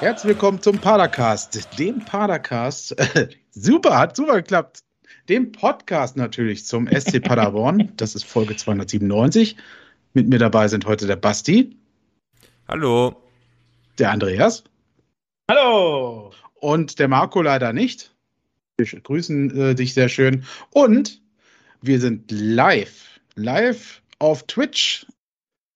Herzlich willkommen zum Padercast, dem Padercast. super, hat super geklappt. Dem Podcast natürlich zum SC Paderborn. Das ist Folge 297. Mit mir dabei sind heute der Basti. Hallo. Der Andreas. Hallo. Und der Marco leider nicht. Wir grüßen äh, dich sehr schön. Und wir sind live. Live auf Twitch.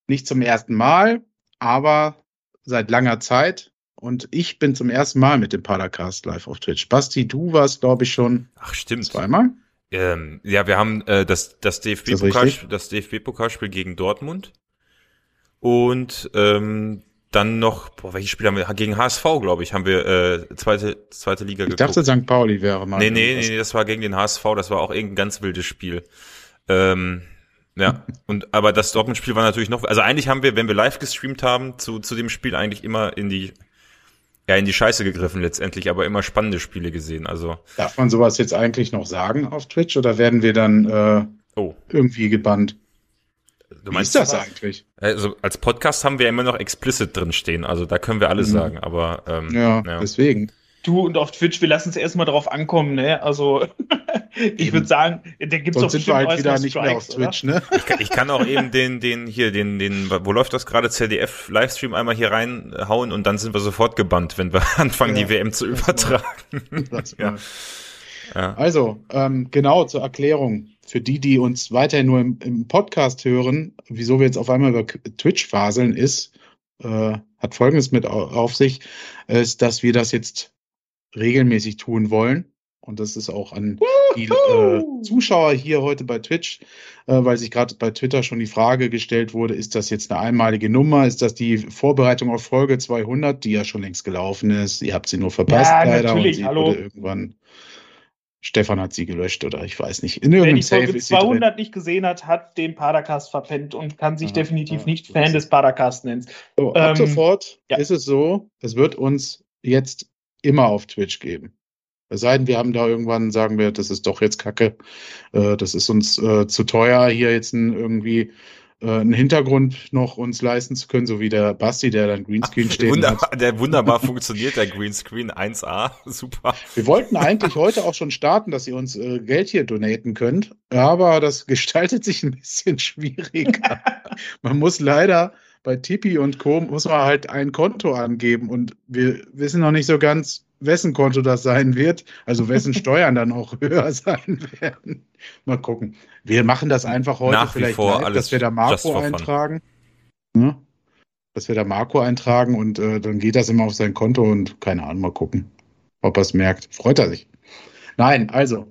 Nicht zum ersten Mal, aber seit langer Zeit. Und ich bin zum ersten Mal mit dem Padercast live auf Twitch. Basti, du warst, glaube ich, schon Ach, stimmt. zweimal. Ähm, ja, wir haben äh, das, das DFB-Pokalspiel DFB gegen Dortmund. Und ähm, dann noch, boah, welches Spiel haben wir? Gegen HSV, glaube ich, haben wir äh, zweite, zweite Liga Ich geguckt. dachte, St. Pauli wäre mal. nee, nee, nee, das war gegen den HSV, das war auch irgendein ganz wildes Spiel. Ähm, ja, und aber das Dortmund-Spiel war natürlich noch, also eigentlich haben wir, wenn wir live gestreamt haben, zu, zu dem Spiel eigentlich immer in die, ja, in die Scheiße gegriffen letztendlich, aber immer spannende Spiele gesehen. Also, Darf man sowas jetzt eigentlich noch sagen auf Twitch oder werden wir dann äh, oh, irgendwie gebannt? du Wie meinst ist das eigentlich? Also als Podcast haben wir immer noch explicit drin stehen, also da können wir alles Mhm. sagen, aber ähm, Ja, ja. deswegen. Du und auf Twitch, wir lassen es erstmal drauf ankommen, ne? Also, ich würde sagen, da gibt's doch Sonst sind wir halt wieder nicht mehr auf Strikes, Twitch, ne? Ich, kann, ich kann auch eben den, den hier, den, den, wo läuft das gerade, ZDF Livestream einmal hier reinhauen und dann sind wir sofort gebannt, wenn wir anfangen, Ja, die WM zu übertragen. Ja. Ja. Also, ähm, genau zur Erklärung. Für die, die uns weiterhin nur im, im Podcast hören, wieso wir jetzt auf einmal über Twitch faseln, ist, äh, hat Folgendes mit au- auf sich, ist, dass wir das jetzt regelmäßig tun wollen. Und das ist auch an die äh! Zuschauer hier heute bei Twitch, äh, weil sich gerade bei Twitter schon die Frage gestellt wurde, ist das jetzt eine einmalige Nummer? Ist das die Vorbereitung auf Folge 200, die ja schon längst gelaufen ist? Ihr habt sie nur verpasst Ja, leider und natürlich, sie hallo. wurde irgendwann Stefan hat sie gelöscht oder ich weiß nicht. In Wer irgendeinem die Folge Safe ist sie drin. 200 nicht gesehen hat, hat den Padercast verpennt und kann sich Ja, definitiv ja, nicht Fan des Padercast nennen. So, ab ähm, sofort ja. ist es so, es wird uns jetzt immer auf Twitch geben. Es sei denn, wir haben da irgendwann, sagen wir, das ist doch jetzt Kacke, äh, das ist uns äh, zu teuer, hier jetzt ein, irgendwie äh, einen Hintergrund noch uns leisten zu können, so wie der Basti, der dann Greenscreen steht. Wunderbar, der wunderbar funktioniert, der Greenscreen 1A, super. Wir wollten eigentlich heute auch schon starten, dass ihr uns äh, Geld hier donaten könnt, aber das gestaltet sich ein bisschen schwieriger. man muss leider bei Tipi und Co. muss man halt ein Konto angeben und wir wissen noch nicht so ganz, wessen Konto das sein wird, also wessen Steuern dann auch höher sein werden. Mal gucken. Wir machen das einfach heute Nach vielleicht vor live, dass wir da Marco eintragen. Ne? Dass wir da Marco eintragen und äh, dann geht das immer auf sein Konto und keine Ahnung, mal gucken ob er es merkt. Freut er sich. Nein, also,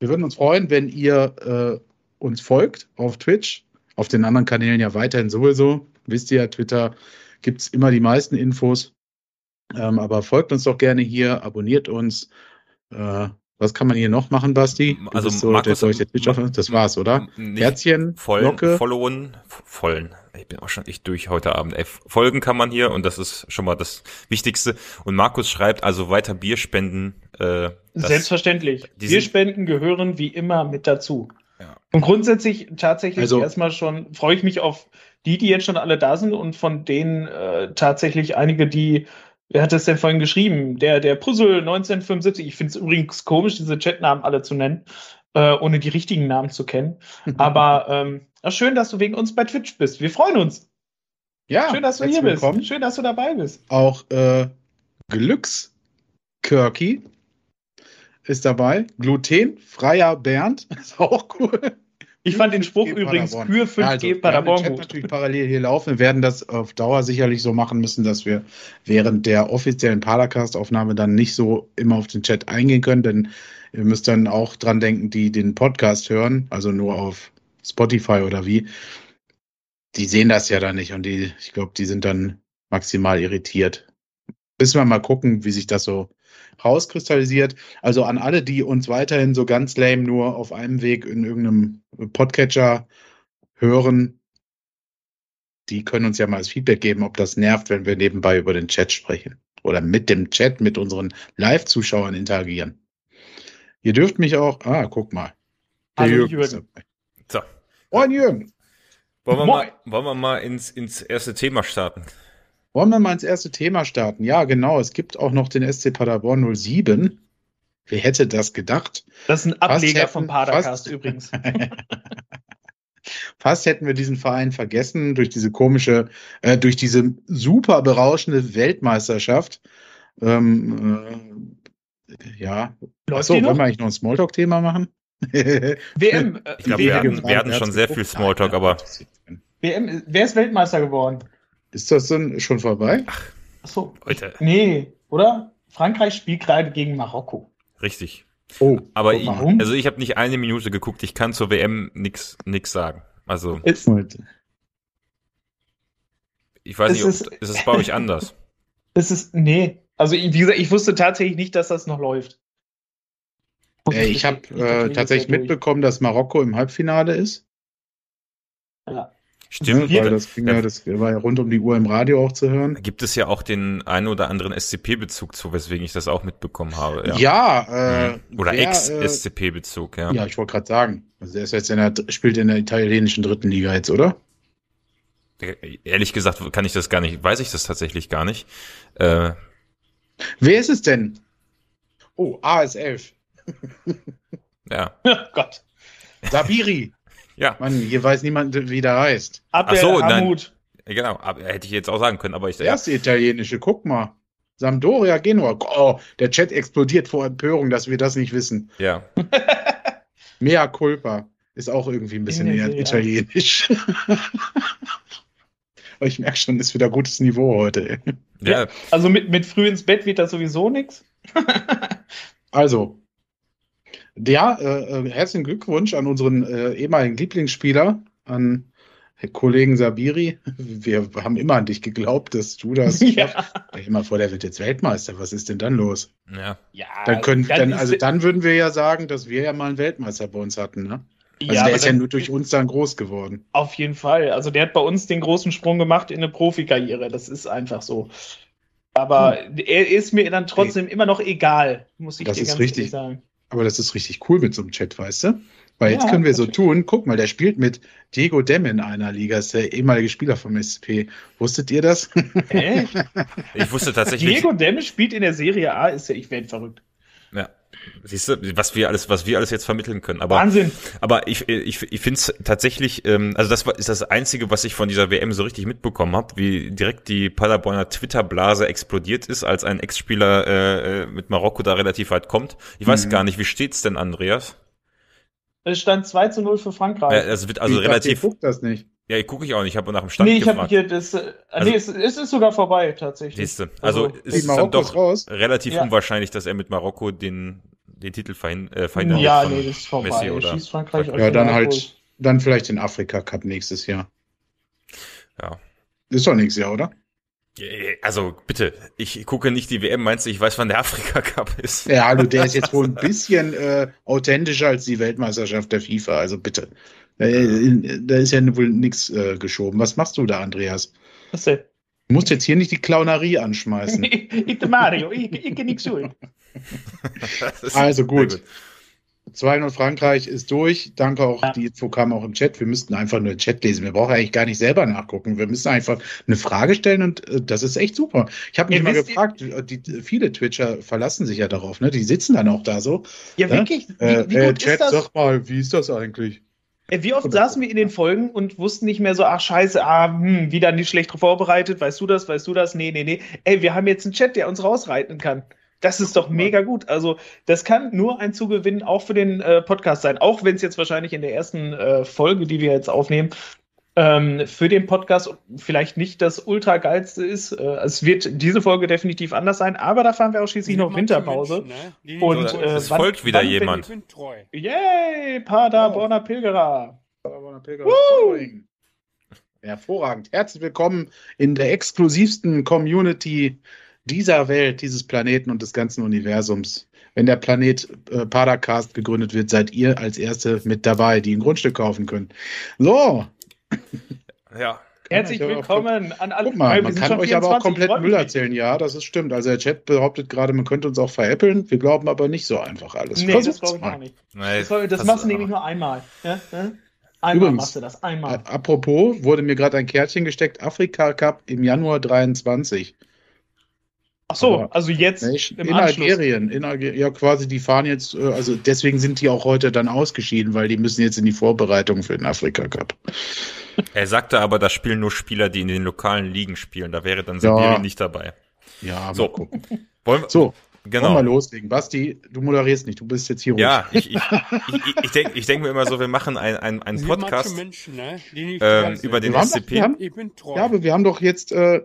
wir würden uns freuen, wenn ihr äh, uns folgt auf Twitch, auf den anderen Kanälen ja weiterhin sowieso. Wisst ihr, Twitter gibt es immer die meisten Infos. Ähm, aber folgt uns doch gerne hier, abonniert uns. Äh, was kann man hier noch machen, Basti? Du Also so, Markus- der, der Twitch Ma- das war's, oder? Herzchen, vollen, Glocke. followen, f- vollen. Ich bin auch schon echt durch heute Abend. Ey, folgen kann man hier und das ist schon mal das Wichtigste. Und Markus schreibt also weiter Bier spenden. Äh, Selbstverständlich. die Wir sind- Spenden gehören wie immer mit dazu. Ja. Und grundsätzlich tatsächlich Also- erstmal schon freue ich mich auf die, die jetzt schon alle da sind und von denen äh, tatsächlich einige, die, wer hat das denn vorhin geschrieben? Der, der Puzzle 1975. Ich finde es übrigens komisch, diese Chatnamen alle zu nennen, äh, ohne die richtigen Namen zu kennen. Aber ähm, schön, dass du wegen uns bei Twitch bist. Wir freuen uns. Ja, schön, dass du hier bist. willkommen. Schön, dass du dabei bist. Auch äh, Glückskirky ist dabei. Glutenfreier Bernd ist auch cool. Ich fand den Spruch 5G übrigens für 5G Ja, also, wir Paderborn gut. natürlich parallel hier laufen. Wir werden das auf Dauer sicherlich so machen müssen, dass wir während der offiziellen Padercast-Aufnahme dann nicht so immer auf den Chat eingehen können, denn ihr müsst dann auch dran denken, die den Podcast hören, also nur auf Spotify oder wie. Die sehen das ja dann nicht und die, ich glaube, die sind dann maximal irritiert. Müssen wir mal gucken, wie sich das so rauskristallisiert. Also an alle, die uns weiterhin so ganz lame nur auf einem Weg in irgendeinem Podcatcher hören, die können uns ja mal das Feedback geben, ob das nervt, wenn wir nebenbei über den Chat sprechen oder mit dem Chat mit unseren Live-Zuschauern interagieren. Ihr dürft mich auch, ah, guck mal. Der Hallo, Jürgen Jürgen. So. Moin Jürgen. Wollen wir, Moin. mal, wollen wir mal ins, ins erste Thema starten? Wollen wir mal ins erste Thema starten? Ja, genau. Es gibt auch noch den SC Paderborn 07. Wer hätte das gedacht? Das ist ein Ableger hätten- vom Padercast fast- übrigens. Fast hätten wir diesen Verein vergessen durch diese komische, äh, durch diese super berauschende Weltmeisterschaft. Ähm, äh, ja. Läuft Achso, wollen wir eigentlich noch ein Smalltalk-Thema machen? WM, äh, Ich glaube, wir hatten, wir hatten schon sehr viel Smalltalk, aber WM, wer ist Weltmeister geworden? Ist das denn schon vorbei? Achso. Leute, Nee, oder? Frankreich spielt gerade gegen Marokko. richtig. Oh, Aber ich, warum? also ich habe nicht eine Minute geguckt. Ich kann zur WM nix, nix sagen. Also Ist, ich weiß Es nicht, ob, ist- ist es bei euch anders? ist es, nee. Also, wie gesagt, ich wusste tatsächlich nicht, dass das noch läuft. Äh, ich habe äh, tatsächlich mitbekommen, dass Marokko im Halbfinale ist. Ja. Stimmt. Ne, weil das, ging Ja. ja, das war ja rund um die Uhr im Radio auch zu hören. Gibt es ja auch den einen oder anderen SCP-Bezug zu, weswegen ich das auch mitbekommen habe. Ja. Ja, äh, Mhm. Oder äh, Ex-SCP-Bezug, ja. Ja, ich wollte gerade sagen. Also er ist jetzt in der, spielt in der italienischen dritten Liga jetzt, oder? Ehrlich gesagt kann ich das gar nicht, weiß ich das tatsächlich gar nicht. Äh, Wer ist es denn? Oh, AS11. ja. Oh Gott. Sabiri. Ja, Mann, hier weiß niemand, wie der heißt. Abwehr Ach so, nein. Armut. genau. Aber hätte ich jetzt auch sagen können, aber ich Der ja. erste italienische, guck mal. Sampdoria Genua. Oh, der Chat explodiert vor Empörung, dass wir das nicht wissen. ja. Mea culpa. Ist auch irgendwie ein bisschen eher italienisch. Aber ich merke schon, ist wieder gutes Niveau heute. Ja, Also mit, mit früh ins Bett wird das sowieso nichts. Also, ja, äh, äh, herzlichen Glückwunsch an unseren äh, ehemaligen Lieblingsspieler, an Herrn Kollegen Sabiri. Wir haben immer an dich geglaubt, dass du das schaffst. Stell dir mal vor, der wird jetzt Weltmeister. Was ist denn dann los? ja. ja Dann können, dann, ist- also dann würden wir ja sagen, dass wir ja mal einen Weltmeister bei uns hatten, ne? Also ja, der ist ja dann- nur durch uns dann groß geworden. Auf jeden Fall. Also der hat bei uns den großen Sprung gemacht in eine Profikarriere. Das ist einfach so. Aber Hm. er ist mir dann trotzdem immer noch egal, muss ich Das dir ist ganz richtig. ehrlich sagen. Aber das ist richtig cool mit so einem Chat, weißt du? Weil jetzt Ja, können wir so tun, guck mal, der spielt mit Diego Dem in einer Liga, ist der ehemalige Spieler vom SP. Wusstet ihr das? Hä? Ich wusste tatsächlich. Diego Demme spielt in der Serie A, ist ja, ich werde verrückt. Ja. Siehst du, was wir alles, was wir alles jetzt vermitteln können. Aber Wahnsinn. Aber ich, ich, ich finde es tatsächlich, ähm, also das war, ist das Einzige, was ich von dieser WM so richtig mitbekommen habe, wie direkt die Paderborner Twitter-Blase explodiert ist, als ein Ex-Spieler äh, äh, mit Marokko da relativ weit kommt. Ich weiß Mhm. gar nicht, wie steht's denn, Andreas? Es stand 2 zu 0 für Frankreich. es wird also ich dachte, relativ, guckt das nicht. ja, gucke ich auch nicht, ich habe nach dem Stand nee, ich habe gefragt. hier das. Äh, Also- nee, es, es ist sogar vorbei, tatsächlich. Siehste, also, Also, es ist dann doch raus. relativ Ja. unwahrscheinlich, dass er mit Marokko den, den Titel verhin, äh, verhindern ja, von nee, das ist vorbei. Messi oder, Schießt Frankreich Ja, dann halt, durch. dann vielleicht den Afrika Cup nächstes Jahr. ja. Ist doch nächstes Jahr, oder? Also bitte, ich gucke nicht die WM, meinst du, ich weiß, wann der Afrika Cup ist? Ja, also der ist jetzt wohl ein bisschen äh, authentischer als die Weltmeisterschaft der FIFA, also bitte. Äh, da ist ja wohl nichts äh, geschoben. Was machst du da, Andreas? Was denn? Du musst jetzt hier nicht die Clownerie anschmeißen. ich, der Mario, ich, ich bin nichts schuld. Also gut. sehr 2-0 Frankreich ist durch. Danke auch, Ja. die Info kam auch im Chat. Wir müssten einfach nur den Chat lesen. Wir brauchen eigentlich gar nicht selber nachgucken. Wir müssen einfach eine Frage stellen und äh, das ist echt super. Ich habe mich Ihr mal gefragt, die, viele Twitcher verlassen sich ja darauf, ne? Die sitzen dann auch da so. Ja, Ja? wirklich? Wie, Äh, wie äh, gut Chat, ist das? sag mal, wie ist das eigentlich? Ey, Wie oft saßen wir in den Folgen und wussten nicht mehr so, ach scheiße, ah, hm, wieder nicht schlecht vorbereitet, weißt du das, weißt du das? Nee, nee, nee. Ey, wir haben jetzt einen Chat, der uns rausreiten kann. Das ist doch mega gut. Also, das kann nur ein Zugewinn auch für den äh, Podcast sein. Auch wenn es jetzt wahrscheinlich in der ersten äh, Folge, die wir jetzt aufnehmen, ähm, für den Podcast vielleicht nicht das ultra geilste ist. Äh, es wird diese Folge definitiv anders sein, aber da fahren wir auch schließlich noch Winterpause. ne? Und, äh, es wann- folgt wieder wann jemand. Ich bin treu. Yay, Paderborner Pilgerer. Hervorragend. Herzlich willkommen in der exklusivsten Community dieser Welt, dieses Planeten und des ganzen Universums. Wenn der Planet äh, Padercast gegründet wird, seid ihr als Erste mit dabei, die ein Grundstück kaufen können. So, Ja. Herzlich willkommen an alle. guck mal, man kann euch aber auch 24, komplett Müll erzählen. Ja, das ist stimmt. Also der Chat behauptet gerade, man könnte uns auch veräppeln. Wir glauben aber nicht so einfach alles. Nee, das Versucht's glaube ich mal. auch nicht. Nee, Das, das machst du nämlich nur einmal. Ja? Ja? Einmal Übrigens, machst du das, einmal. Apropos, wurde mir gerade ein Kärtchen gesteckt, Afrika Cup im Januar 23. Ach so, Aber also jetzt im in Anschluss. Algerien, in Algerien, ja quasi, die fahren jetzt, äh, also deswegen sind die auch heute dann ausgeschieden, weil die müssen jetzt in die Vorbereitung für den Afrika Cup. Er sagte aber, da spielen nur Spieler, die in den lokalen Ligen spielen. Da wäre dann Sibirien ja. nicht dabei. Ja, so. gucken. Wollen wir, so, genau. Wollen wir loslegen. Basti, du moderierst nicht, du bist jetzt hier ruhig. Ja, ich, ich, ich, ich denke ich denk mir immer so, wir machen einen ein, ein Podcast Menschen, ne? ähm, über den SCP. Doch, haben, ich bin treu. Ja, aber wir haben doch jetzt, äh,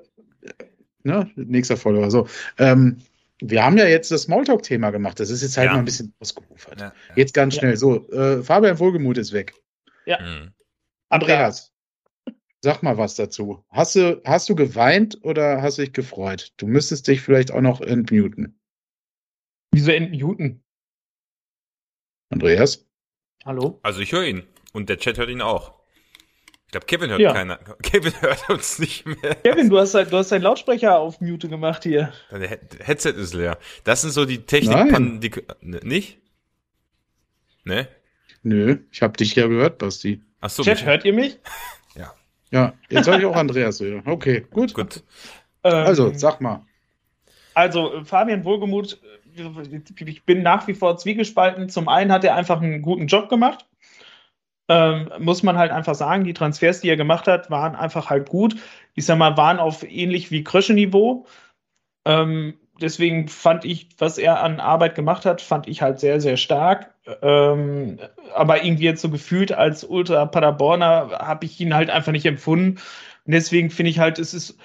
ne, nächster Follower, so. Ähm, wir haben ja jetzt das Smalltalk-Thema gemacht. Das ist jetzt halt ja. mal ein bisschen ausgeufert. Ja, ja. Jetzt ganz schnell. So, äh, Fabian Wohlgemuth ist weg. Ja. Mhm. Andreas, sag mal was dazu. Hast du, hast du geweint oder hast du dich gefreut? Du müsstest dich vielleicht auch noch entmuten. Wieso entmuten? Andreas? Hallo? Also ich höre ihn und der Chat hört ihn auch. Ich glaube, Kevin hört ja. keiner. Kevin hört uns nicht mehr. Kevin, du hast, du hast deinen Lautsprecher auf Mute gemacht hier. Dein Headset ist leer. Das sind so die Technik, die, nicht? Ne? Nö, ich habe dich ja gehört, Basti. Ach so, Chat, hört ihr mich? Ja. Ja, jetzt soll ich auch Andreas hören. Okay, gut. Gut. Also, ähm, sag mal. Also, Fabian Wohlgemuth, ich bin nach wie vor zwiegespalten. Zum einen hat er einfach einen guten Job gemacht. Ähm, muss man halt einfach sagen, die Transfers, die er gemacht hat, waren einfach halt gut. Ich sag mal, waren auf ähnlich wie Krösche-Niveau. Ähm, deswegen fand ich, was er an Arbeit gemacht hat, fand ich halt sehr, sehr stark. Ähm, aber irgendwie jetzt so gefühlt als Ultra Paderborner habe ich ihn halt einfach nicht empfunden. Und deswegen finde ich halt, es ist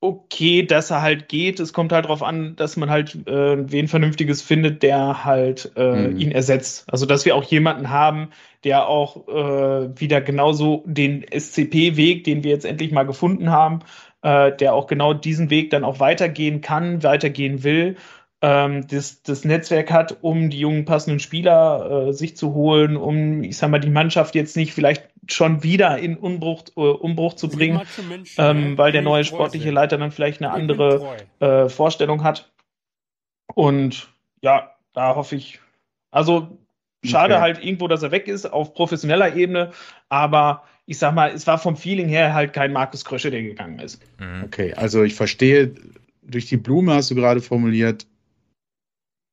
okay, dass er halt geht. Es kommt halt darauf an, dass man halt äh, wen Vernünftiges findet, der halt äh, mhm. ihn ersetzt. Also dass wir auch jemanden haben, der auch äh, wieder genauso den SCP-Weg, den wir jetzt endlich mal gefunden haben, äh, der auch genau diesen Weg dann auch weitergehen kann, weitergehen will, ähm, das, das Netzwerk hat, um die jungen passenden Spieler äh, sich zu holen, um, ich sag mal, die Mannschaft jetzt nicht vielleicht schon wieder in Umbruch, äh, Umbruch zu bringen, Menschen, ähm, weil der neue sportliche Leiter dann vielleicht eine andere äh, Vorstellung hat. Und ja, da hoffe ich, also schade okay. halt irgendwo, dass er weg ist auf professioneller Ebene, aber ich sag mal, es war vom Feeling her halt kein Markus Krösche, der gegangen ist. Mhm. Okay, also ich verstehe, durch die Blume hast du gerade formuliert,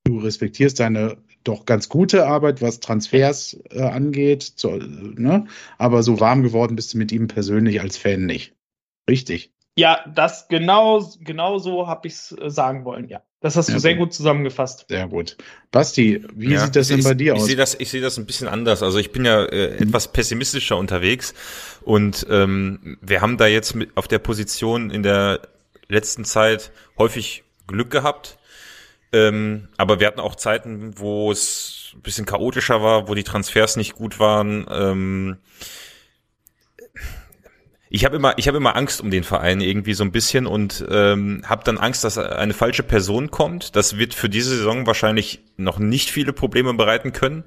du respektierst deine doch ganz gute Arbeit, was Transfers äh, angeht, zu, ne? aber so warm geworden bist du mit ihm persönlich als Fan nicht. Richtig. Ja, das genau, genau so habe ich es äh, sagen wollen, ja. Das hast du ja, sehr gut zusammengefasst. Sehr gut. Basti, wie ja, sieht das denn bei dir ich aus? Sehe das, ich sehe das ein bisschen anders. Also ich bin ja äh, etwas pessimistischer unterwegs und ähm, wir haben da jetzt mit, auf der Position in der letzten Zeit häufig Glück gehabt. Ähm, aber wir hatten auch Zeiten, wo es ein bisschen chaotischer war, wo die Transfers nicht gut waren. Ähm, ich habe immer, ich habe immer Angst um den Verein irgendwie so ein bisschen und ähm, habe dann Angst, dass eine falsche Person kommt. Das wird für diese Saison wahrscheinlich noch nicht viele Probleme bereiten können.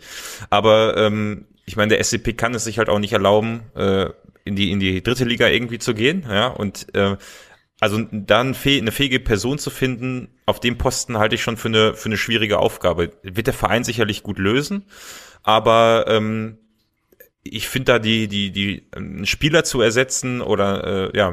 Aber ähm, ich meine, der SCP kann es sich halt auch nicht erlauben, äh, in die in die dritte Liga irgendwie zu gehen. Ja, und äh, also dann eine fähige Person zu finden, auf dem Posten halte ich schon für eine für eine schwierige Aufgabe. Wird der Verein sicherlich gut lösen, aber ähm, ich finde da die, die, die einen Spieler zu ersetzen oder äh, ja,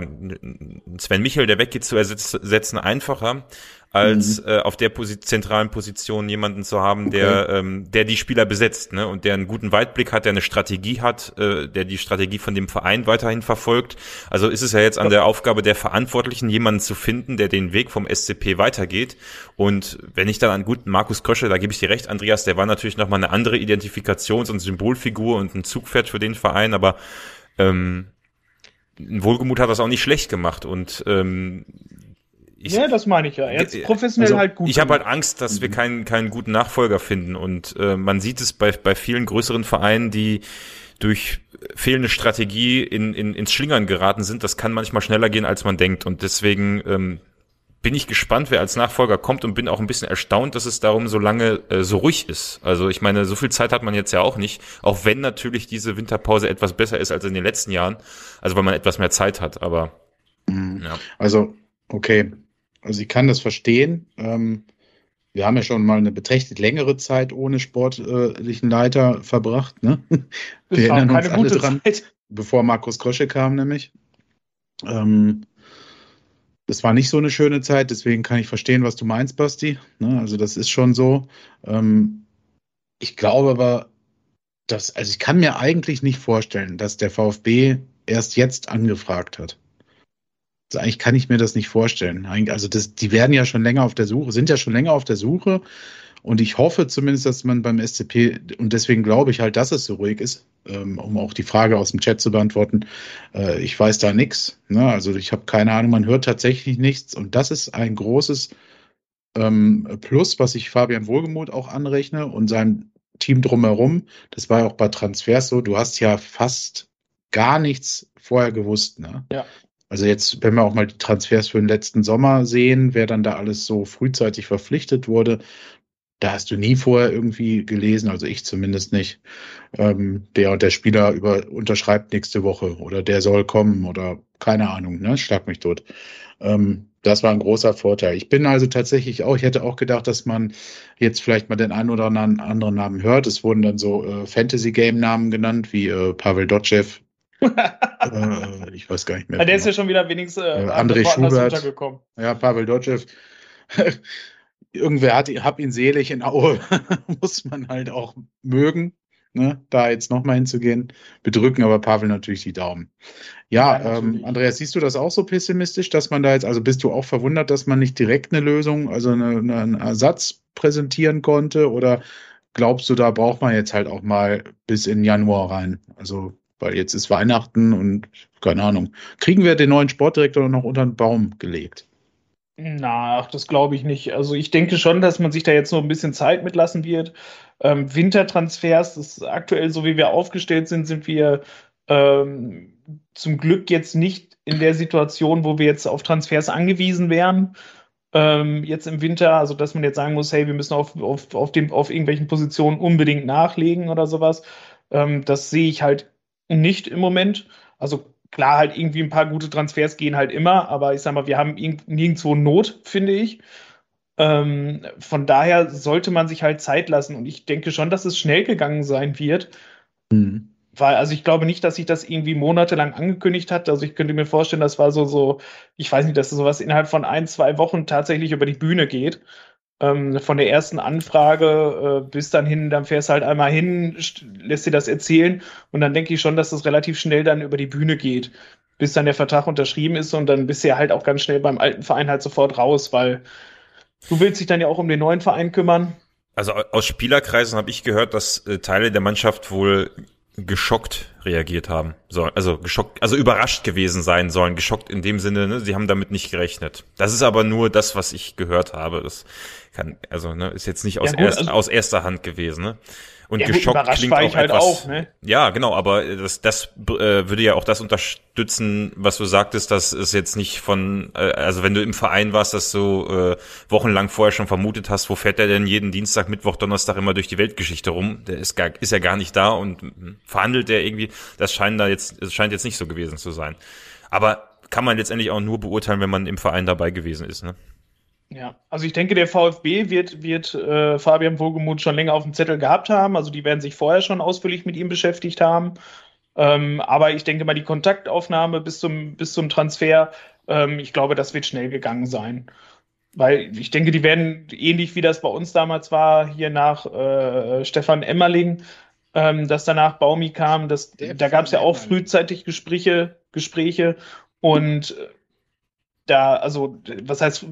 Sven Michel, der weggeht, zu ersetzen, einfacher, als mhm. äh, auf der Posi zentralen Position jemanden zu haben, okay. der, ähm, der die Spieler besetzt, ne? Und der einen guten Weitblick hat, der eine Strategie hat, äh, der die Strategie von dem Verein weiterhin verfolgt. Also ist es ja jetzt an der Aufgabe der Verantwortlichen, jemanden zu finden, der den Weg vom SCP weitergeht. Und wenn ich dann an guten Markus Krösche, da gebe ich dir recht, Andreas, der war natürlich nochmal eine andere Identifikations- und Symbolfigur und ein Zugpferd für den Verein, aber ähm, Wohlgemut hat das auch nicht schlecht gemacht und ähm, ich, ja, das meine ich ja. Jetzt äh, professionell also, halt gut. Ich habe halt Angst, dass mhm. wir keinen, keinen guten Nachfolger finden. Und äh, man sieht es bei, bei vielen größeren Vereinen, die durch fehlende Strategie in, in, ins Schlingern geraten sind. Das kann manchmal schneller gehen, als man denkt. Und deswegen ähm, bin ich gespannt, wer als Nachfolger kommt und bin auch ein bisschen erstaunt, dass es darum so lange äh, so ruhig ist. Also ich meine, so viel Zeit hat man jetzt ja auch nicht, auch wenn natürlich diese Winterpause etwas besser ist als in den letzten Jahren. Also weil man etwas mehr Zeit hat, aber mhm. ja. Also, okay, also ich kann das verstehen. Ähm, wir haben ja schon mal eine beträchtlich längere Zeit ohne sportlichen Leiter verbracht. Ne? Wir erinnern uns alle dran, Zeit. bevor Markus Krosche kam, nämlich. Ähm, das war nicht so eine schöne Zeit, deswegen kann ich verstehen, was du meinst, Basti. Ne? Also das ist schon so. Ähm, ich glaube aber, dass, also ich kann mir eigentlich nicht vorstellen, dass der VfB erst jetzt angefragt hat. Also eigentlich kann ich mir das nicht vorstellen. Also das, die werden ja schon länger auf der Suche, sind ja schon länger auf der Suche. Und ich hoffe zumindest, dass man beim SCP, und deswegen glaube ich halt, dass es so ruhig ist, ähm, um auch die Frage aus dem Chat zu beantworten. Äh, ich weiß da nichts. Ne? Also ich habe keine Ahnung, man hört tatsächlich nichts. Und das ist ein großes ähm, Plus, was ich Fabian Wohlgemuth auch anrechne und seinem Team drumherum. Das war ja auch bei Transfers so. Du hast ja fast gar nichts vorher gewusst. Ne? Ja. Also jetzt, wenn wir auch mal die Transfers für den letzten Sommer sehen, wer dann da alles so frühzeitig verpflichtet wurde, da hast du nie vorher irgendwie gelesen, also ich zumindest nicht, ähm, der und der Spieler über, unterschreibt nächste Woche oder der soll kommen oder keine Ahnung, ne, schlag mich tot. Ähm, das war ein großer Vorteil. Ich bin also tatsächlich auch, ich hätte auch gedacht, dass man jetzt vielleicht mal den einen oder anderen Namen hört. Es wurden dann so äh, Fantasy-Game-Namen genannt, wie äh, Pavel Dotschew, äh, ich weiß gar nicht mehr. Ja, der ist ja schon wieder wenigstens äh, äh André Schubert. Ja, Pavel Dotschew. Irgendwer hat, hab ihn selig in Aue. Muss man halt auch mögen, ne? da jetzt nochmal hinzugehen. Bedrücken aber Pavel natürlich die Daumen. Ja, ja ähm, Andreas, siehst du das auch so pessimistisch, dass man da jetzt, also bist du auch verwundert, dass man nicht direkt eine Lösung, also eine, eine, einen Ersatz präsentieren konnte? Oder glaubst du, da braucht man jetzt halt auch mal bis in Januar rein? Also weil jetzt ist Weihnachten und keine Ahnung. Kriegen wir den neuen Sportdirektor noch unter den Baum gelegt? Na, das glaube ich nicht. Also ich denke schon, dass man sich da jetzt noch ein bisschen Zeit mitlassen wird. Ähm, Wintertransfers, ist aktuell so wie wir aufgestellt sind, sind wir ähm, zum Glück jetzt nicht in der Situation, wo wir jetzt auf Transfers angewiesen wären. Ähm, jetzt im Winter, also dass man jetzt sagen muss, hey, wir müssen auf, auf, auf, dem, auf irgendwelchen Positionen unbedingt nachlegen oder sowas. Ähm, das sehe ich halt nicht im Moment. Also klar, halt irgendwie ein paar gute Transfers gehen halt immer, aber ich sag mal, wir haben nirgendwo Not, finde ich. Ähm, von daher sollte man sich halt Zeit lassen und ich denke schon, dass es schnell gegangen sein wird. Mhm. Weil, also ich glaube nicht, dass sich das irgendwie monatelang angekündigt hat. Also ich könnte mir vorstellen, das war so, so, ich weiß nicht, dass sowas innerhalb von ein, zwei Wochen tatsächlich über die Bühne geht ähm, von der ersten Anfrage äh, bis dann hin, dann fährst du halt einmal hin, lässt dir das erzählen und dann denke ich schon, dass das relativ schnell dann über die Bühne geht, bis dann der Vertrag unterschrieben ist und dann bist du ja halt auch ganz schnell beim alten Verein halt sofort raus, weil du willst dich dann ja auch um den neuen Verein kümmern. Also aus Spielerkreisen habe ich gehört, dass äh, Teile der Mannschaft wohl geschockt reagiert haben sollen, also geschockt, also überrascht gewesen sein sollen, geschockt in dem Sinne, ne, sie haben damit nicht gerechnet. Das ist aber nur das, was ich gehört habe. Das kann, also ne, ist jetzt nicht aus, ja, gut, erst, also, aus erster Hand gewesen. Ne? Und ja, geschockt gut, klingt auch halt etwas. Auch, ne? Ja, genau, aber das, das äh, würde ja auch das unterstützen, was du sagtest, dass es jetzt nicht von, äh, also wenn du im Verein warst, dass du äh, wochenlang vorher schon vermutet hast, wo fährt der denn jeden Dienstag, Mittwoch, Donnerstag immer durch die Weltgeschichte rum? Der ist gar, ist ja gar nicht da und verhandelt der irgendwie. Das scheint da jetzt, es scheint jetzt nicht so gewesen zu sein. Aber kann man letztendlich auch nur beurteilen, wenn man im Verein dabei gewesen ist, ne? Ja, also ich denke, der VfB wird, wird äh, Fabian Wohlgemuth schon länger auf dem Zettel gehabt haben. Also die werden sich vorher schon ausführlich mit ihm beschäftigt haben. Ähm, aber ich denke mal, die Kontaktaufnahme bis zum, bis zum Transfer, ähm, ich glaube, das wird schnell gegangen sein. Weil ich denke, die werden ähnlich wie das bei uns damals war, hier nach äh, Stefan Emmerling, ähm, dass danach Baumi kam, das, da gab es ja auch frühzeitig Gespräche, Gespräche und äh, da, also, was heißt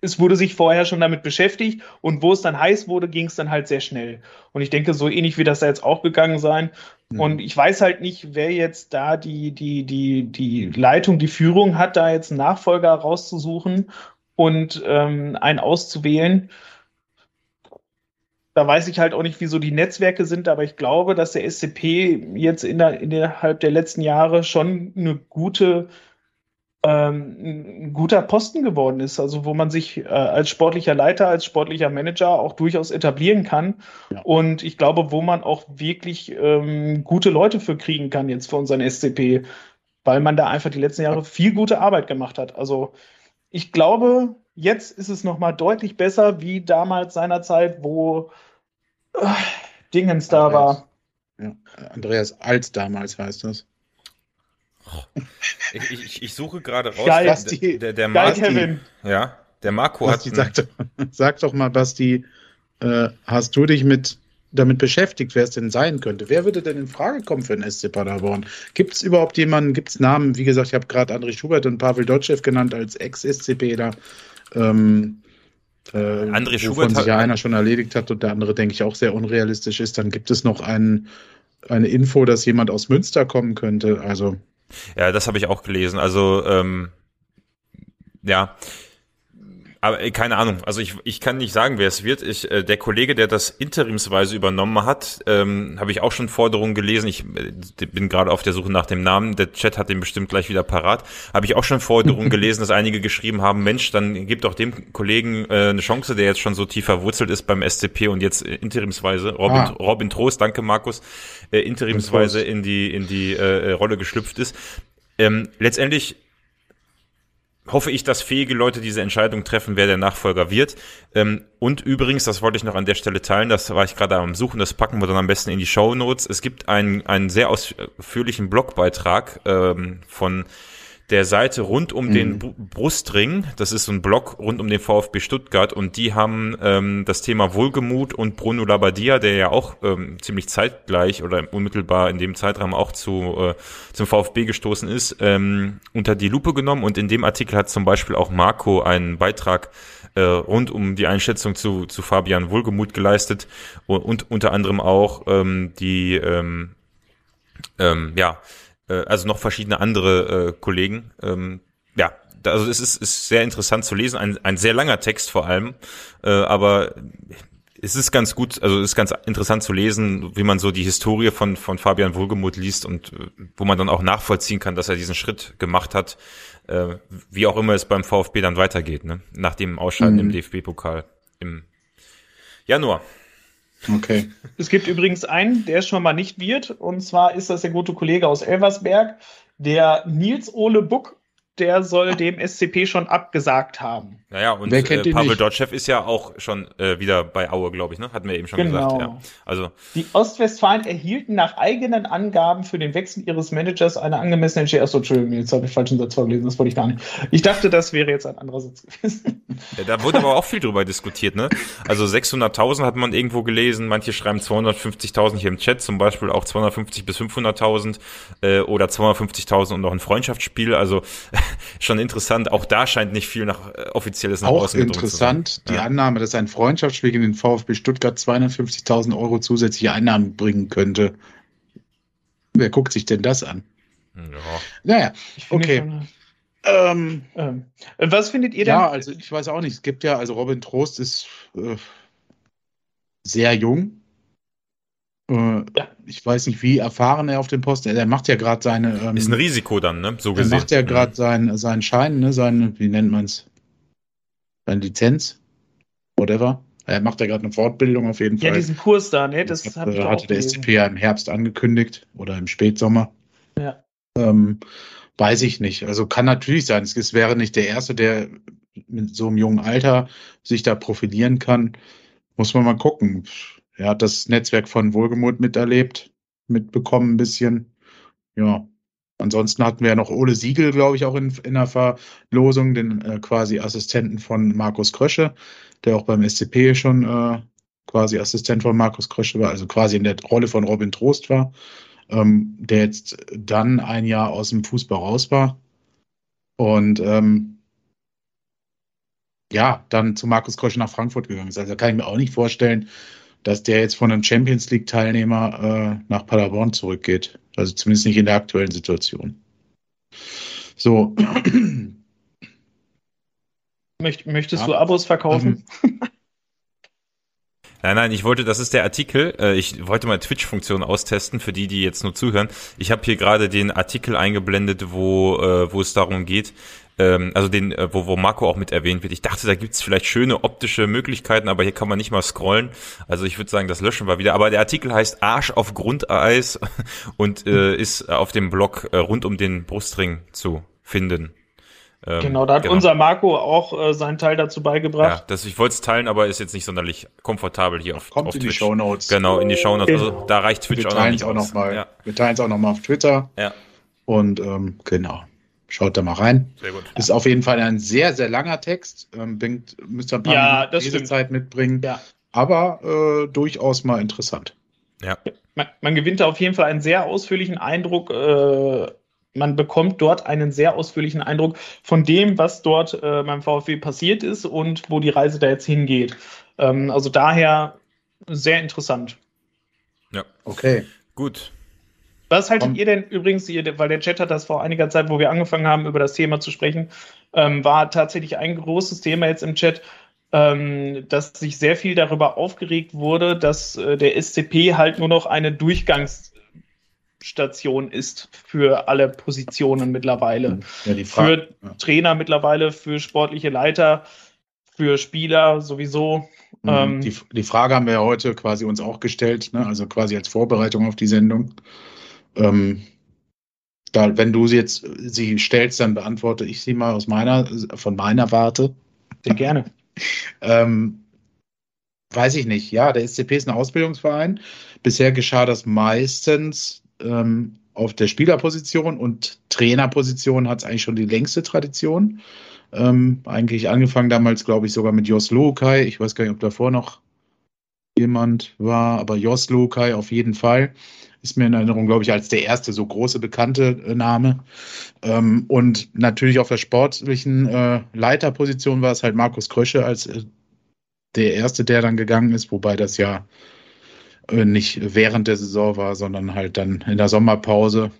es wurde sich vorher schon damit beschäftigt und wo es dann heiß wurde, ging es dann halt sehr schnell. Und ich denke, so ähnlich wie das da jetzt auch gegangen sein. Mhm. Und ich weiß halt nicht, wer jetzt da die, die, die, die Leitung, die Führung hat, da jetzt einen Nachfolger rauszusuchen und ähm, einen auszuwählen. Da weiß ich halt auch nicht, wieso die Netzwerke sind, aber ich glaube, dass der SCP jetzt in der, innerhalb der letzten Jahre schon eine gute ähm, ein guter Posten geworden ist, also wo man sich äh, als sportlicher Leiter, als sportlicher Manager auch durchaus etablieren kann. Ja. Und ich glaube, wo man auch wirklich ähm, gute Leute für kriegen kann jetzt für unseren SCP, weil man da einfach die letzten Jahre viel gute Arbeit gemacht hat. Also ich glaube, jetzt ist es noch mal deutlich besser wie damals seinerzeit, wo äh, Dingens da war. Ja, Andreas als damals heißt das. Oh. Ich, ich, ich, suche gerade raus. Geil, der, der, der Geil, Kevin. Ja, der Marco Basti, hat. Sag, sag doch mal, Basti, äh, hast du dich mit damit beschäftigt, wer es denn sein könnte. Wer würde denn in Frage kommen für den SC Paderborn? Gibt es überhaupt jemanden, gibt es Namen? Wie gesagt, ich habe gerade André Schubert und Pavel Dotschew genannt als Ex-SCPler. Ähm, äh, André Schubert sich ja einer schon erledigt hat und der andere, denke ich, auch sehr unrealistisch ist. Dann gibt es noch einen, eine Info, dass jemand aus Münster kommen könnte. Also. Ja, das habe ich auch gelesen. Also, ähm, ja, aber äh, keine Ahnung. Also ich, ich kann nicht sagen, wer es wird. Ich, äh, der Kollege, der das interimsweise übernommen hat, ähm, habe ich auch schon Forderungen gelesen. Ich äh, bin gerade auf der Suche nach dem Namen. Der Chat hat den bestimmt gleich wieder parat. Habe ich auch schon Forderungen gelesen, dass einige geschrieben haben, Mensch, dann gibt doch dem Kollegen äh, eine Chance, der jetzt schon so tief verwurzelt ist beim SCP und jetzt äh, interimsweise, Robin, ah. Robin Trost, danke Markus, äh, interimsweise in die, in die äh, Rolle geschlüpft ist. Ähm, letztendlich hoffe ich, dass fähige Leute diese Entscheidung treffen, wer der Nachfolger wird. Ähm, und übrigens, das wollte ich noch an der Stelle teilen, das war ich gerade am Suchen, das packen wir dann am besten in die Show Notes. Es gibt einen, einen sehr ausführlichen Blogbeitrag ähm, von der Seite rund um mhm. den Brustring. Das ist so ein Blog rund um den VfB Stuttgart und die haben ähm, das Thema Wohlgemut und Bruno Labbadia, der ja auch ähm, ziemlich zeitgleich oder unmittelbar in dem Zeitraum auch zu äh, zum VfB gestoßen ist, ähm, unter die Lupe genommen und in dem Artikel hat zum Beispiel auch Marco einen Beitrag äh, rund um die Einschätzung zu, zu Fabian Wohlgemut geleistet und, und unter anderem auch ähm, die ähm, ähm, ja äh, also noch verschiedene andere äh, Kollegen. Ähm, ja, also es ist, ist sehr interessant zu lesen, ein, ein sehr langer Text vor allem, äh, aber es ist ganz gut, also es ist ganz interessant zu lesen, wie man so die Historie von, von Fabian Wohlgemuth liest und äh, wo man dann auch nachvollziehen kann, dass er diesen Schritt gemacht hat, äh, wie auch immer es beim VfB dann weitergeht, ne? nach dem Ausscheiden mhm. im DFB-Pokal im Januar. Okay. Es gibt übrigens einen, der schon mal nicht wird, und zwar ist das der gute Kollege aus Elversberg, der Nils Ole Buck der soll dem SCP schon abgesagt haben. Naja, und Wer kennt äh, Pavel Dotschew ist ja auch schon äh, wieder bei Aue, glaube ich, ne? Hatten wir eben schon genau. gesagt. Ja. Also die Ostwestfalen erhielten nach eigenen Angaben für den Wechsel ihres Managers eine angemessene Entschädigung. Achso, Entschuldigung, jetzt habe ich falschen Satz vorgelesen, das wollte ich gar nicht. Ich dachte, das wäre jetzt ein anderer Satz gewesen. Ja, da wurde aber auch viel drüber diskutiert, ne? Also 600.000 hat man irgendwo gelesen, manche schreiben 250.000 hier im Chat, zum Beispiel auch 250 bis 500.000 äh, oder 250.000 und noch ein Freundschaftsspiel. Also schon interessant. Auch da scheint nicht viel nach äh, offizielles nach Auch interessant, die ja. Annahme, dass ein Freundschaftsspiel in den VfB Stuttgart 250.000 Euro zusätzliche Einnahmen bringen könnte. Wer guckt sich denn das an? Ja. Naja, okay. ähm, ähm, was findet ihr denn? Ja, also ich weiß auch nicht. Es gibt ja, also Robin Trost ist äh, sehr jung. Äh, ja. Ich weiß nicht, wie erfahren er auf dem Posten. Er macht ja gerade seine. Ähm, ist ein Risiko dann, ne? So gesehen. Er macht ja gerade mhm. seinen, seinen Schein, ne? Seinen, wie nennt man es? Seine Lizenz. Whatever. Er macht ja gerade eine Fortbildung auf jeden Fall. Ja, diesen Kurs da, ne? Das, das hat, äh, hatte der SCP ja im Herbst angekündigt oder im Spätsommer. Ja. Ähm, weiß ich nicht. Also kann natürlich sein. Es wäre nicht der Erste, der mit so einem jungen Alter sich da profilieren kann. Muss man mal gucken er hat das Netzwerk von Wohlgemut miterlebt, mitbekommen ein bisschen. Ja. Ansonsten hatten wir ja noch Ole Siegel, glaube ich, auch in, in der Verlosung, den äh, quasi Assistenten von Markus Krösche, der auch beim SCP schon äh, quasi Assistent von Markus Krösche war, also quasi in der Rolle von Robin Trost war, ähm, der jetzt dann ein Jahr aus dem Fußball raus war. Und ähm, ja, dann zu Markus Krösche nach Frankfurt gegangen ist. Also kann ich mir auch nicht vorstellen, dass der jetzt von einem Champions League-Teilnehmer äh, nach Paderborn zurückgeht. Also zumindest nicht in der aktuellen Situation. So. Möcht, möchtest ja. du Abos verkaufen? Ähm. Nein, nein, ich wollte, das ist der Artikel. Äh, ich wollte mal Twitch-Funktion austesten für die, die jetzt nur zuhören. Ich habe hier gerade den Artikel eingeblendet, wo, äh, wo es darum geht, ähm, also den, äh, wo, wo Marco auch mit erwähnt wird. Ich dachte, da gibt's vielleicht schöne optische Möglichkeiten, aber hier kann man nicht mal scrollen. Also ich würde sagen, das löschen wir wieder. Aber der Artikel heißt Arsch auf Grundeis und äh, ist auf dem Blog äh, rund um den Brustring zu finden. Ähm, genau, da hat genau. unser Marco auch äh, seinen Teil dazu beigebracht. Ja, das, ich wollte es teilen, aber ist jetzt nicht sonderlich komfortabel hier auf, Kommt auf in die Twitch. Show Notes. Genau, in die Shownotes. Also da reicht Twitch Wir auch noch teilen nicht es auch noch mal. Ja, Wir teilen es auch noch mal auf Twitter ja, und ähm, genau. Schaut da mal rein. sehr gut. Ist auf jeden Fall ein sehr, sehr langer Text. Ähm, bringt, müsst ihr ein paar Ja. Lesezeit mitbringen. Ja. Aber äh, durchaus mal interessant. Ja, Man, man gewinnt da auf jeden Fall einen sehr ausführlichen Eindruck. Äh, man bekommt dort einen sehr ausführlichen Eindruck von dem, was dort äh, beim VfW passiert ist und wo die Reise da jetzt hingeht. Ähm, also daher sehr interessant. ja, Okay. gut. Was haltet ihr denn übrigens, ihr, weil der Chat hat das vor einiger Zeit, wo wir angefangen haben, über das Thema zu sprechen, ähm, war tatsächlich ein großes Thema jetzt im Chat, ähm, dass sich sehr viel darüber aufgeregt wurde, dass äh, der SCP halt nur noch eine Durchgangsstation ist für alle Positionen mittlerweile. Ja. Für ja. Trainer mittlerweile, für sportliche Leiter, für Spieler sowieso. ähm, Mhm. die, die Frage haben wir ja heute quasi uns auch gestellt, ne? also quasi als Vorbereitung auf die Sendung. Ähm, da, wenn du sie jetzt sie stellst, dann beantworte ich sie mal aus meiner, von meiner Warte. Sehr gerne. Ähm, weiß ich nicht. Ja, der SCP ist ein Ausbildungsverein. Bisher geschah das meistens ähm, auf der Spielerposition und Trainerposition hat es eigentlich schon die längste Tradition. Ähm, eigentlich angefangen damals, glaube ich, sogar mit Jos Lukai. Ich weiß gar nicht, ob davor noch jemand war, aber Jos Lukai auf jeden Fall. Ist mir in Erinnerung, glaube ich, als der erste so große bekannte äh, Name. Ähm, und natürlich auf der sportlichen äh, Leiterposition war es halt Markus Krösche als äh, der erste, der dann gegangen ist, wobei das ja äh, nicht während der Saison war, sondern halt dann in der Sommerpause.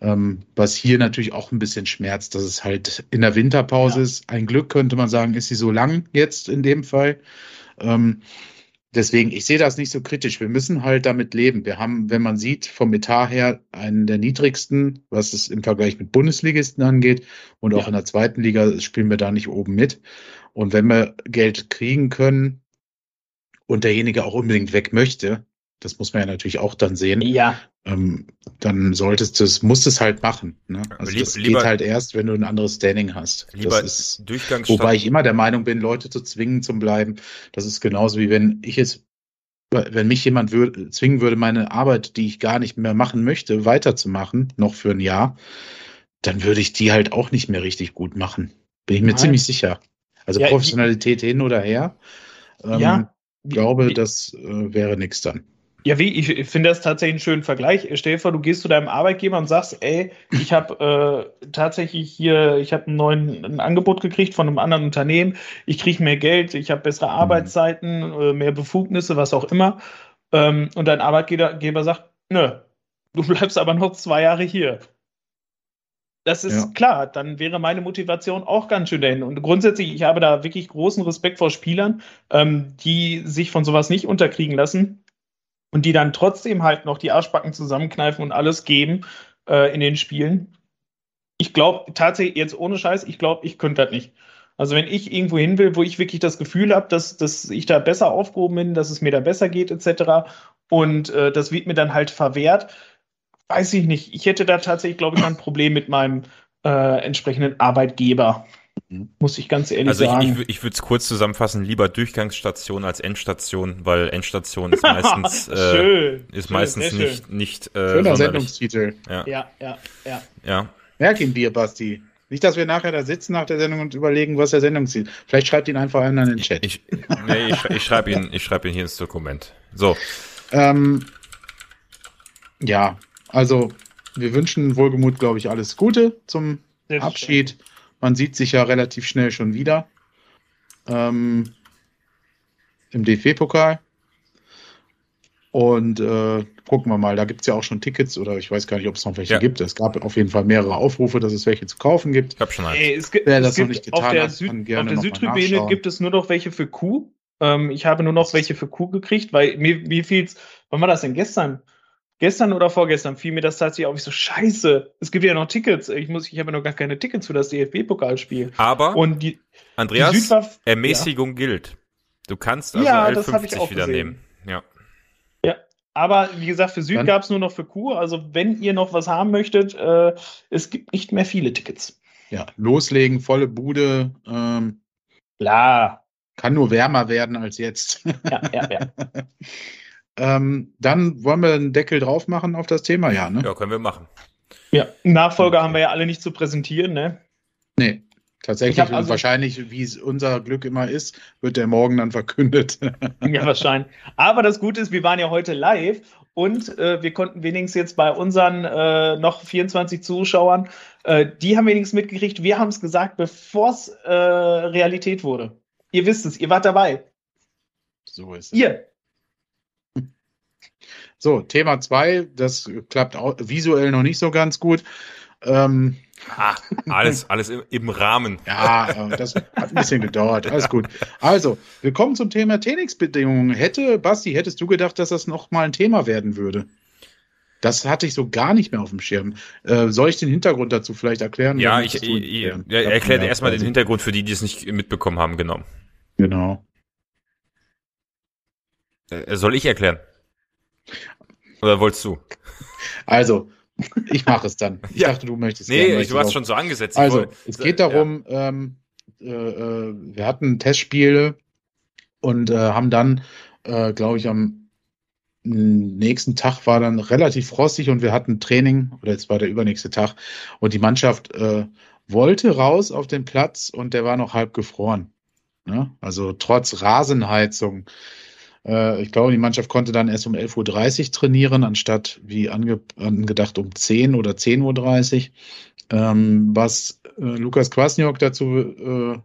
Ähm, was hier natürlich auch ein bisschen schmerzt, dass es halt in der Winterpause Ja. ist. Ein Glück könnte man sagen, ist sie so lang jetzt in dem Fall. Ähm, deswegen, ich sehe das nicht so kritisch. Wir müssen halt damit leben. Wir haben, wenn man sieht, vom Etat her einen der niedrigsten, was es im Vergleich mit Bundesligisten angeht. Und auch Ja. in der zweiten Liga spielen wir da nicht oben mit. Und wenn wir Geld kriegen können und derjenige auch unbedingt weg möchte, das muss man ja natürlich auch dann sehen, Ja, ähm, dann solltest du es, musst es halt machen. Ne? Also Lieb- das lieber- geht halt erst, wenn du ein anderes Standing hast. Lieber das ist, wobei ich immer der Meinung bin, Leute zu zwingen zum Bleiben. Das ist genauso wie wenn ich jetzt, wenn mich jemand würd, zwingen würde, meine Arbeit, die ich gar nicht mehr machen möchte, weiterzumachen, noch für ein Jahr, dann würde ich die halt auch nicht mehr richtig gut machen. Bin ich mir Nein. ziemlich sicher. Also Ja, Professionalität hin oder her. Ähm, Ja. glaube, das äh, wäre nix dann. Ja, wie, ich ich finde das tatsächlich einen schönen Vergleich. Stell dir vor, du gehst zu deinem Arbeitgeber und sagst, ey, ich habe äh, tatsächlich hier, ich habe ein neuen ein Angebot gekriegt von einem anderen Unternehmen, ich kriege mehr Geld, ich habe bessere Arbeitszeiten, äh, mehr Befugnisse, was auch immer. Ähm, und dein Arbeitgeber Geber sagt, nö, du bleibst aber noch zwei Jahre hier. Das ist Ja. klar, dann wäre meine Motivation auch ganz schön dahin. Und grundsätzlich, ich habe da wirklich großen Respekt vor Spielern, ähm, die sich von sowas nicht unterkriegen lassen und die dann trotzdem halt noch die Arschbacken zusammenkneifen und alles geben äh, in den Spielen. Ich glaube tatsächlich, jetzt ohne Scheiß, ich glaube, ich könnte das nicht. Also wenn ich irgendwo hin will, wo ich wirklich das Gefühl habe, dass, dass ich da besser aufgehoben bin, dass es mir da besser geht, etc. Und äh, das wird mir dann halt verwehrt, weiß ich nicht. Ich hätte da tatsächlich, glaube ich, ein Problem mit meinem äh, entsprechenden Arbeitgeber. Muss ich ganz ehrlich Also ich, sagen. ich, wür- ich würde es kurz zusammenfassen, lieber Durchgangsstation als Endstation, weil Endstation ist meistens, äh, schön. ist schön, meistens nicht, nicht äh, Schöner. Sendungstitel. Ja, Ja, ja, ja. ja. Merk ihn dir, Basti. Nicht, dass wir nachher da sitzen nach der Sendung und überlegen, was der Sendungsziel. Vielleicht schreibt ihn einfach einer in den Chat. Ich, nee, ich, ich schreibe ihn, ich schreibe ihn hier ins Dokument. So, Ähm, ja, also wir wünschen wohlgemut, glaube ich, alles Gute zum Abschied. Man sieht sich ja relativ schnell schon wieder ähm, im DFB-Pokal. Und äh, gucken wir mal, da gibt es ja auch schon Tickets oder ich weiß gar nicht, ob es noch welche Ja. gibt. Es gab auf jeden Fall mehrere Aufrufe, dass es welche zu kaufen gibt. ich habe schon eins. Ey, es gibt, Wer es das noch gibt nicht getan auf der, hat, Süd, auf der noch Südtribüne gibt es nur noch welche für Q. Ähm, ich habe nur noch welche für Q gekriegt, weil mir, mir fiel's, wann war das denn gestern? Gestern oder vorgestern fiel mir das tatsächlich auf. Ich so, scheiße, es gibt ja noch Tickets. Ich muss, ich habe ja noch gar keine Tickets für das DFB-Pokalspiel. Aber, Und die, die Andreas, Süd war, Ermäßigung gilt. Du kannst also Ja, das hab ich L50 auch wieder gesehen. nehmen. Ja. aber wie gesagt, für Süd gab es nur noch für Q. Also wenn ihr noch was haben möchtet, äh, es gibt nicht mehr viele Tickets. ja, loslegen, volle Bude. Ähm, Klar. Kann nur wärmer werden als jetzt. Ja, ja, ja. ähm, dann wollen wir einen Deckel drauf machen auf das Thema, ja, ne? Ja, können wir machen. Ja, Nachfolger okay. haben wir ja alle nicht zu präsentieren, ne? Nee, tatsächlich. Also, und wahrscheinlich, wie es unser Glück immer ist, wird der morgen dann verkündet. ja, wahrscheinlich. Aber das Gute ist, wir waren ja heute live und äh, wir konnten wenigstens jetzt bei unseren äh, noch 24 Zuschauern, äh, die haben wenigstens mitgekriegt, wir haben es gesagt, bevor es äh, Realität wurde. Ihr wisst es, ihr wart dabei. So ist es. Ihr. So, Thema 2, das klappt auch visuell noch nicht so ganz gut. Ähm, ah, alles, alles im Rahmen. Ja, das hat ein bisschen gedauert. Alles gut. Also, willkommen zum Thema Trainingsbedingungen. Hätte, Basti, hättest du gedacht, dass das nochmal ein Thema werden würde? Das hatte ich so gar nicht mehr auf dem Schirm. Äh, soll ich den Hintergrund dazu vielleicht erklären? Ja, ich, ich, ich ja, erkläre erstmal den Hintergrund für die, die es nicht mitbekommen haben, genau. Genau. Äh, soll ich erklären? Oder wolltest du? Also, ich mache es dann. Ich ja. dachte, du möchtest. Nee, gerne, du hast schon so angesetzt. Also, wollte, es geht darum, ja. ähm, äh, äh, wir hatten Testspiele und äh, haben dann, äh, glaube ich, am nächsten Tag war dann relativ frostig und wir hatten Training, oder jetzt war der übernächste Tag, und die Mannschaft äh, wollte raus auf den Platz und der war noch halb gefroren. Ne? Also trotz Rasenheizung. Äh, ich glaube, die Mannschaft konnte dann erst um 11.30 Uhr trainieren, anstatt wie ange angedacht um 10 oder 10.30 Uhr. Ähm, was äh, Lukas Kwasniok dazu äh,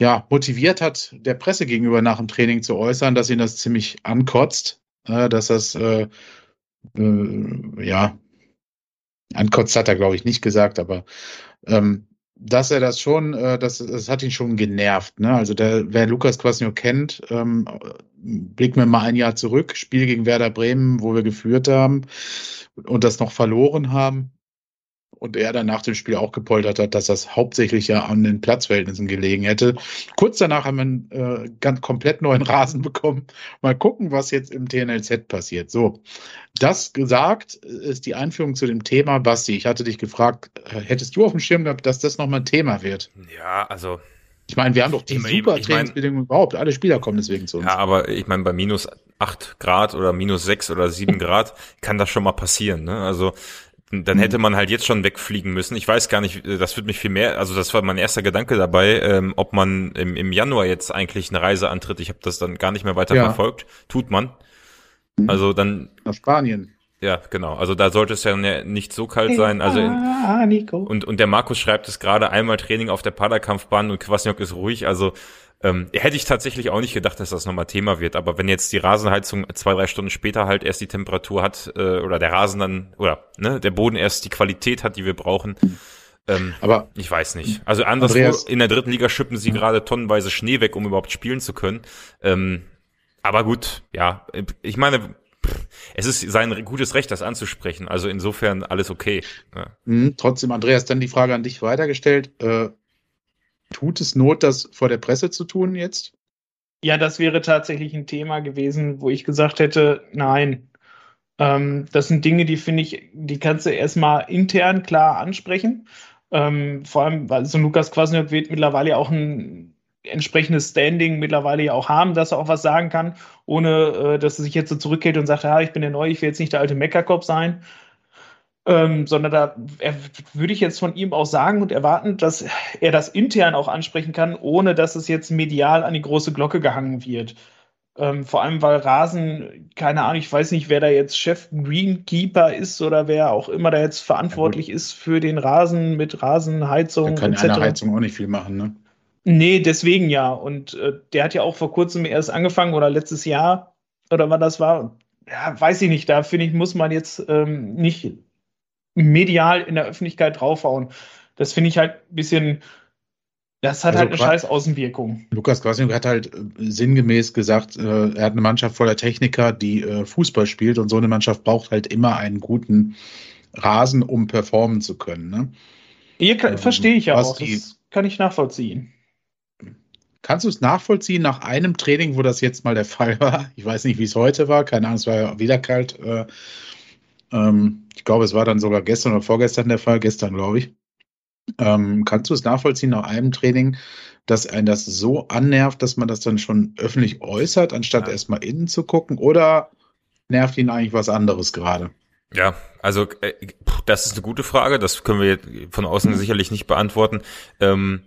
ja, motiviert hat, der Presse gegenüber nach dem Training zu äußern, dass ihn das ziemlich ankotzt, äh, dass das äh, äh, ja ankotzt hat er, glaube ich, nicht gesagt, aber ähm, dass er das schon, das, das hat ihn schon genervt. Ne? Also der, wer Lukas Kwasniok kennt, ähm, blicken wir mal ein Jahr zurück, Spiel gegen Werder Bremen, wo wir geführt haben und das noch verloren haben und er dann nach dem Spiel auch gepoltert hat, dass das hauptsächlich ja an den Platzverhältnissen gelegen hätte. Kurz danach haben wir einen äh, ganz komplett neuen Rasen bekommen. Mal gucken, was jetzt im TNLZ passiert. So, das gesagt ist die Einführung zu dem Thema. Basti, ich hatte dich gefragt, äh, hättest du auf dem Schirm gehabt, dass das nochmal ein Thema wird? Ja, also ich meine, wir haben doch die ich super ich Trainingsbedingungen überhaupt. Alle Spieler kommen deswegen zu uns. Ja, aber ich meine, bei minus acht Grad oder minus sechs oder sieben Grad kann das schon mal passieren. Ne? Also dann hätte man halt jetzt schon wegfliegen müssen. Ich weiß gar nicht, das wird mich viel mehr, also das war mein erster Gedanke dabei, ähm, ob man im, im Januar jetzt eigentlich eine Reise antritt. Ich habe das dann gar nicht mehr weiter ja. verfolgt. Tut man. Mhm. Also dann. Nach Spanien. Ja, genau. Also da sollte es ja nicht so kalt sein. Also ah, Nico. Und, und der Markus schreibt es gerade einmal Training auf der Paderkampfbahn und Kwasniok ist ruhig. Also ähm, hätte ich tatsächlich auch nicht gedacht, dass das nochmal Thema wird. Aber wenn jetzt die Rasenheizung zwei, drei Stunden später halt erst die Temperatur hat äh, oder der Rasen dann oder ne, der Boden erst die Qualität hat, die wir brauchen, ähm, aber ich weiß nicht. Also anderswo Andreas, in der dritten Liga schippen sie gerade tonnenweise Schnee weg, um überhaupt spielen zu können. Ähm, aber gut, ja, ich meine, es ist sein gutes Recht, das anzusprechen. Also insofern alles okay. Ja. Mhm, trotzdem, Andreas, dann die Frage an dich weitergestellt. Äh, Tut es Not, das vor der Presse zu tun jetzt? Ja, das wäre tatsächlich ein Thema gewesen, wo ich gesagt hätte, nein. Ähm, das sind Dinge, die finde ich, die kannst du erstmal intern klar ansprechen. Ähm, vor allem, weil so Lukas Kwasniok wird mittlerweile auch ein entsprechendes Standing mittlerweile ja auch haben, dass er auch was sagen kann, ohne äh, dass er sich jetzt so zurückhält und sagt, ja, ich bin der Neue, ich will jetzt nicht der alte Meckerkopf sein, ähm, sondern da würde ich jetzt von ihm auch sagen und erwarten, dass er das intern auch ansprechen kann, ohne dass es jetzt medial an die große Glocke gehangen wird. Ähm, vor allem, weil Rasen, keine Ahnung, ich weiß nicht, wer da jetzt Chef Greenkeeper ist oder wer auch immer da jetzt verantwortlich ja, ist für den Rasen mit Rasenheizung. Da kann etc. eine Heizung auch nicht viel machen, ne? Nee, deswegen ja. Und äh, der hat ja auch vor kurzem erst angefangen oder letztes Jahr oder wann das war. Ja, weiß ich nicht. Da finde ich, muss man jetzt ähm, nicht medial in der Öffentlichkeit draufhauen. Das finde ich halt ein bisschen, das hat also halt eine scheiß Außenwirkung. Lukas Kwasniok hat halt äh, sinngemäß gesagt, äh, er hat eine Mannschaft voller Techniker, die äh, Fußball spielt und so eine Mannschaft braucht halt immer einen guten Rasen, um performen zu können. Ne? Hier ähm, verstehe ich ja auch, das kann ich nachvollziehen. Kannst du es nachvollziehen nach einem Training, wo das jetzt mal der Fall war? Ich weiß nicht, wie es heute war, keine Ahnung, es war ja wieder kalt. Äh, ähm, ich glaube, es war dann sogar gestern oder vorgestern der Fall, gestern glaube ich. Ähm, kannst du es nachvollziehen nach einem Training, dass ein das so annervt, dass man das dann schon öffentlich äußert, anstatt Ja. erstmal innen zu gucken? Oder nervt ihn eigentlich was anderes gerade? Ja, also äh, das ist eine gute Frage. Das können wir von außen sicherlich nicht beantworten. Ähm,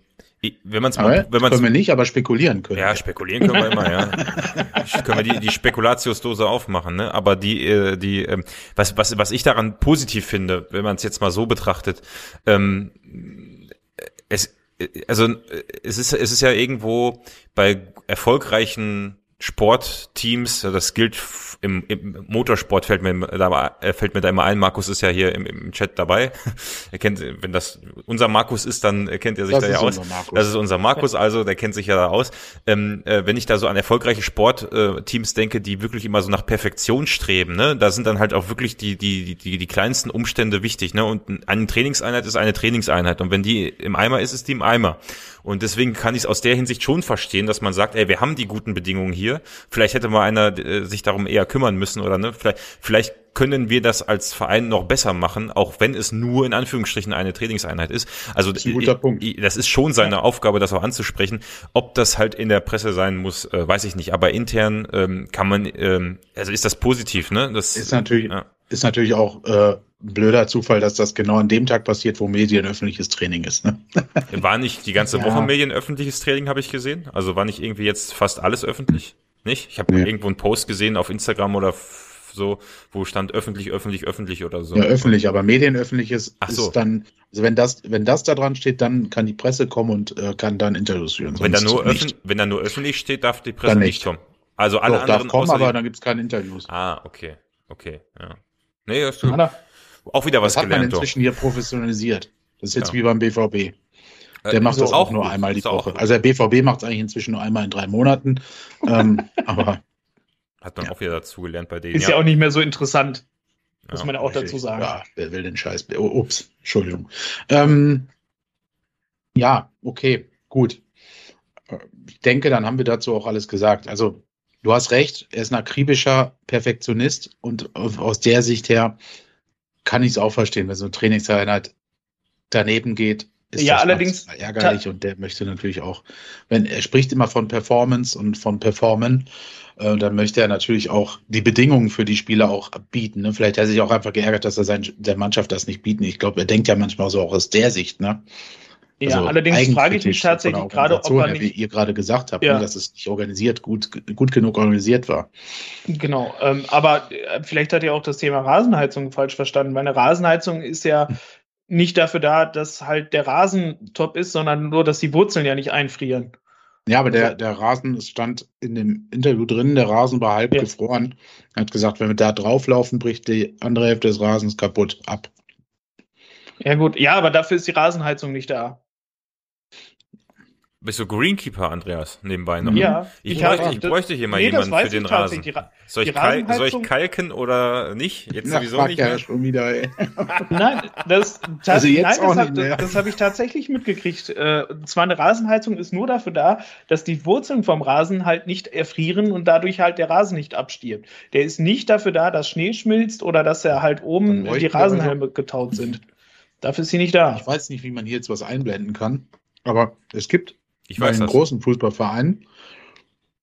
wenn man es mal, wenn man können wir nicht, aber spekulieren können. Ja, spekulieren können wir immer, ja. Können wir die, die Spekulatiusdose aufmachen, ne? Aber die, äh, die, ähm, was, was, was ich daran positiv finde, wenn man es jetzt mal so betrachtet, ähm, es, äh, also äh, es ist, es ist ja irgendwo bei erfolgreichen Sportteams, das gilt im, im Motorsport fällt mir da äh, fällt mir da immer ein. Markus ist ja hier im, im Chat dabei. Er kennt, wenn das unser Markus ist, dann kennt er sich Das da ja ist aus. unser Markus. Das ist unser Markus, also der kennt sich ja da aus. Ähm, äh, wenn ich da so an erfolgreiche Sportteams denke, die wirklich immer so nach Perfektion streben, ne, da sind dann halt auch wirklich die die die die kleinsten Umstände wichtig, ne? Und eine Trainingseinheit ist eine Trainingseinheit und wenn die im Eimer ist, ist die im Eimer. Und deswegen kann ich es aus der Hinsicht schon verstehen, dass man sagt, ey, wir haben die guten Bedingungen hier. Vielleicht hätte mal einer äh, sich darum eher kümmern müssen oder ne, vielleicht vielleicht können wir das als Verein noch besser machen, auch wenn es nur in Anführungsstrichen eine Trainingseinheit ist. Also ist ein guter ich- das ist schon seine Aufgabe, das auch anzusprechen. Ob das halt in der Presse sein muss, äh, weiß ich nicht. Aber intern ähm, kann man, ähm, also ist das positiv, ne? Das Ist natürlich, Ja. ist natürlich auch äh, ein blöder Zufall, dass das genau an dem Tag passiert, wo medienöffentliches Training ist. Ne? War nicht die ganze Ja. Woche medienöffentliches Training, habe ich gesehen. Also war nicht irgendwie jetzt fast alles öffentlich, nicht? Ich habe Nee. irgendwo einen Post gesehen auf Instagram oder so, wo stand öffentlich, öffentlich, öffentlich oder so. Ja, öffentlich, aber medienöffentliches Ach so. ist dann, also wenn das, wenn das da dran steht, dann kann die Presse kommen und äh, kann dann Interviews führen. wenn da nur öffn, wenn da nur öffentlich steht, darf die Presse nicht nicht. kommen. Also alle Doch, darf anderen kommen, außer aber dann gibt's keine Interviews. Ah, okay, okay, ja. Nee, das ist Hat er. auch wieder was das hat man gelernt. doch. inzwischen hier professionalisiert. Das ist jetzt Ja. wie beim BVB. Der Äh, macht so das auch nur gut, einmal die ist Woche. Also der BVB macht es eigentlich inzwischen nur einmal in drei Monaten. ähm, aber Hat man Ja. auch wieder dazu gelernt bei denen. Ist ja. auch nicht mehr so interessant, muss Ja, man ja auch dazu Richtig. sagen. Ja, wer will den Scheiß? Oh, ups, Entschuldigung. Ähm, ja, okay, gut. Äh, Ich denke, dann haben wir dazu auch alles gesagt. Also, du hast recht, er ist ein akribischer Perfektionist und aus der Sicht her kann ich es auch verstehen, wenn so eine Trainingseinheit daneben geht. Ist Ja, das allerdings- ärgerlich und der möchte natürlich auch, wenn er spricht immer von Performance und von Performen, äh, dann möchte er natürlich auch die Bedingungen für die Spieler auch bieten. Ne? Vielleicht hat er sich auch einfach geärgert, dass er sein, der Mannschaft das nicht bieten. Ich glaube, er denkt ja manchmal so auch aus der Sicht. Ne? Ja, Also allerdings frage ich mich tatsächlich gerade, ob er her, nicht, wie ihr gerade gesagt habt, Ja. ne, dass es nicht organisiert, gut, gut genug organisiert war. Genau, ähm, aber äh, vielleicht hat er auch das Thema Rasenheizung falsch verstanden. Meine Rasenheizung ist ja nicht dafür da, dass halt der Rasen top ist, sondern nur, dass die Wurzeln ja nicht einfrieren. Ja, aber der, der Rasen, es stand in dem Interview drin, der Rasen war halb Ja. gefroren. Er hat gesagt, wenn wir da drauflaufen, bricht die andere Hälfte des Rasens kaputt ab. Ja gut, ja, aber dafür ist die Rasenheizung nicht da. Bist du Greenkeeper, Andreas, nebenbei noch? Ja, Ich, ich bräuchte, ich bräuchte hier mal Nee, jemanden für den Rasen. Die Ra- Soll ich, soll ich kalken oder nicht? Jetzt Na, sowieso nicht ja mehr. schon wieder, ey. Nein, das, Also jetzt nein, das, hab, habe ich tatsächlich mitgekriegt. Äh, und zwar eine Rasenheizung ist nur dafür da, dass die Wurzeln vom Rasen halt nicht erfrieren und dadurch halt der Rasen nicht abstirbt. Der ist nicht dafür da, dass Schnee schmilzt oder dass er halt oben die aber Rasenhelme getaut sind. Dafür ist sie nicht da. Ich weiß nicht, wie man hier jetzt was einblenden kann, aber es gibt Ich bei weiß den das. großen Fußballvereinen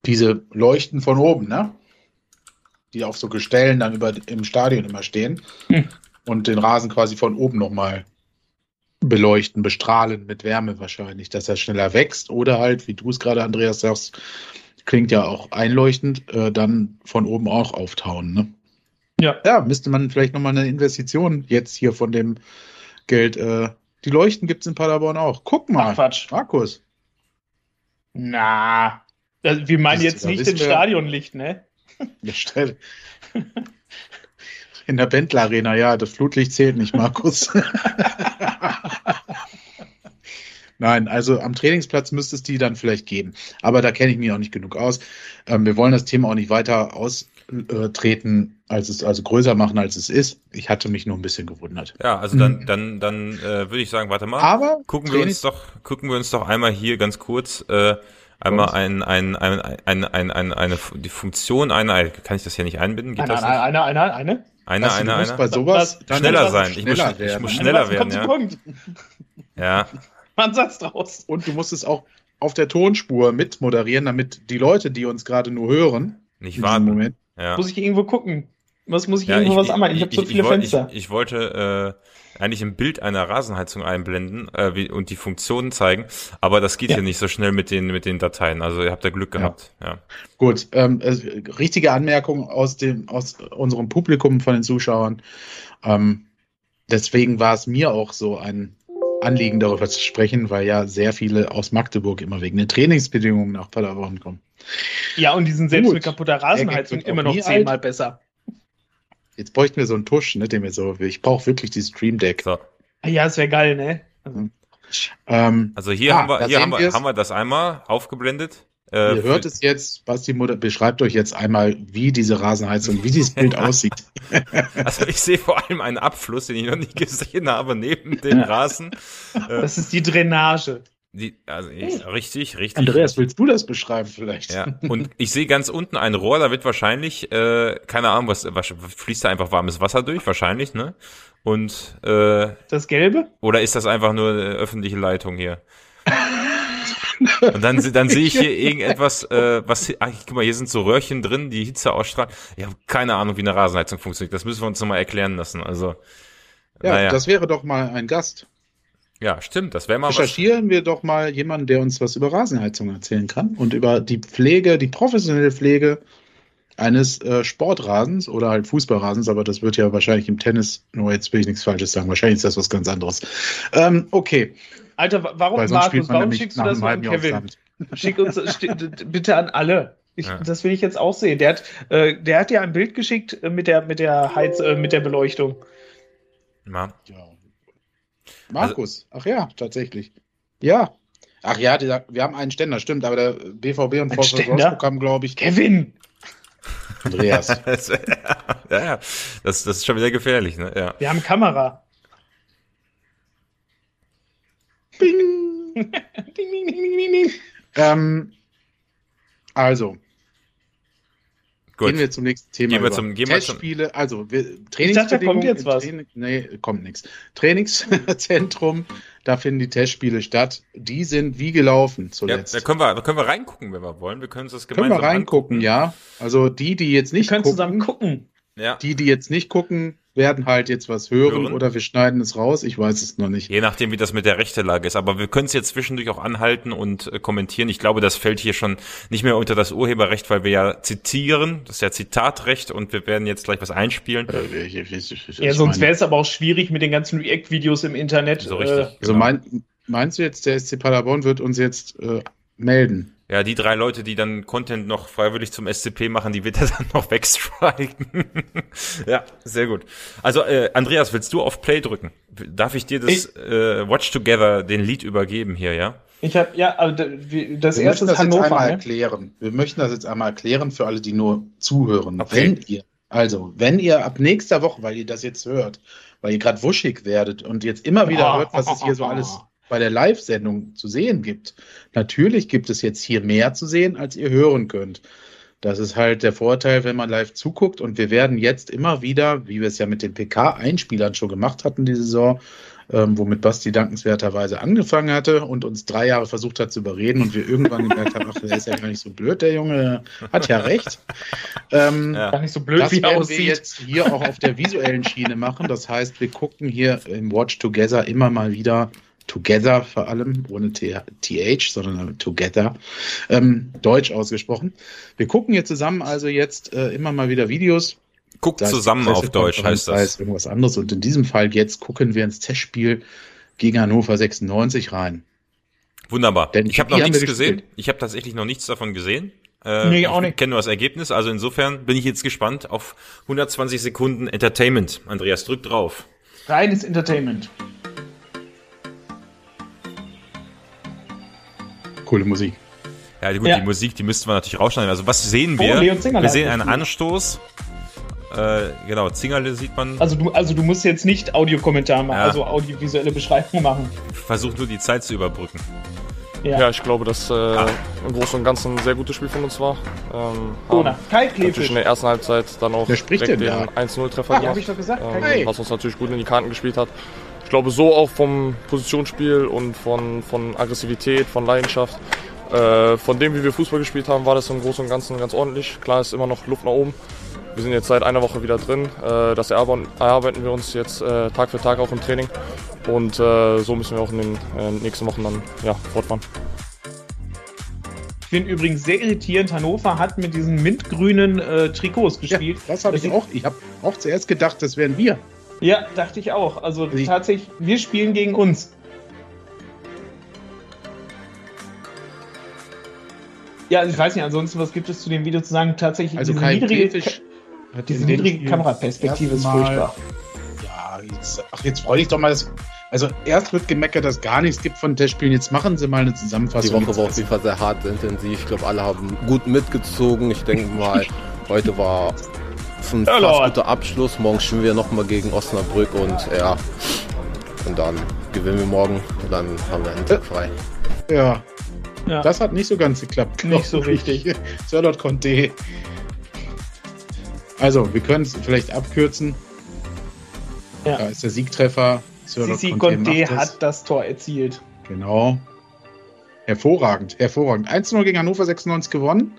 diese Leuchten von oben, ne? Die auf so Gestellen dann über, im Stadion immer stehen Hm. und den Rasen quasi von oben nochmal beleuchten, bestrahlen mit Wärme wahrscheinlich, dass er schneller wächst oder halt, wie du es gerade, Andreas, sagst, klingt ja auch einleuchtend, äh, dann von oben auch auftauen, ne? Ja. Ja, müsste man vielleicht nochmal eine Investition jetzt hier von dem Geld, äh, die Leuchten gibt's in Paderborn auch. Guck mal, Ach, Quatsch. Markus. Na. Also, wir meinen jetzt nicht den Stadionlicht, ne? Ja, stell- In der Bentler Arena, ja, das Flutlicht zählt nicht, Markus. Nein, also am Trainingsplatz müsste es die dann vielleicht geben. Aber da kenne ich mich auch nicht genug aus. Ähm, wir wollen das Thema auch nicht weiter austreten, als es, also größer machen, als es ist. Ich hatte mich nur ein bisschen gewundert. Ja, also dann, Mhm. dann, dann äh, würde ich sagen, warte mal. Aber gucken wir uns doch, gucken wir uns doch einmal hier ganz kurz äh, einmal ein, ein, ein, ein, ein, ein, eine die Funktion einer, kann ich das hier nicht einbinden? Geht Eine, das eine, nicht? eine, eine, eine. Eine, Also, eine, du musst eine. bei sowas Das- schneller sein. Ich muss, schneller ich werden. muss ne? schneller werden, ja. Punkt. Ja. Ein Satz draus. Und du musst es auch auf der Tonspur mit moderieren, damit die Leute, die uns gerade nur hören, Nicht warten. Moment, Ja. Muss ich irgendwo gucken? Was muss ich Ja, irgendwo was anmachen? Ich habe so viele wollt- Fenster. Ich, ich wollte äh, eigentlich ein Bild einer Rasenheizung einblenden äh, wie, und die Funktionen zeigen, aber das geht Ja. hier nicht so schnell mit den mit den Dateien. Also ihr habt da Glück Ja. gehabt. Ja. Gut, ähm, äh, richtige Anmerkung aus dem aus unserem Publikum von den Zuschauern. Ähm, deswegen war es mir auch so ein Anliegen, darüber zu sprechen, weil ja sehr viele aus Magdeburg immer wegen den Trainingsbedingungen nach Paderborn kommen. Ja, und die sind selbst Gut. mit kaputter Rasenheizung immer noch nie zehnmal besser. Jetzt bräuchten wir so einen Tusch, ne, den wir so. Ich brauche wirklich dieses Stream Deck. So. Ah Ja, das wäre geil, ne? Also, Ähm, Also hier Ah, haben wir hier haben wir, haben wir das einmal aufgeblendet. Äh, ihr hört es jetzt, Basti Mutter beschreibt euch jetzt einmal, wie diese Rasenheizung, wie dieses Bild aussieht. Also ich sehe vor allem einen Abfluss, den ich noch nie gesehen habe, neben dem Rasen. Äh, das ist die Drainage. Die, also ich, richtig, richtig. Andreas, willst du das beschreiben vielleicht? Ja, und ich sehe ganz unten ein Rohr, da wird wahrscheinlich, äh, keine Ahnung, was, was fließt da einfach warmes Wasser durch, wahrscheinlich, ne? Und äh, Das Gelbe? oder ist das einfach nur eine öffentliche Leitung hier? Und dann, dann sehe ich hier irgendetwas, äh, was, ach, guck mal, hier sind so Röhrchen drin, die Hitze ausstrahlen. Ich habe keine Ahnung, wie eine Rasenheizung funktioniert. Das müssen wir uns nochmal erklären lassen. Also, Ja, naja. das wäre doch mal ein Gast. Ja, stimmt, das wäre mal was. Recherchieren wir doch mal jemanden, der uns was über Rasenheizung erzählen kann und über die Pflege, die professionelle Pflege eines äh, Sportrasens oder halt Fußballrasens, aber das wird ja wahrscheinlich im Tennis, nur jetzt will ich nichts Falsches sagen, wahrscheinlich ist das was ganz anderes. Ähm, okay, Alter, wa- warum, Markus, warum schickst du das an Kevin? Schick uns bitte an alle. Ich, Ja. Das will ich jetzt auch sehen. Der hat, äh, der hat ja ein Bild geschickt äh, mit der, mit der Heiz, äh, mit der Beleuchtung. Ja. Ja. Markus, ach ja, tatsächlich. Ja. Ach ja, dieser, wir haben einen Ständer, stimmt, aber der BVB und VfL haben, glaube ich, Kevin! Andreas. Ja, ja, das, das ist schon wieder gefährlich, ne? Ja. Wir haben Kamera. Bing. ding, ding, ding, ding, ding. Ähm, also, Gut. Gehen wir zum nächsten Thema. Gehen wir über. zum- gehen wir zum- Testspiele, also wir, Ich dachte, da kommt jetzt was. Training, nee, kommt nichts. Trainingszentrum, da finden die Testspiele statt. Die sind wie gelaufen Ja, zuletzt. da können wir, da können wir reingucken, wenn wir wollen. Wir können uns das Können gemeinsam wir reingucken, angucken. ja. Also die, die jetzt Wir nicht können gucken, zusammen gucken. Ja. die, die jetzt nicht gucken, werden halt jetzt was hören, Hören. oder wir schneiden es raus. Ich weiß es noch nicht. Je nachdem, wie das mit der Rechtelage ist. Aber wir können es jetzt zwischendurch auch anhalten und äh, kommentieren. Ich glaube, das fällt hier schon nicht mehr unter das Urheberrecht, weil wir ja zitieren. Das ist ja Zitatrecht und wir werden jetzt gleich was einspielen. Äh, ich- ich- ich- ich- Ja, sonst wäre es aber auch schwierig mit den ganzen React-Videos im Internet. So richtig. Äh, Also mein, meinst du jetzt, der SC Paderborn wird uns jetzt äh, melden? Ja, die drei Leute, die dann Content noch freiwillig zum SCP machen, die wird er dann noch wegstriken. ja, sehr gut. Also, äh, Andreas, willst du auf Play drücken? Darf ich dir das äh, Watch Together, den Lied übergeben hier, ja? ich habe ja, also das Wir erste ist das jetzt einmal Hannover. Ne? erklären. Wir möchten das jetzt einmal erklären für alle, die nur zuhören. Okay. Wenn ihr, also, wenn ihr ab nächster Woche, weil ihr das jetzt hört, weil ihr gerade wuschig werdet und jetzt immer wieder Oh. hört, was es hier so alles bei der Live-Sendung zu sehen gibt. Natürlich gibt es jetzt hier mehr zu sehen, als ihr hören könnt. Das ist halt der Vorteil, wenn man live zuguckt. Und wir werden jetzt immer wieder, wie wir es ja mit den PK-Einspielern schon gemacht hatten, die Saison, ähm, womit Basti dankenswerterweise angefangen hatte und uns drei Jahre versucht hat zu überreden und wir irgendwann gemerkt haben, ach, der ist ja gar nicht so blöd, der Junge hat ja recht. Ähm, Ja. Gar nicht so blöd, das wie er werden wir aussieht. jetzt hier auch auf der visuellen Schiene machen. Das heißt, wir gucken hier im Watch Together immer mal wieder Together vor allem, ohne T- TH, sondern Together, ähm, deutsch ausgesprochen. Wir gucken hier zusammen also jetzt äh, immer mal wieder Videos. Guckt zusammen auf Deutsch, heißt das. ist irgendwas anderes. Und in diesem Fall jetzt gucken wir ins Testspiel gegen Hannover 96 rein. Wunderbar. Denn ich habe noch nichts gesehen. Ich habe tatsächlich noch nichts davon gesehen. Äh, Nee, auch nicht. Ich kenne nur das Ergebnis. Also insofern bin ich jetzt gespannt auf 120 Sekunden Entertainment. Andreas, drück drauf. Reines Entertainment. Coole Musik. Ja, gut, Ja. die Musik, die müssten wir natürlich rausschneiden. Also was sehen Oh, wir? Leon Zingerle wir sehen einen. Anstoß. Äh, genau, Zingerle sieht man. Also du, also du musst jetzt nicht Audiokommentar machen, Ja. also audiovisuelle Beschreibung machen. Versucht nur die Zeit zu überbrücken. Ja. Ja, ich glaube, dass äh, Ah. im Großen und Ganzen ein sehr gutes Spiel von uns war. Ähm, Kona. haben Kai natürlich in der ersten Halbzeit dann auch Wer spricht direkt den da? 1-0-Treffer Ja, gemacht. hab ich doch gesagt. Ähm, Hey. Was uns natürlich gut in die Karten gespielt hat. Ich glaube, so auch vom Positionsspiel und von, von Aggressivität, von Leidenschaft, äh, von dem, wie wir Fußball gespielt haben, war das im Großen und Ganzen ganz ordentlich. Klar ist immer noch Luft nach oben. Wir sind jetzt seit einer Woche wieder drin. Äh, das erarbeiten wir uns jetzt äh, Tag für Tag auch im Training. Und äh, so müssen wir auch in den äh, nächsten Wochen dann ja, fortfahren. Ich finde übrigens sehr irritierend, Hannover hat mit diesen mintgrünen äh, Trikots gespielt. Ja, das habe ich auch. Ich habe auch zuerst gedacht, das wären wir. Ja, dachte ich auch. Also ich tatsächlich, wir spielen gegen uns. Ja, also ich weiß nicht, ansonsten, was gibt es zu dem Video zu sagen? Tatsächlich, also diese niedrige, Klefisch diese niedrige Kameraperspektive ist furchtbar. Ja, jetzt, ach, jetzt freue ich doch mal. Das, also erst wird gemeckert, dass gar nichts gibt von Testspielen. Jetzt machen sie mal eine Zusammenfassung. Die Woche war auf jeden Fall sehr hart, sehr intensiv. Ich glaube, alle haben gut mitgezogen. Ich denke mal, heute war ein Ja, fast guter Abschluss. Morgen spielen wir nochmal gegen Osnabrück und ja, und dann gewinnen wir morgen und dann haben wir einen Tag frei. Ja, Ja. das hat nicht so ganz geklappt. Nicht so richtig. Sörlot Conte. Also, wir können es vielleicht abkürzen. Ja. Da ist der Siegtreffer. Sissi Conte Conte macht es. hat das Tor erzielt. Genau. Hervorragend, hervorragend. 1-0 gegen Hannover 96 gewonnen.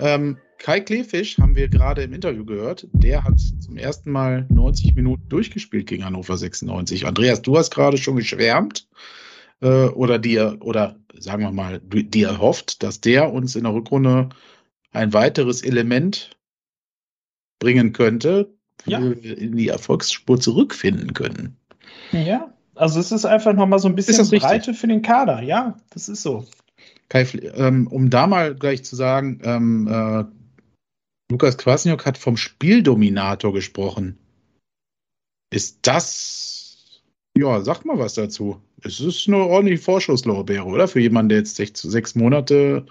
Ähm, Kai Klefisch haben wir gerade im Interview gehört. Der hat zum ersten Mal 90 Minuten durchgespielt gegen Hannover 96. Andreas, du hast gerade schon geschwärmt äh, oder dir oder sagen wir mal dir erhofft, dass der uns in der Rückrunde ein weiteres Element bringen könnte, Ja. wir in die Erfolgsspur zurückfinden können. Ja. Also es ist einfach nochmal so ein bisschen? Breite für den Kader. Ja, das ist so. Kai, ähm, um da mal gleich zu sagen, ähm, äh, Lukas Kwasniok hat vom Spieldominator gesprochen. Ist das, ja, sag mal was dazu. Es ist eine ordentliche Vorschusslorbeere, oder? Für jemanden, der jetzt sechs, sechs Monate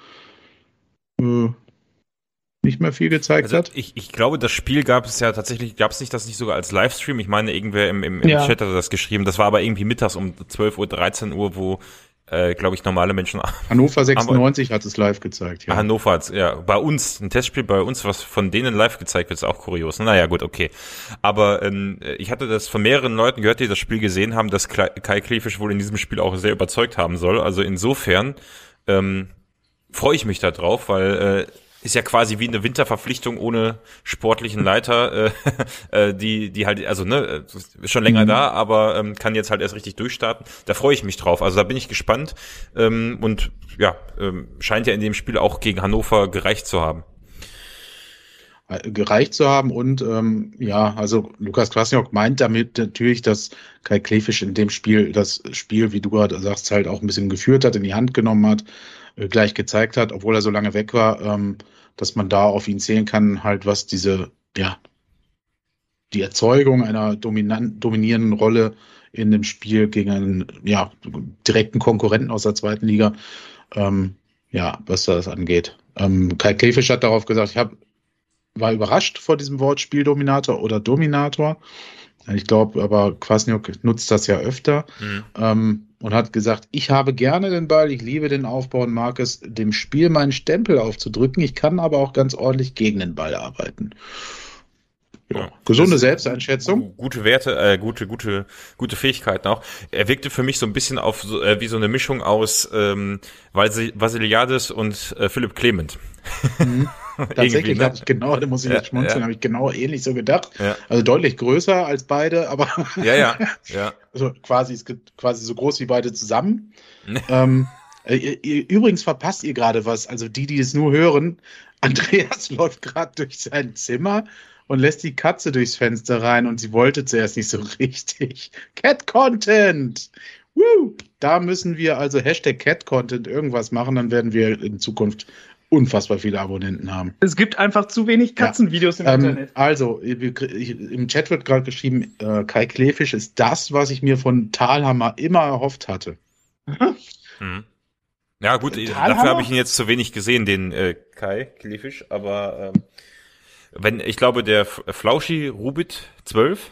äh, nicht mehr viel gezeigt Also hat. ich, ich glaube, das Spiel gab es ja tatsächlich, gab es nicht das nicht sogar als Livestream? Ich meine, irgendwer im, im, im Ja. Chat hatte das geschrieben. Das war aber irgendwie mittags um 12 Uhr, 13 Uhr, wo, äh, glaube ich, normale Menschen Hannover 96 hat es live gezeigt, ja. Hannover hat ja bei uns, ein Testspiel bei uns, was von denen live gezeigt wird, ist auch kurios. Naja, gut, okay. Aber ähm, ich hatte das von mehreren Leuten gehört, die das Spiel gesehen haben, dass Kai Klefisch wohl in diesem Spiel auch sehr überzeugt haben soll. Also insofern ähm, freue ich mich da drauf, weil äh, ist ja quasi wie eine Winterverpflichtung ohne sportlichen Leiter, äh, äh, die, die halt, also ne, ist schon länger Mhm. da, aber ähm, kann jetzt halt erst richtig durchstarten. Da freue ich mich drauf. Also da bin ich gespannt ähm, und ja, ähm, scheint ja in dem Spiel auch gegen Hannover gereicht zu haben. gereicht zu haben und ähm, ja, also Lukas Kwasniok meint damit natürlich, dass Kai Klefisch in dem Spiel das Spiel, wie du gerade sagst, halt auch ein bisschen geführt hat, in die Hand genommen hat, äh, gleich gezeigt hat, obwohl er so lange weg war, ähm, dass man da auf ihn zählen kann, halt was diese, ja, die Erzeugung einer dominierenden Rolle in dem Spiel gegen einen, ja, direkten Konkurrenten aus der zweiten Liga, ähm, ja, was das angeht. Ähm, Kai Klefisch hat darauf gesagt, ich habe war überrascht vor diesem Wort Spieldominator oder Dominator. Ich glaube, aber Kwasniok nutzt das ja öfter Mhm. ähm, und hat gesagt, ich habe gerne den Ball, ich liebe den Aufbau und mag es, dem Spiel meinen Stempel aufzudrücken. Ich kann aber auch ganz ordentlich gegen den Ball arbeiten. Ja, Ja. gesunde Selbsteinschätzung. Gute Werte, äh, gute, gute, gute Fähigkeiten auch. Er wirkte für mich so ein bisschen auf äh, wie so eine Mischung aus ähm, Vasil- Vasiliadis und äh, Philipp Clement. Mhm. Tatsächlich ne? habe ich genau, da muss ich Ja, jetzt schmunzeln, ja. habe ich genau ähnlich so gedacht. Ja. Also deutlich größer als beide, aber Ja, ja, ja. also quasi, es gibt quasi so groß wie beide zusammen. ähm, äh, übrigens verpasst ihr gerade was. Also die, die es nur hören, Andreas läuft gerade durch sein Zimmer und lässt die Katze durchs Fenster rein und sie wollte zuerst nicht so richtig. Cat Content! Woo! Da müssen wir also Hashtag Cat Content irgendwas machen, dann werden wir in Zukunft unfassbar viele Abonnenten haben. Es gibt einfach zu wenig Katzenvideos im Ähm, Internet. also, im Chat wird gerade geschrieben, äh, Kai Klefisch ist das, was ich mir von Talhammer immer erhofft hatte. Mhm. Ja, gut, Talhammer? dafür habe ich ihn jetzt zu wenig gesehen, den äh, Kai Klefisch, aber ähm, wenn, ich glaube, der Flauschi Rubit 12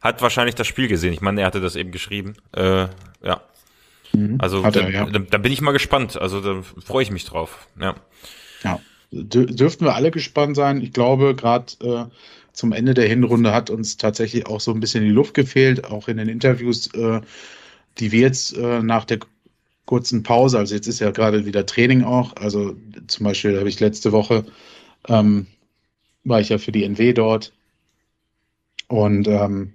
hat wahrscheinlich das Spiel gesehen. Ich meine, er hatte das eben geschrieben. Äh, ja. Also Hat er, da, ja. da, da bin ich mal gespannt. Also da freue ich mich drauf. Ja. Ja, dür dürften wir alle gespannt sein. Ich glaube, gerade äh, zum Ende der Hinrunde hat uns tatsächlich auch so ein bisschen die Luft gefehlt, auch in den Interviews, äh, die wir jetzt äh, nach der kurzen Pause, also jetzt ist ja gerade wieder Training auch, also zum Beispiel habe ich letzte Woche, ähm, war ich ja für die NW dort und ähm,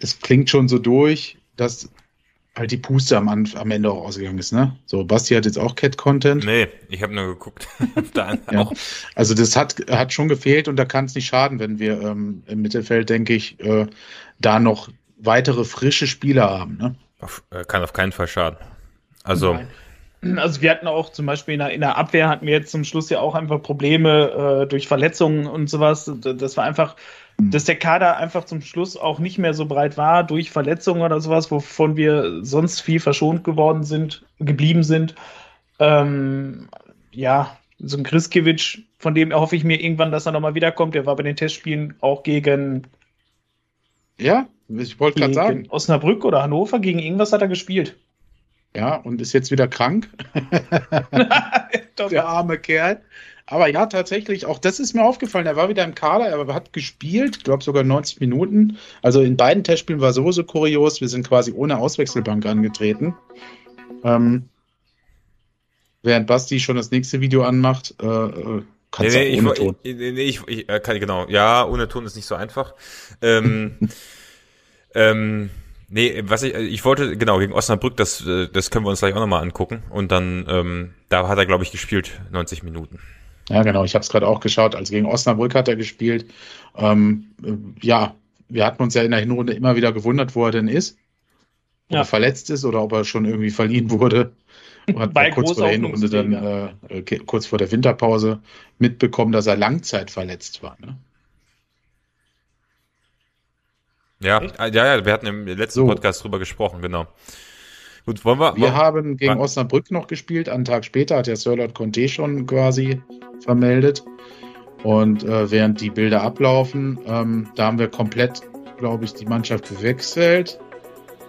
es klingt schon so durch, dass halt die Puste am, am Ende auch ausgegangen ist, ne? So, Basti hat jetzt auch Cat-Content. Nee, ich habe nur geguckt. ja. Also das hat, hat schon gefehlt und da kann es nicht schaden, wenn wir ähm, im Mittelfeld, denke ich, äh, da noch weitere frische Spieler haben, ne? Auf, äh, kann auf keinen Fall schaden. Also. Nein. Also wir hatten auch zum Beispiel in der, in der, Abwehr hatten wir jetzt zum Schluss ja auch einfach Probleme äh, durch Verletzungen und sowas. Das war einfach, hm. dass der Kader einfach zum Schluss auch nicht mehr so breit war durch Verletzungen oder sowas, wovon wir sonst viel verschont geworden sind, geblieben sind. Ähm, ja, so ein Kriskiewicz, von dem erhoffe ich mir irgendwann, dass er nochmal wiederkommt. Der war bei den Testspielen auch gegen. Ja, ich wollte gerade sagen. Osnabrück oder Hannover, gegen irgendwas hat er gespielt. Ja, und ist jetzt wieder krank. der arme Kerl. Aber ja, tatsächlich, auch das ist mir aufgefallen. Er war wieder im Kader, er hat gespielt, ich glaube sogar 90 Minuten. Also in beiden Testspielen war so so kurios. Wir sind quasi ohne Auswechselbank angetreten. Ähm, während Basti schon das nächste Video anmacht, äh, äh kannst nee, nee, ohne ich, Ton. Ich, nee, ich, ich äh, kann, genau. Ja, ohne Ton ist nicht so einfach. Ähm, ähm, Nee, was ich, ich wollte, genau, gegen Osnabrück, das, äh, das können wir uns gleich auch nochmal angucken. Und dann, ähm, da hat er, glaube ich, gespielt, 90 Minuten. Ja, genau, ich habe es gerade auch geschaut. Also gegen Osnabrück hat er gespielt. Ähm, äh, ja, wir hatten uns ja in der Hinrunde immer wieder gewundert, wo er denn ist. Ob ja. er verletzt ist oder ob er schon irgendwie verliehen wurde. Und hat kurz vor der Hinrunde dann, äh, äh kurz vor der Winterpause mitbekommen, dass er Langzeit verletzt war. Ne? Ja, Echt? ja, ja, wir hatten im letzten so. Podcast drüber gesprochen, genau. Gut, wollen wir. Wir wollen, haben gegen wann? Osnabrück noch gespielt. Einen Tag später hat der Sirlot Conte schon quasi vermeldet. Und äh, während die Bilder ablaufen, ähm, da haben wir komplett, glaube ich, die Mannschaft gewechselt.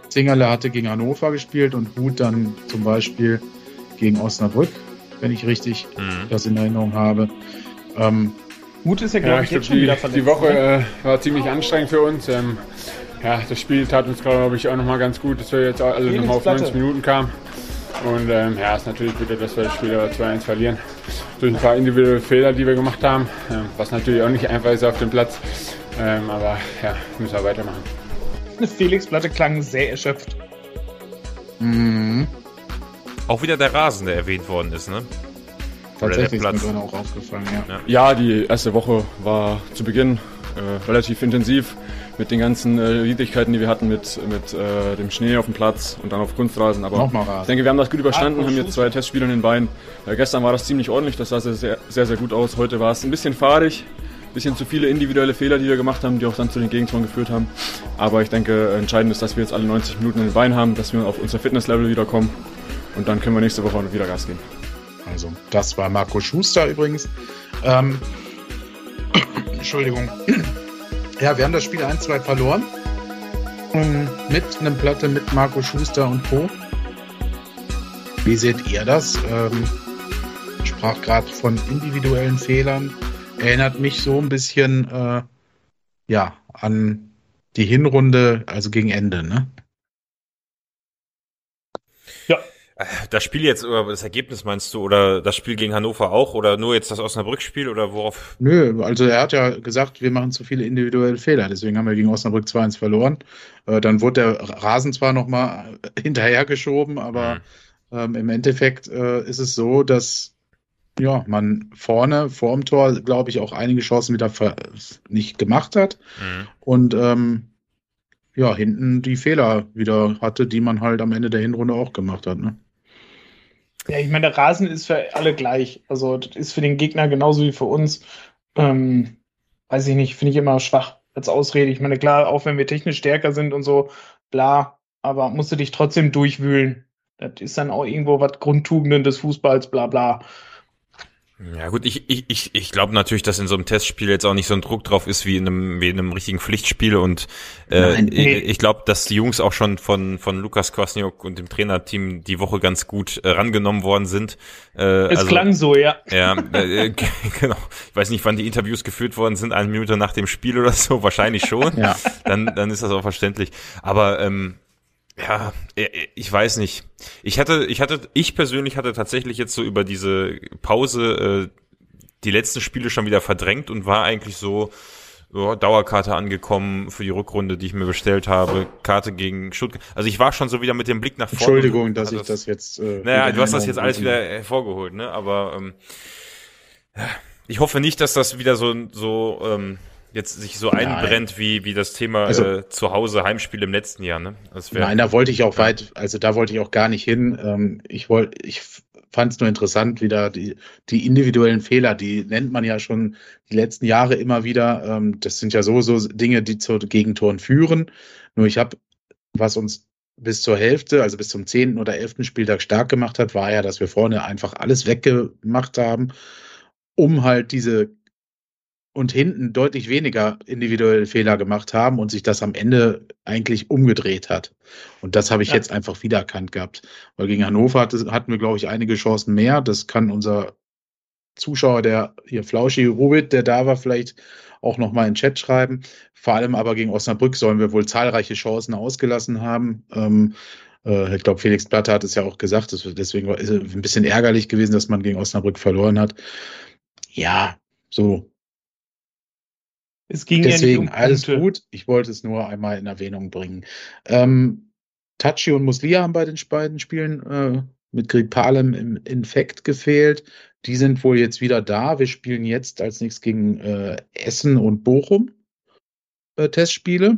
Zingerle hatte gegen Hannover gespielt und Hut dann zum Beispiel gegen Osnabrück, wenn ich richtig mhm. das in Erinnerung habe. Ähm, Hut ist ja, glaube ja, ich, jetzt schon die, wieder verletzt. Die Woche äh, war ziemlich anstrengend für uns. Ähm, ja, das Spiel tat uns, glaube ich, auch nochmal ganz gut, dass wir jetzt alle nochmal auf 90 Minuten kamen. Und ähm, ja, ist natürlich bitter, dass wir das Spiel 2-1 verlieren. Durch ein paar individuelle Fehler, die wir gemacht haben, ähm, was natürlich auch nicht einfach ist auf dem Platz. Ähm, aber ja, müssen wir weitermachen. Felix Platte klang sehr erschöpft. Mhm. Auch wieder der Rasen, der erwähnt worden ist, ne? Tatsächlich ist mir auch aufgefallen, ja. Ja, die erste Woche war zu Beginn äh, relativ intensiv mit den ganzen äh, Widrigkeiten, die wir hatten mit, mit äh, dem Schnee auf dem Platz und dann auf Kunstrasen. Aber ich denke, wir haben das gut überstanden, haben jetzt zwei Testspiele in den Beinen. Äh, gestern war das ziemlich ordentlich, das sah sehr, sehr, sehr gut aus. Heute war es ein bisschen fahrig, ein bisschen zu viele individuelle Fehler, die wir gemacht haben, die auch dann zu den Gegentoren geführt haben. Aber ich denke, entscheidend ist, dass wir jetzt alle 90 Minuten in den Beinen haben, dass wir auf unser Fitnesslevel wiederkommen und dann können wir nächste Woche wieder Gas geben. Also, das war Marco Schuster übrigens. Ähm, Entschuldigung. Ja, wir haben das Spiel 1-2 verloren. Ähm, mit einem Platte mit Marco Schuster und Co. Wie seht ihr das? Ähm, sprach gerade von individuellen Fehlern. Erinnert mich so ein bisschen äh, ja, an die Hinrunde, also gegen Ende, ne? Das Spiel jetzt oder das Ergebnis meinst du oder das Spiel gegen Hannover auch oder nur jetzt das Osnabrück-Spiel oder worauf? Nö, also er hat ja gesagt, wir machen zu viele individuelle Fehler, deswegen haben wir gegen Osnabrück 2-1 verloren. Äh, dann wurde der Rasen zwar nochmal hinterhergeschoben, aber mhm. ähm, im Endeffekt äh, ist es so, dass ja, man vorne vor dem Tor, glaube ich, auch einige Chancen wieder nicht gemacht hat. Mhm. Und ähm, ja, hinten die Fehler wieder hatte, die man halt am Ende der Hinrunde auch gemacht hat. Ne? Ja, ich meine, der Rasen ist für alle gleich. Also, das ist für den Gegner genauso wie für uns. Ähm, weiß ich nicht, finde ich immer schwach als Ausrede. Ich meine, klar, auch wenn wir technisch stärker sind und so, bla, aber musst du dich trotzdem durchwühlen. Das ist dann auch irgendwo was Grundtugenden des Fußballs, bla bla. Ja gut, ich, ich, ich, ich glaube natürlich, dass in so einem Testspiel jetzt auch nicht so ein Druck drauf ist wie in einem, wie in einem richtigen Pflichtspiel und äh, Nein, nee. ich, ich glaube, dass die Jungs auch schon von, von Lukas Kwasniok und dem Trainerteam die Woche ganz gut äh, rangenommen worden sind. Äh, es also, klang so, ja. Ja, äh, genau. Ich weiß nicht, wann die Interviews geführt worden sind, eine Minute nach dem Spiel oder so, wahrscheinlich schon. ja. Dann, dann ist das auch verständlich. Aber ähm, ja, äh, äh, ich weiß nicht. Ich hatte, ich hatte, ich persönlich hatte tatsächlich jetzt so über diese Pause äh, die letzten Spiele schon wieder verdrängt und war eigentlich so ja, Dauerkarte angekommen für die Rückrunde, die ich mir bestellt habe. Karte gegen Stuttgart. Also ich war schon so wieder mit dem Blick nach vorne. Entschuldigung, dass ich das, das jetzt. Äh, naja, du hast das jetzt alles wieder hervorgeholt, ne? Aber ähm, ich hoffe nicht, dass das wieder so so ähm, jetzt sich so einbrennt wie, wie das Thema also, äh, zu Hause Heimspiel im letzten Jahr. Ne? Nein, da wollte ich auch weit, also da wollte ich auch gar nicht hin. Ähm, ich wollte, ich fand es nur interessant, wieder die, die individuellen Fehler, die nennt man ja schon die letzten Jahre immer wieder. Ähm, das sind ja so, so Dinge, die zu Gegentoren führen. Nur ich habe, was uns bis zur Hälfte, also bis zum zehnten oder elften Spieltag stark gemacht hat, war ja, dass wir vorne einfach alles weggemacht haben, um halt diese und hinten deutlich weniger individuelle Fehler gemacht haben und sich das am Ende eigentlich umgedreht hat. Und das habe ich ja. jetzt einfach wiedererkannt gehabt. Weil gegen Hannover hatte, hatten wir, glaube ich, einige Chancen mehr. Das kann unser Zuschauer, der hier Flauschi Rubit, der da war, vielleicht auch nochmal in den Chat schreiben. Vor allem aber gegen Osnabrück sollen wir wohl zahlreiche Chancen ausgelassen haben. Ähm, äh, ich glaube, Felix Platte hat es ja auch gesagt. Deswegen war es ein bisschen ärgerlich gewesen, dass man gegen Osnabrück verloren hat. Ja, so es ging Deswegen ja um alles gut. Ich wollte es nur einmal in Erwähnung bringen. Ähm, Tachi und Muslia haben bei den beiden Spielen äh, mit Greg Palem im Infekt gefehlt. Die sind wohl jetzt wieder da. Wir spielen jetzt als nächstes gegen äh, Essen und Bochum äh, Testspiele.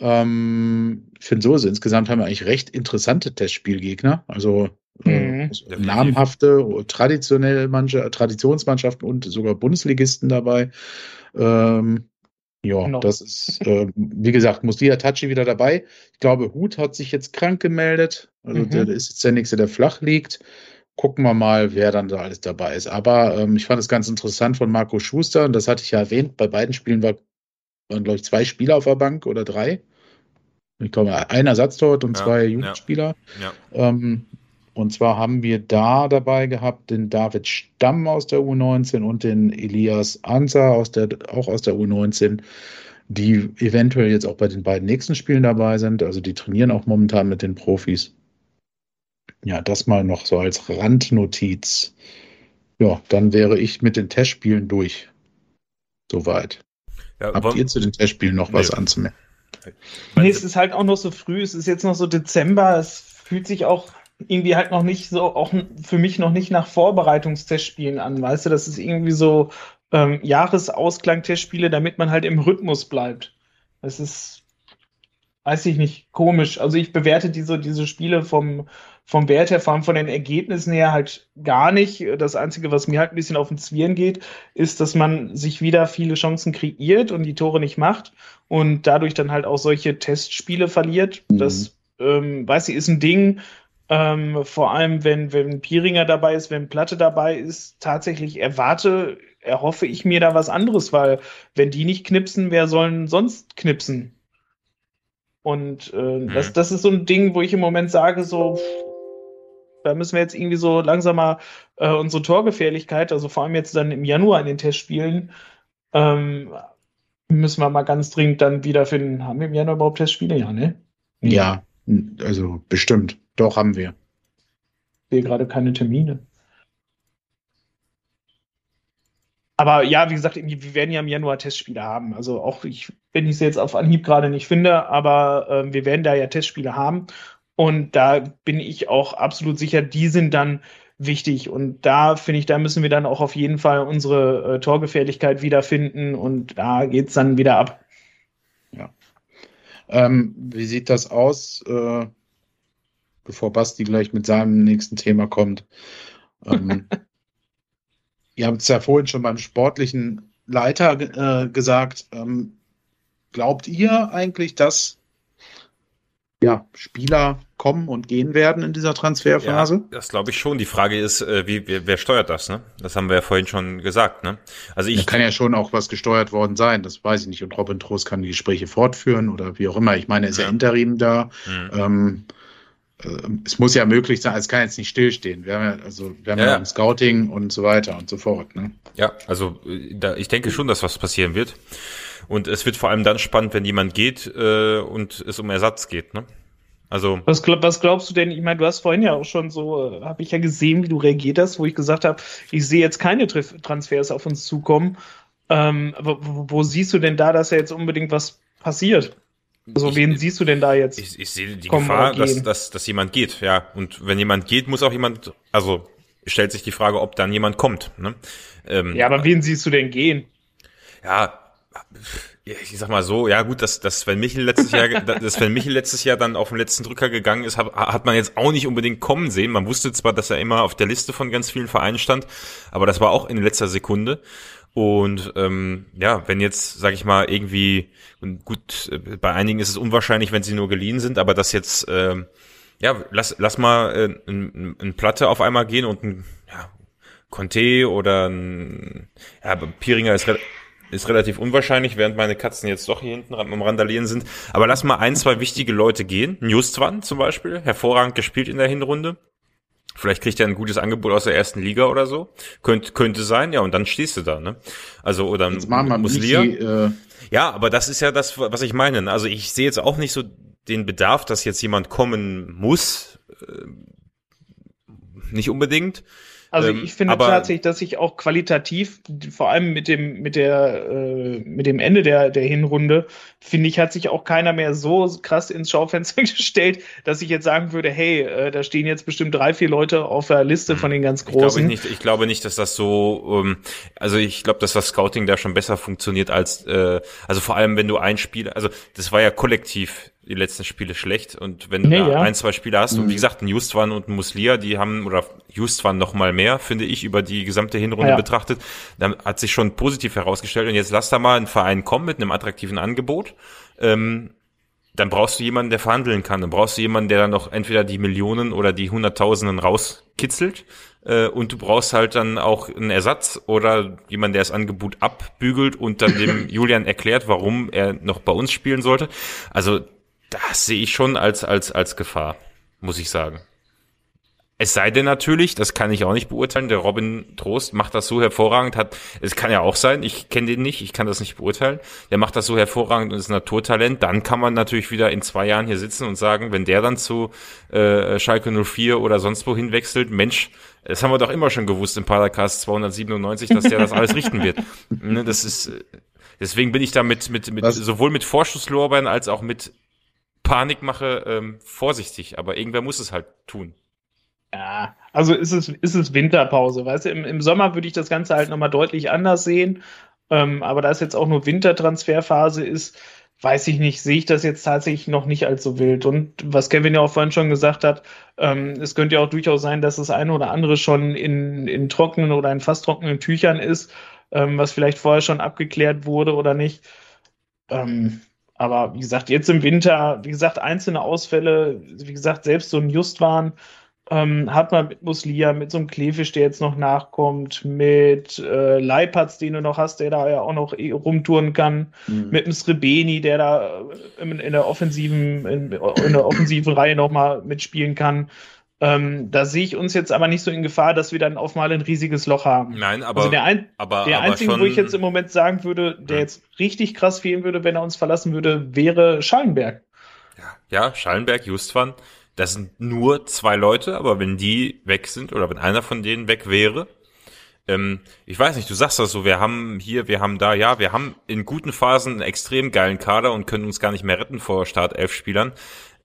Ähm, ich finde so, also insgesamt haben wir eigentlich recht interessante Testspielgegner. Also äh, mhm. namhafte, traditionelle Manche, Traditionsmannschaften und sogar Bundesligisten dabei. Ähm, ja, no. das ist, äh, wie gesagt, Muslia Tachi wieder dabei. Ich glaube, Hut hat sich jetzt krank gemeldet. Also mhm. der, der ist jetzt der Nächste, der flach liegt. Gucken wir mal, wer dann da alles dabei ist. Aber ähm, ich fand es ganz interessant von Marco Schuster, und das hatte ich ja erwähnt, bei beiden Spielen war, waren, glaube ich, zwei Spieler auf der Bank oder drei. Ich glaube, ein Ersatztorwart und ja, zwei Jugendspieler. Ja, ja. Ähm, und zwar haben wir da dabei gehabt den David Stamm aus der U19 und den Elias Ansa aus der, auch aus der U19, die eventuell jetzt auch bei den beiden nächsten Spielen dabei sind. Also die trainieren auch momentan mit den Profis. Ja, das mal noch so als Randnotiz. Ja, dann wäre ich mit den Testspielen durch. Soweit. Ja, Habt ihr zu den Testspielen noch nee. was anzumerken? Nee, es ist halt auch noch so früh, es ist jetzt noch so Dezember, es fühlt sich auch irgendwie halt noch nicht so, auch für mich noch nicht nach Vorbereitungstestspielen an, weißt du, das ist irgendwie so ähm, Jahresausklang-Testspiele, damit man halt im Rhythmus bleibt. Das ist, weiß ich nicht, komisch. Also ich bewerte diese, diese Spiele vom, vom Wert her, vor allem von den Ergebnissen her halt gar nicht. Das Einzige, was mir halt ein bisschen auf den Zwirn geht, ist, dass man sich wieder viele Chancen kreiert und die Tore nicht macht und dadurch dann halt auch solche Testspiele verliert. Mhm. Das, ähm, weiß ich, ist ein Ding, ähm, vor allem, wenn, wenn Pieringer dabei ist, wenn Platte dabei ist, tatsächlich erwarte, erhoffe ich mir da was anderes, weil wenn die nicht knipsen, wer sollen sonst knipsen? Und äh, mhm. das, das ist so ein Ding, wo ich im Moment sage, so, da müssen wir jetzt irgendwie so langsam mal äh, unsere Torgefährlichkeit, also vor allem jetzt dann im Januar in den Testspielen, ähm, müssen wir mal ganz dringend dann wiederfinden. Haben wir im Januar überhaupt Testspiele? Ja, ne? Ja, also bestimmt. Doch, haben wir. Ich sehe gerade keine Termine. Aber ja, wie gesagt, wir werden ja im Januar Testspiele haben. Also auch ich, wenn ich sie jetzt auf Anhieb gerade nicht finde, aber äh, wir werden da ja Testspiele haben. Und da bin ich auch absolut sicher, die sind dann wichtig. Und da finde ich, da müssen wir dann auch auf jeden Fall unsere äh, Torgefährlichkeit wiederfinden. Und da geht es dann wieder ab. Ja. Ähm, wie sieht das aus? Äh, bevor Basti gleich mit seinem nächsten Thema kommt. Ähm, ihr habt es ja vorhin schon beim sportlichen Leiter äh, gesagt. Ähm, glaubt ihr eigentlich, dass ja, Spieler kommen und gehen werden in dieser Transferphase? Ja, das glaube ich schon. Die Frage ist, äh, wie, wer, wer steuert das? Ne? Das haben wir ja vorhin schon gesagt. Ne? Also ich da kann ja schon auch was gesteuert worden sein. Das weiß ich nicht. Und Robin Trost kann die Gespräche fortführen oder wie auch immer. Ich meine, er ist ja, ja Interim da. Mhm. Ähm, äh, es muss ja möglich sein, es kann jetzt nicht stillstehen. Wir haben ja, also, wir haben ja, ja Scouting und so weiter und so fort. Ne? Ja, also äh, da, ich denke schon, dass was passieren wird. Und es wird vor allem dann spannend, wenn jemand geht äh, und es um Ersatz geht. Ne? Also was, was glaubst du denn? Ich meine, du hast vorhin ja auch schon so, äh, habe ich ja gesehen, wie du reagiert hast, wo ich gesagt habe, ich sehe jetzt keine Transfers auf uns zukommen. Ähm, wo, wo siehst du denn da, dass ja jetzt unbedingt was passiert? Also ich, wen siehst du denn da jetzt? Ich, ich sehe die Gefahr, dass, dass, dass jemand geht, ja. Und wenn jemand geht, muss auch jemand, also stellt sich die Frage, ob dann jemand kommt. Ne? Ähm, ja, aber wen siehst du denn gehen? Ja, ich sag mal so, ja gut, dass, dass Sven Michel letztes Jahr, dass Sven Michel letztes Jahr dann auf den letzten Drücker gegangen ist, hat, hat man jetzt auch nicht unbedingt kommen sehen. Man wusste zwar, dass er immer auf der Liste von ganz vielen Vereinen stand, aber das war auch in letzter Sekunde. Und ähm, ja, wenn jetzt, sag ich mal, irgendwie, gut, äh, bei einigen ist es unwahrscheinlich, wenn sie nur geliehen sind, aber das jetzt, ähm, ja, lass, lass mal äh, ein, ein Platte auf einmal gehen und ein ja, Conte oder ein, ja, Piringer ist ist relativ unwahrscheinlich, während meine Katzen jetzt doch hier hinten am Randalieren sind. Aber lass mal ein, zwei wichtige Leute gehen. Justwan zum Beispiel, hervorragend gespielt in der Hinrunde. Vielleicht kriegt er ein gutes Angebot aus der ersten Liga oder so. Könnte, könnte sein, ja, und dann stehst du da, ne? Also, oder jetzt Muslia. Äh ja, aber das ist ja das, was ich meine. Also ich sehe jetzt auch nicht so den Bedarf, dass jetzt jemand kommen muss. Äh, nicht unbedingt. Also ähm, ich finde tatsächlich, dass sich auch qualitativ, vor allem mit dem, mit der, äh, mit dem Ende der, der Hinrunde, finde ich, hat sich auch keiner mehr so krass ins Schaufenster gestellt, dass ich jetzt sagen würde, hey, äh, da stehen jetzt bestimmt drei, vier Leute auf der Liste von den ganz Großen. Ich glaube nicht, ich glaube nicht dass das so, ähm, also ich glaube, dass das Scouting da schon besser funktioniert als, äh, also vor allem, wenn du ein Spiel, also das war ja kollektiv die letzten Spiele schlecht. Und wenn du nee, da ja. ein, zwei Spiele hast, mhm. und wie gesagt, ein Justwan und ein Muslia, die haben, oder Justwan noch mal mehr, finde ich, über die gesamte Hinrunde ja. betrachtet, dann hat sich schon positiv herausgestellt. Und jetzt lass da mal ein Verein kommen mit einem attraktiven Angebot. Ähm, dann brauchst du jemanden, der verhandeln kann. Dann brauchst du jemanden, der dann noch entweder die Millionen oder die Hunderttausenden rauskitzelt. Äh, und du brauchst halt dann auch einen Ersatz oder jemanden, der das Angebot abbügelt und dann dem Julian erklärt, warum er noch bei uns spielen sollte. Also das sehe ich schon als, als, als Gefahr, muss ich sagen. Es sei denn natürlich, das kann ich auch nicht beurteilen, der Robin Trost macht das so hervorragend, hat, es kann ja auch sein, ich kenne den nicht, ich kann das nicht beurteilen, der macht das so hervorragend und ist ein Naturtalent, dann kann man natürlich wieder in zwei Jahren hier sitzen und sagen, wenn der dann zu äh, Schalke 04 oder sonst wohin wechselt, Mensch, das haben wir doch immer schon gewusst im Paracast 297, dass der das alles richten wird. Ne, das ist, deswegen bin ich da mit, mit, mit sowohl mit Vorschusslorbeeren als auch mit Panikmache ähm, vorsichtig, aber irgendwer muss es halt tun. Ja, also ist es, ist es Winterpause, weißt du, im, im Sommer würde ich das Ganze halt nochmal deutlich anders sehen, ähm, aber da es jetzt auch nur Wintertransferphase ist, weiß ich nicht, sehe ich das jetzt tatsächlich noch nicht als so wild. Und was Kevin ja auch vorhin schon gesagt hat, ähm, es könnte ja auch durchaus sein, dass das eine oder andere schon in, in trockenen oder in fast trockenen Tüchern ist, ähm, was vielleicht vorher schon abgeklärt wurde oder nicht. Ähm, aber wie gesagt, jetzt im Winter, wie gesagt, einzelne Ausfälle, wie gesagt, selbst so ein Justwan ähm, hat man mit Muslia, mit so einem Klefisch, der jetzt noch nachkommt, mit äh, Leipertz, den du noch hast, der da ja auch noch eh rumtouren kann, mhm. mit einem Srebeni, der da äh, in, in der offensiven, in, in der offensiven Reihe nochmal mitspielen kann. Ähm, da sehe ich uns jetzt aber nicht so in Gefahr, dass wir dann auf mal ein riesiges Loch haben. Nein, aber also der, ein, aber, der aber einzige, schon, wo ich jetzt im Moment sagen würde, der hm. jetzt richtig krass fehlen würde, wenn er uns verlassen würde, wäre Schallenberg. Ja, ja Schallenberg, Justwan, das sind nur zwei Leute, aber wenn die weg sind oder wenn einer von denen weg wäre, ähm, ich weiß nicht, du sagst das so, wir haben hier, wir haben da, ja, wir haben in guten Phasen einen extrem geilen Kader und können uns gar nicht mehr retten vor Start elf Spielern. Äh,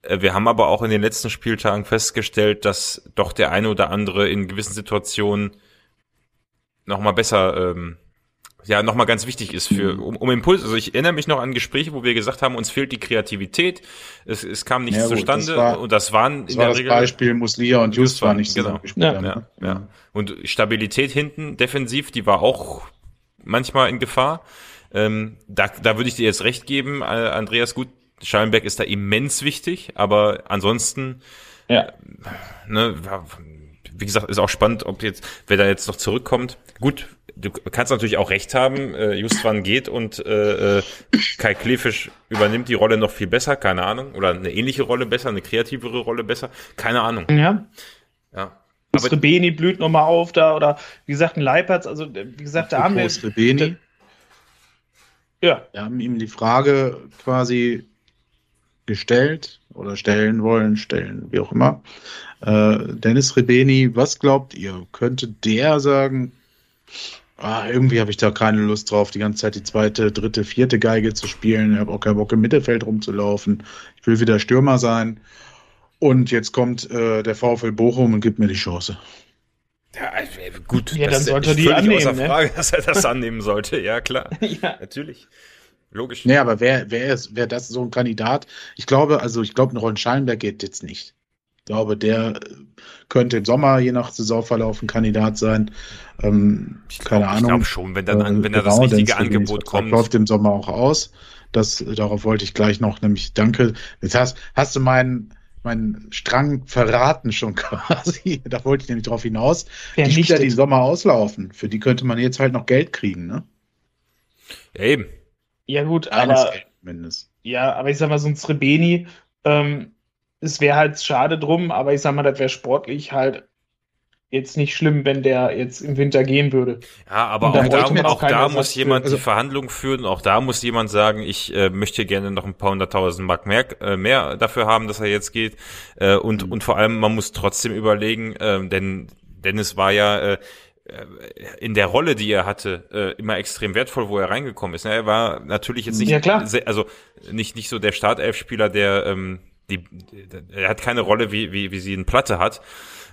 wir haben aber auch in den letzten Spieltagen festgestellt, dass doch der eine oder andere in gewissen Situationen nochmal besser, ähm, ja, nochmal ganz wichtig ist für, um, um Impuls. Also ich erinnere mich noch an Gespräche, wo wir gesagt haben, uns fehlt die Kreativität, es, es kam nichts ja, gut, zustande das war, und das waren das in war der das Regel. Beispiel Muslia und Just war nicht genau. Ja, haben, ja, ja. Und Stabilität hinten, defensiv, die war auch manchmal in Gefahr. Ähm, da, da würde ich dir jetzt recht geben, Andreas, gut, Schallenberg ist da immens wichtig, aber ansonsten, ja. ne, wie gesagt, ist auch spannend, ob jetzt, wer da jetzt noch zurückkommt. Gut, du kannst natürlich auch recht haben, äh, Justwan geht und äh, äh, Kai Klefisch übernimmt die Rolle noch viel besser, keine Ahnung, oder eine ähnliche Rolle besser, eine kreativere Rolle besser, keine Ahnung. Ja. Ja. Aber Rebeni blüht nochmal auf da, oder wie gesagt, ein Leipertz, also wie gesagt, da haben wir. Rebeni. Ja. Wir haben ihm die Frage quasi gestellt oder stellen wollen, stellen, wie auch immer. Äh, Dennis Rebeni, was glaubt ihr? Könnte der sagen, ah, irgendwie habe ich da keine Lust drauf, die ganze Zeit die zweite, dritte, vierte Geige zu spielen. Ich habe auch keinen Bock im Mittelfeld rumzulaufen. Ich will wieder Stürmer sein. Und jetzt kommt äh, der VfL Bochum und gibt mir die Chance. Ja, äh, gut. Ja, dann sollte er die annehmen. Außer ne? Frage, dass er das annehmen sollte. Ja, klar. ja. Natürlich. Logisch. Nee, aber wer, wer ist, wer das so ein Kandidat? Ich glaube, also ich glaube, ein Ron Schallenberg geht jetzt nicht. Ich glaube, der könnte im Sommer, je nach Saisonverlauf, ein Kandidat sein. Ähm, ich keine glaub, Ahnung. Ich glaube schon, wenn dann, äh, wenn da genau, das richtige Angebot kommt. läuft im Sommer auch aus. Das, darauf wollte ich gleich noch, nämlich danke. Jetzt hast, hast du meinen, meinen Strang verraten schon quasi. da wollte ich nämlich drauf hinaus. Ja, die Spieler, die im Sommer auslaufen, für die könnte man jetzt halt noch Geld kriegen, ne? Ja, eben. Ja, gut, aber. Mindestens. Ja, aber ich sag mal, so ein Srebeni, ähm, es wäre halt schade drum, aber ich sag mal, das wäre sportlich halt jetzt nicht schlimm, wenn der jetzt im Winter gehen würde. Ja, aber auch da, auch da muss jemand also, die Verhandlungen führen, auch da muss jemand sagen, ich äh, möchte gerne noch ein paar hunderttausend Mark mehr, äh, mehr dafür haben, dass er jetzt geht. Äh, und, mhm. und vor allem, man muss trotzdem überlegen, äh, denn Dennis war ja äh, in der Rolle, die er hatte, äh, immer extrem wertvoll, wo er reingekommen ist. Er war natürlich jetzt nicht, ja, also nicht nicht so der Startelf-Spieler, der ähm, die, er hat keine Rolle, wie wie wie sie in Platte hat,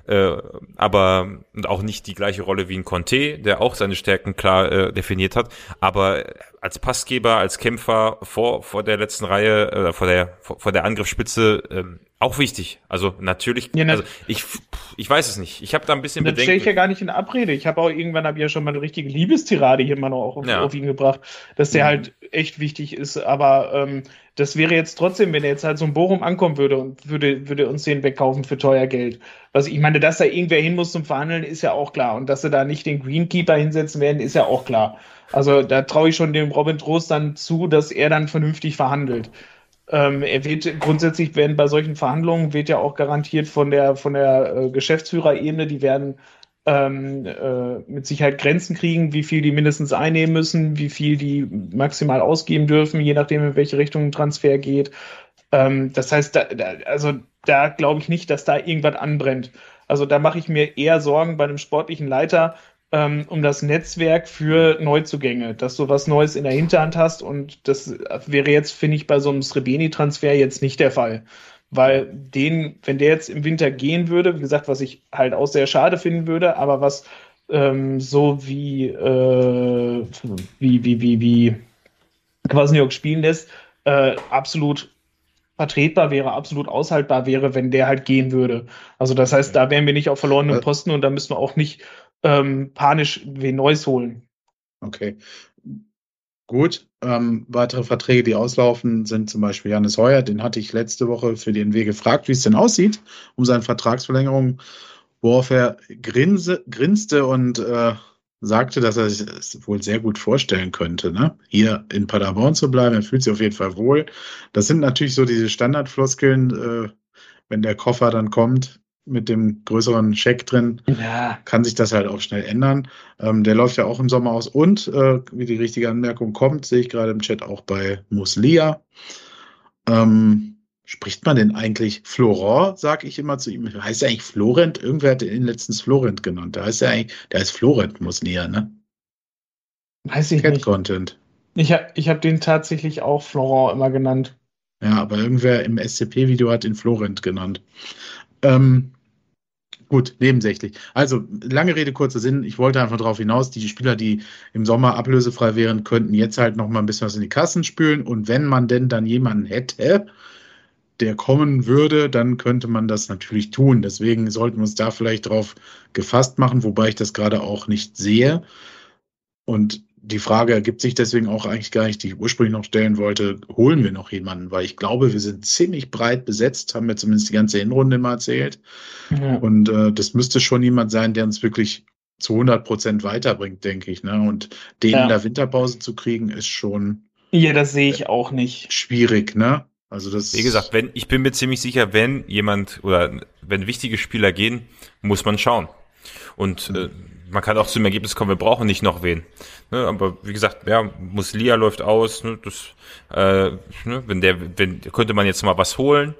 äh, aber und auch nicht die gleiche Rolle wie ein Conte, der auch seine Stärken klar äh, definiert hat. Aber als Passgeber, als Kämpfer vor vor der letzten Reihe, äh, vor der vor, vor der Angriffsspitze ähm, auch wichtig. Also natürlich, ja, also ich, ich weiß es nicht. Ich habe da ein bisschen Bedenken. Das stelle ich ja gar nicht in Abrede. Ich habe auch irgendwann habe ich ja schon mal eine richtige Liebestirade hier mal noch auf, ja. auf ihn gebracht, dass der mhm. halt echt wichtig ist. Aber ähm, das wäre jetzt trotzdem, wenn er jetzt halt so ein Bochum ankommen würde und würde, würde uns den wegkaufen für teuer Geld. Was ich meine, dass da irgendwer hin muss zum Verhandeln, ist ja auch klar. Und dass sie da nicht den Greenkeeper hinsetzen werden, ist ja auch klar. Also da traue ich schon dem Robin Trost dann zu, dass er dann vernünftig verhandelt. Ähm, er wird grundsätzlich werden bei solchen Verhandlungen wird ja auch garantiert von der von der äh, Geschäftsführerebene, die werden ähm, äh, mit Sicherheit Grenzen kriegen, wie viel die mindestens einnehmen müssen, wie viel die maximal ausgeben dürfen, je nachdem in welche Richtung ein Transfer geht. Ähm, das heißt, da, da, also da glaube ich nicht, dass da irgendwas anbrennt. Also da mache ich mir eher Sorgen bei einem sportlichen Leiter, ähm, um das Netzwerk für Neuzugänge, dass du was Neues in der Hinterhand hast und das wäre jetzt, finde ich, bei so einem Srebeni-Transfer jetzt nicht der Fall. Weil den, wenn der jetzt im Winter gehen würde, wie gesagt, was ich halt auch sehr schade finden würde, aber was ähm, so wie, äh, wie, wie, wie, wie Quasniok spielen lässt, äh, absolut vertretbar wäre, absolut aushaltbar wäre, wenn der halt gehen würde. Also das heißt, da wären wir nicht auf verlorenen äh, Posten und da müssen wir auch nicht ähm, panisch wen Neues holen. Okay. Gut. Ähm, weitere Verträge, die auslaufen, sind zum Beispiel Janis Heuer. Den hatte ich letzte Woche für den W gefragt, wie es denn aussieht, um seine Vertragsverlängerung, worauf er grinse, grinste und äh, sagte, dass er sich es wohl sehr gut vorstellen könnte, ne? hier in Paderborn zu bleiben. Er fühlt sich auf jeden Fall wohl. Das sind natürlich so diese Standardfloskeln, äh, wenn der Koffer dann kommt, mit dem größeren Scheck drin, ja. kann sich das halt auch schnell ändern. Ähm, der läuft ja auch im Sommer aus. Und äh, wie die richtige Anmerkung kommt, sehe ich gerade im Chat auch bei Muslia. Ähm, spricht man denn eigentlich Florent, sag ich immer zu ihm. Heißt er eigentlich Florent? Irgendwer hat ihn letztens Florent genannt. Da heißt er eigentlich, der heißt Florent Muslia, ne? Weiß ich Cat nicht. Content. Ich habe ich hab den tatsächlich auch Florent immer genannt. Ja, aber irgendwer im SCP-Video hat ihn Florent genannt. Ähm, Gut, nebensächlich. Also, lange Rede, kurzer Sinn. Ich wollte einfach darauf hinaus, die Spieler, die im Sommer ablösefrei wären, könnten jetzt halt noch mal ein bisschen was in die Kassen spülen. Und wenn man denn dann jemanden hätte, der kommen würde, dann könnte man das natürlich tun. Deswegen sollten wir uns da vielleicht drauf gefasst machen, wobei ich das gerade auch nicht sehe. Und die Frage ergibt sich deswegen auch eigentlich gar nicht, die ich ursprünglich noch stellen wollte, holen wir noch jemanden? Weil ich glaube, wir sind ziemlich breit besetzt, haben wir zumindest die ganze Hinrunde mal erzählt. Ja. Und äh, das müsste schon jemand sein, der uns wirklich zu 100 Prozent weiterbringt, denke ich. Ne? Und den ja. in der Winterpause zu kriegen, ist schon. Ja, das sehe ich auch nicht. Schwierig, ne? Also das. Wie gesagt, wenn, ich bin mir ziemlich sicher, wenn jemand oder wenn wichtige Spieler gehen, muss man schauen. Und äh, man kann auch zum Ergebnis kommen, wir brauchen nicht noch wen. Ne, aber wie gesagt, ja, Muslia läuft aus, ne, das, äh, ne, wenn der, wenn könnte man jetzt mal was holen.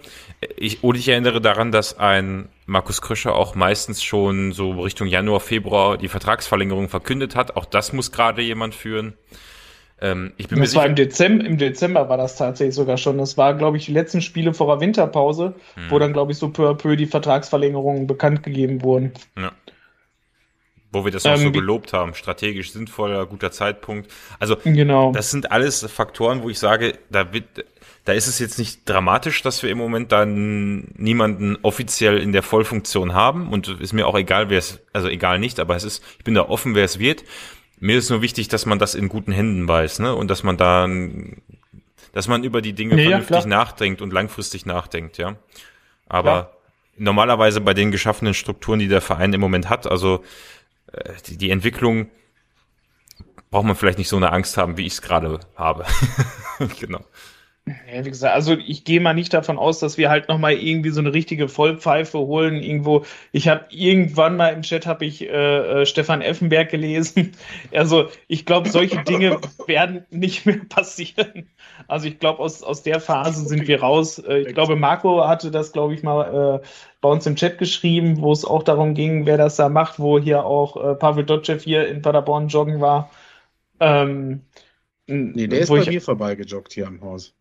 Ich, und ich erinnere daran, dass ein Markus Kröscher auch meistens schon so Richtung Januar, Februar die Vertragsverlängerung verkündet hat. Auch das muss gerade jemand führen. Ähm, ich bin das mir war im Dezember, im Dezember war das tatsächlich sogar schon. Das war, glaube ich, die letzten Spiele vor der Winterpause, hm. wo dann, glaube ich, so peu à peu die Vertragsverlängerungen bekannt gegeben wurden. Ja. Wo wir das auch ähm, so gelobt haben. Strategisch sinnvoller, guter Zeitpunkt. Also, genau. das sind alles Faktoren, wo ich sage, da wird, da ist es jetzt nicht dramatisch, dass wir im Moment dann niemanden offiziell in der Vollfunktion haben und ist mir auch egal, wer es, also egal nicht, aber es ist, ich bin da offen, wer es wird. Mir ist nur wichtig, dass man das in guten Händen weiß, ne, und dass man da, dass man über die Dinge ja, vernünftig ja, nachdenkt und langfristig nachdenkt, ja. Aber ja. normalerweise bei den geschaffenen Strukturen, die der Verein im Moment hat, also die, die Entwicklung braucht man vielleicht nicht so eine Angst haben, wie ich es gerade habe. genau. Ja, wie gesagt, also ich gehe mal nicht davon aus, dass wir halt nochmal irgendwie so eine richtige Vollpfeife holen irgendwo. Ich habe irgendwann mal im Chat habe ich äh, äh, Stefan Effenberg gelesen. Also ich glaube, solche Dinge werden nicht mehr passieren. Also ich glaube, aus, aus der Phase sind wir raus. Äh, ich glaube, Marco hatte das, glaube ich, mal äh, bei uns im Chat geschrieben, wo es auch darum ging, wer das da macht, wo hier auch äh, Pavel Dotschew hier in Paderborn joggen war. Ähm, nee, der ist bei ich, mir vorbeigejoggt hier am Haus.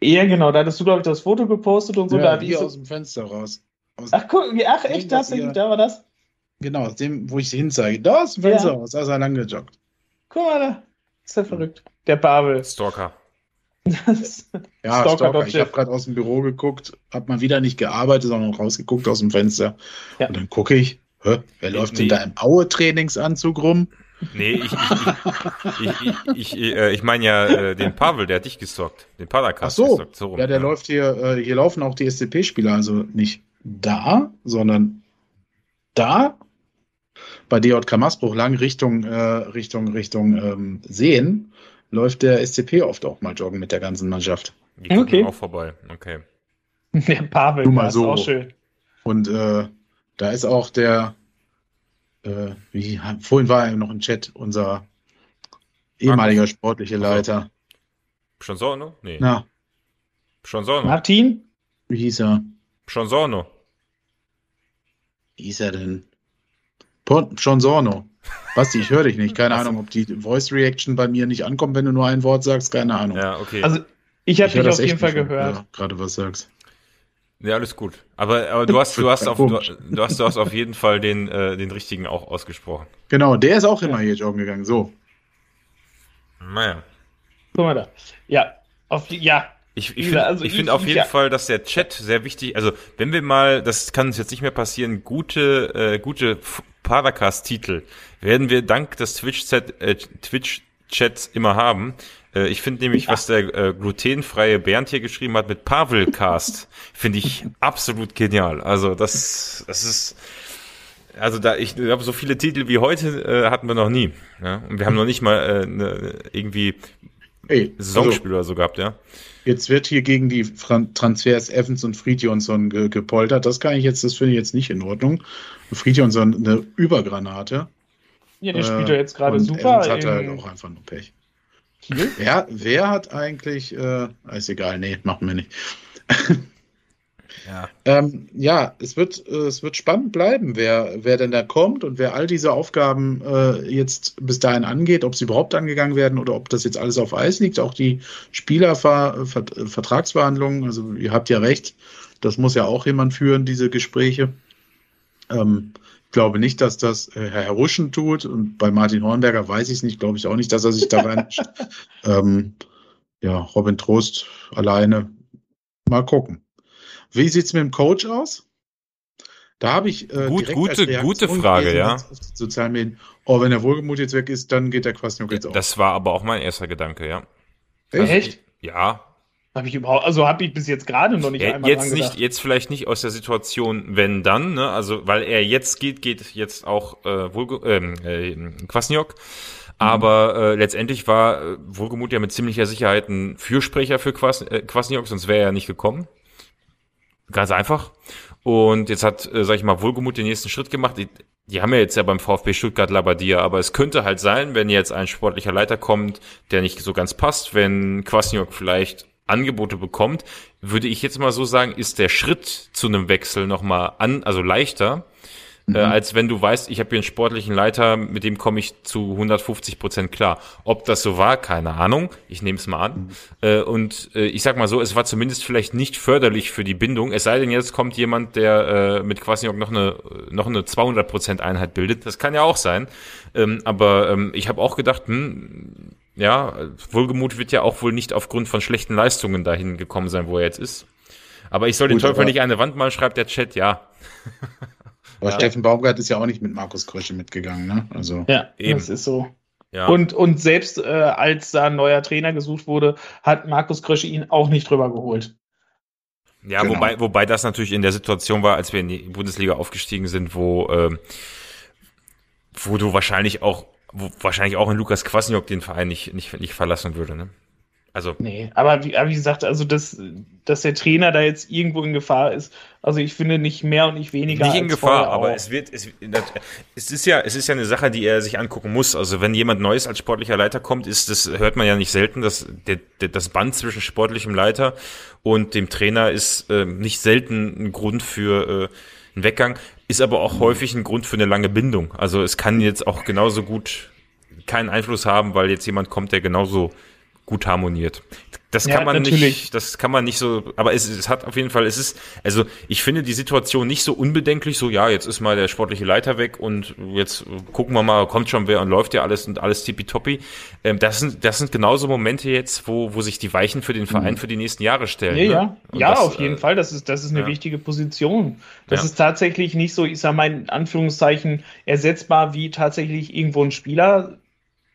Ja, genau, da hattest du, glaube ich, das Foto gepostet und so. Ja, da hier so aus dem Fenster raus. Aus ach, guck, ach, echt, das, ihr, da war das? Genau, aus dem, wo ich sie hinzeige. Da aus dem Fenster ja. raus, da ist er lang gejoggt. Guck mal, da ist der verrückt. Der Pavel. Stalker. Ja, Stalker. Stalker. Ich habe gerade aus dem Büro geguckt, habe mal wieder nicht gearbeitet, sondern rausgeguckt aus dem Fenster. Ja. Und dann gucke ich, hä, wer läuft nee. denn da im Aue-Trainingsanzug rum? Nee, ich, ich, ich, ich, ich, äh, ich meine ja äh, den Pavel, der hat dich gestalkt. Den Padercast Ach so, gestalkt, so rum, ja, der ja. läuft hier, äh, hier laufen auch die SCP-Spieler, also nicht da, sondern da bei DJK Masbruch lang Richtung, äh, Richtung, Richtung ähm, Seen läuft der SCP oft auch mal joggen mit der ganzen Mannschaft. Die okay. auch vorbei, okay. Der Pavel, mal so. ist auch schön. Und äh, da ist auch der, äh, wie, vorhin war er noch im Chat, unser ehemaliger sportlicher Leiter. Schon Sonno? Nee. Na. Schon Sonno. Martin? Wie hieß er? Schon Sonno. Wie hieß er denn? Schon Sorno. Basti, ich höre dich nicht. Keine Ahnung, ob die Voice Reaction bei mir nicht ankommt, wenn du nur ein Wort sagst. Keine Ahnung. Ja, okay. Also, ich habe dich auf jeden Fall gehört. Ja, gerade was sagst. Ja, alles gut. Aber, aber du hast, du hast auf, du, du, hast, du hast auf jeden Fall den, äh, den richtigen auch ausgesprochen. Genau, der ist auch immer hier joggen gegangen. So. Naja. Guck mal da. Ja, auf die, ja. Ich, ich finde also find auf jeden ja. Fall, dass der Chat sehr wichtig, also wenn wir mal, das kann uns jetzt nicht mehr passieren, gute, äh, gute Paracast-Titel werden wir dank des Twitch-Chats äh, Twitch immer haben. Äh, ich finde nämlich, was der äh, glutenfreie Bernd hier geschrieben hat mit Pavelcast, finde ich absolut genial. Also das, das ist, also da ich glaube, so viele Titel wie heute äh, hatten wir noch nie. Ja? Und wir haben noch nicht mal äh, ne, irgendwie hey, Saisonspiel also, oder so gehabt, ja. Jetzt wird hier gegen die Transfers Evans und Fridjonsson ge gepoltert. Das kann ich jetzt, das finde ich jetzt nicht in Ordnung. Fridjonsson eine Übergranate. Ja, der spielt ja jetzt gerade super. Evans hat halt auch einfach nur Pech. Wer, wer hat eigentlich, äh, ist egal, nee, machen wir nicht. ja. ähm, ja, es wird, äh, es wird spannend bleiben, wer, wer denn da kommt und wer all diese Aufgaben äh, jetzt bis dahin angeht, ob sie überhaupt angegangen werden oder ob das jetzt alles auf Eis liegt. Auch die Spielervertragsverhandlungen, also ihr habt ja recht, das muss ja auch jemand führen, diese Gespräche. Ähm, glaube nicht, dass das äh, Herr Ruschen tut. Und bei Martin Hornberger weiß ich es nicht, glaube ich auch nicht, dass er sich da rein. ähm, ja, Robin Trost alleine. Mal gucken. Wie sieht's mit dem Coach aus? Da habe ich äh, Gut, gute, gute Frage, ja. Sozialen Medien. Oh, wenn der Wohlgemut jetzt weg ist, dann geht der Quasniok jetzt auch. Das war aber auch mein erster Gedanke, ja. Echt? Also, ja. Habe ich überhaupt, also habe ich bis jetzt gerade noch nicht ja, einmal jetzt nicht, jetzt vielleicht nicht aus der Situation, wenn dann, ne? Also weil er jetzt geht, geht jetzt auch äh, Wohlge ähm, äh, Kwasniok. Aber äh, letztendlich war äh, Wohlgemut ja mit ziemlicher Sicherheit ein Fürsprecher für Quas, äh, Kwasniok, sonst wäre er nicht gekommen. Ganz einfach. Und jetzt hat, äh, sag ich mal, Wohlgemut den nächsten Schritt gemacht. Die, die haben ja jetzt ja beim VfB Stuttgart Labadia, aber es könnte halt sein, wenn jetzt ein sportlicher Leiter kommt, der nicht so ganz passt, wenn Kwasniok vielleicht Angebote bekommt, würde ich jetzt mal so sagen, ist der Schritt zu einem Wechsel nochmal an, also leichter, mhm. äh, als wenn du weißt, ich habe hier einen sportlichen Leiter, mit dem komme ich zu 150 Prozent klar. Ob das so war, keine Ahnung. Ich nehme es mal an. Mhm. Äh, und äh, ich sag mal so, es war zumindest vielleicht nicht förderlich für die Bindung. Es sei denn, jetzt kommt jemand, der äh, mit Kwasniok noch eine noch eine 200 Prozent Einheit bildet. Das kann ja auch sein. Ähm, aber ähm, ich habe auch gedacht, hm, ja, Wohlgemut wird ja auch wohl nicht aufgrund von schlechten Leistungen dahin gekommen sein, wo er jetzt ist. Aber ich soll Gut, den Teufel nicht an eine Wand malen, schreibt der Chat, ja. Aber ja. Steffen Baumgart ist ja auch nicht mit Markus Krösche mitgegangen, ne? Also. Ja, eben. das ist so. Ja. Und, und selbst äh, als da ein neuer Trainer gesucht wurde, hat Markus Krösche ihn auch nicht drüber geholt. Ja, genau. wobei, wobei das natürlich in der Situation war, als wir in die Bundesliga aufgestiegen sind, wo, äh, wo du wahrscheinlich auch wo wahrscheinlich auch in Lukas Kwasniok den Verein nicht, nicht, nicht verlassen würde, ne? Also. Nee, aber wie, aber wie gesagt, also dass, dass der Trainer da jetzt irgendwo in Gefahr ist, also ich finde nicht mehr und nicht weniger. Nicht in Gefahr, aber es wird, es, es ist ja, es ist ja eine Sache, die er sich angucken muss. Also wenn jemand Neues als sportlicher Leiter kommt, ist das, hört man ja nicht selten, dass der, der, das Band zwischen sportlichem Leiter und dem Trainer ist äh, nicht selten ein Grund für äh, einen Weggang, ist aber auch häufig ein Grund für eine lange Bindung. Also es kann jetzt auch genauso gut keinen Einfluss haben, weil jetzt jemand kommt, der genauso gut harmoniert. Das kann ja, man natürlich. nicht, das kann man nicht so, aber es, es hat auf jeden Fall, es ist, also ich finde die Situation nicht so unbedenklich, so ja, jetzt ist mal der sportliche Leiter weg und jetzt gucken wir mal, kommt schon wer und läuft ja alles und alles tippitoppi. Ähm, das sind, das sind genauso Momente jetzt, wo, wo sich die Weichen für den Verein mhm. für die nächsten Jahre stellen. Ja, ne? ja, ja, das, auf jeden äh, Fall, das ist, das ist eine ja. wichtige Position. Das ja. ist tatsächlich nicht so, ich sag mal in Anführungszeichen, ersetzbar wie tatsächlich irgendwo ein Spieler,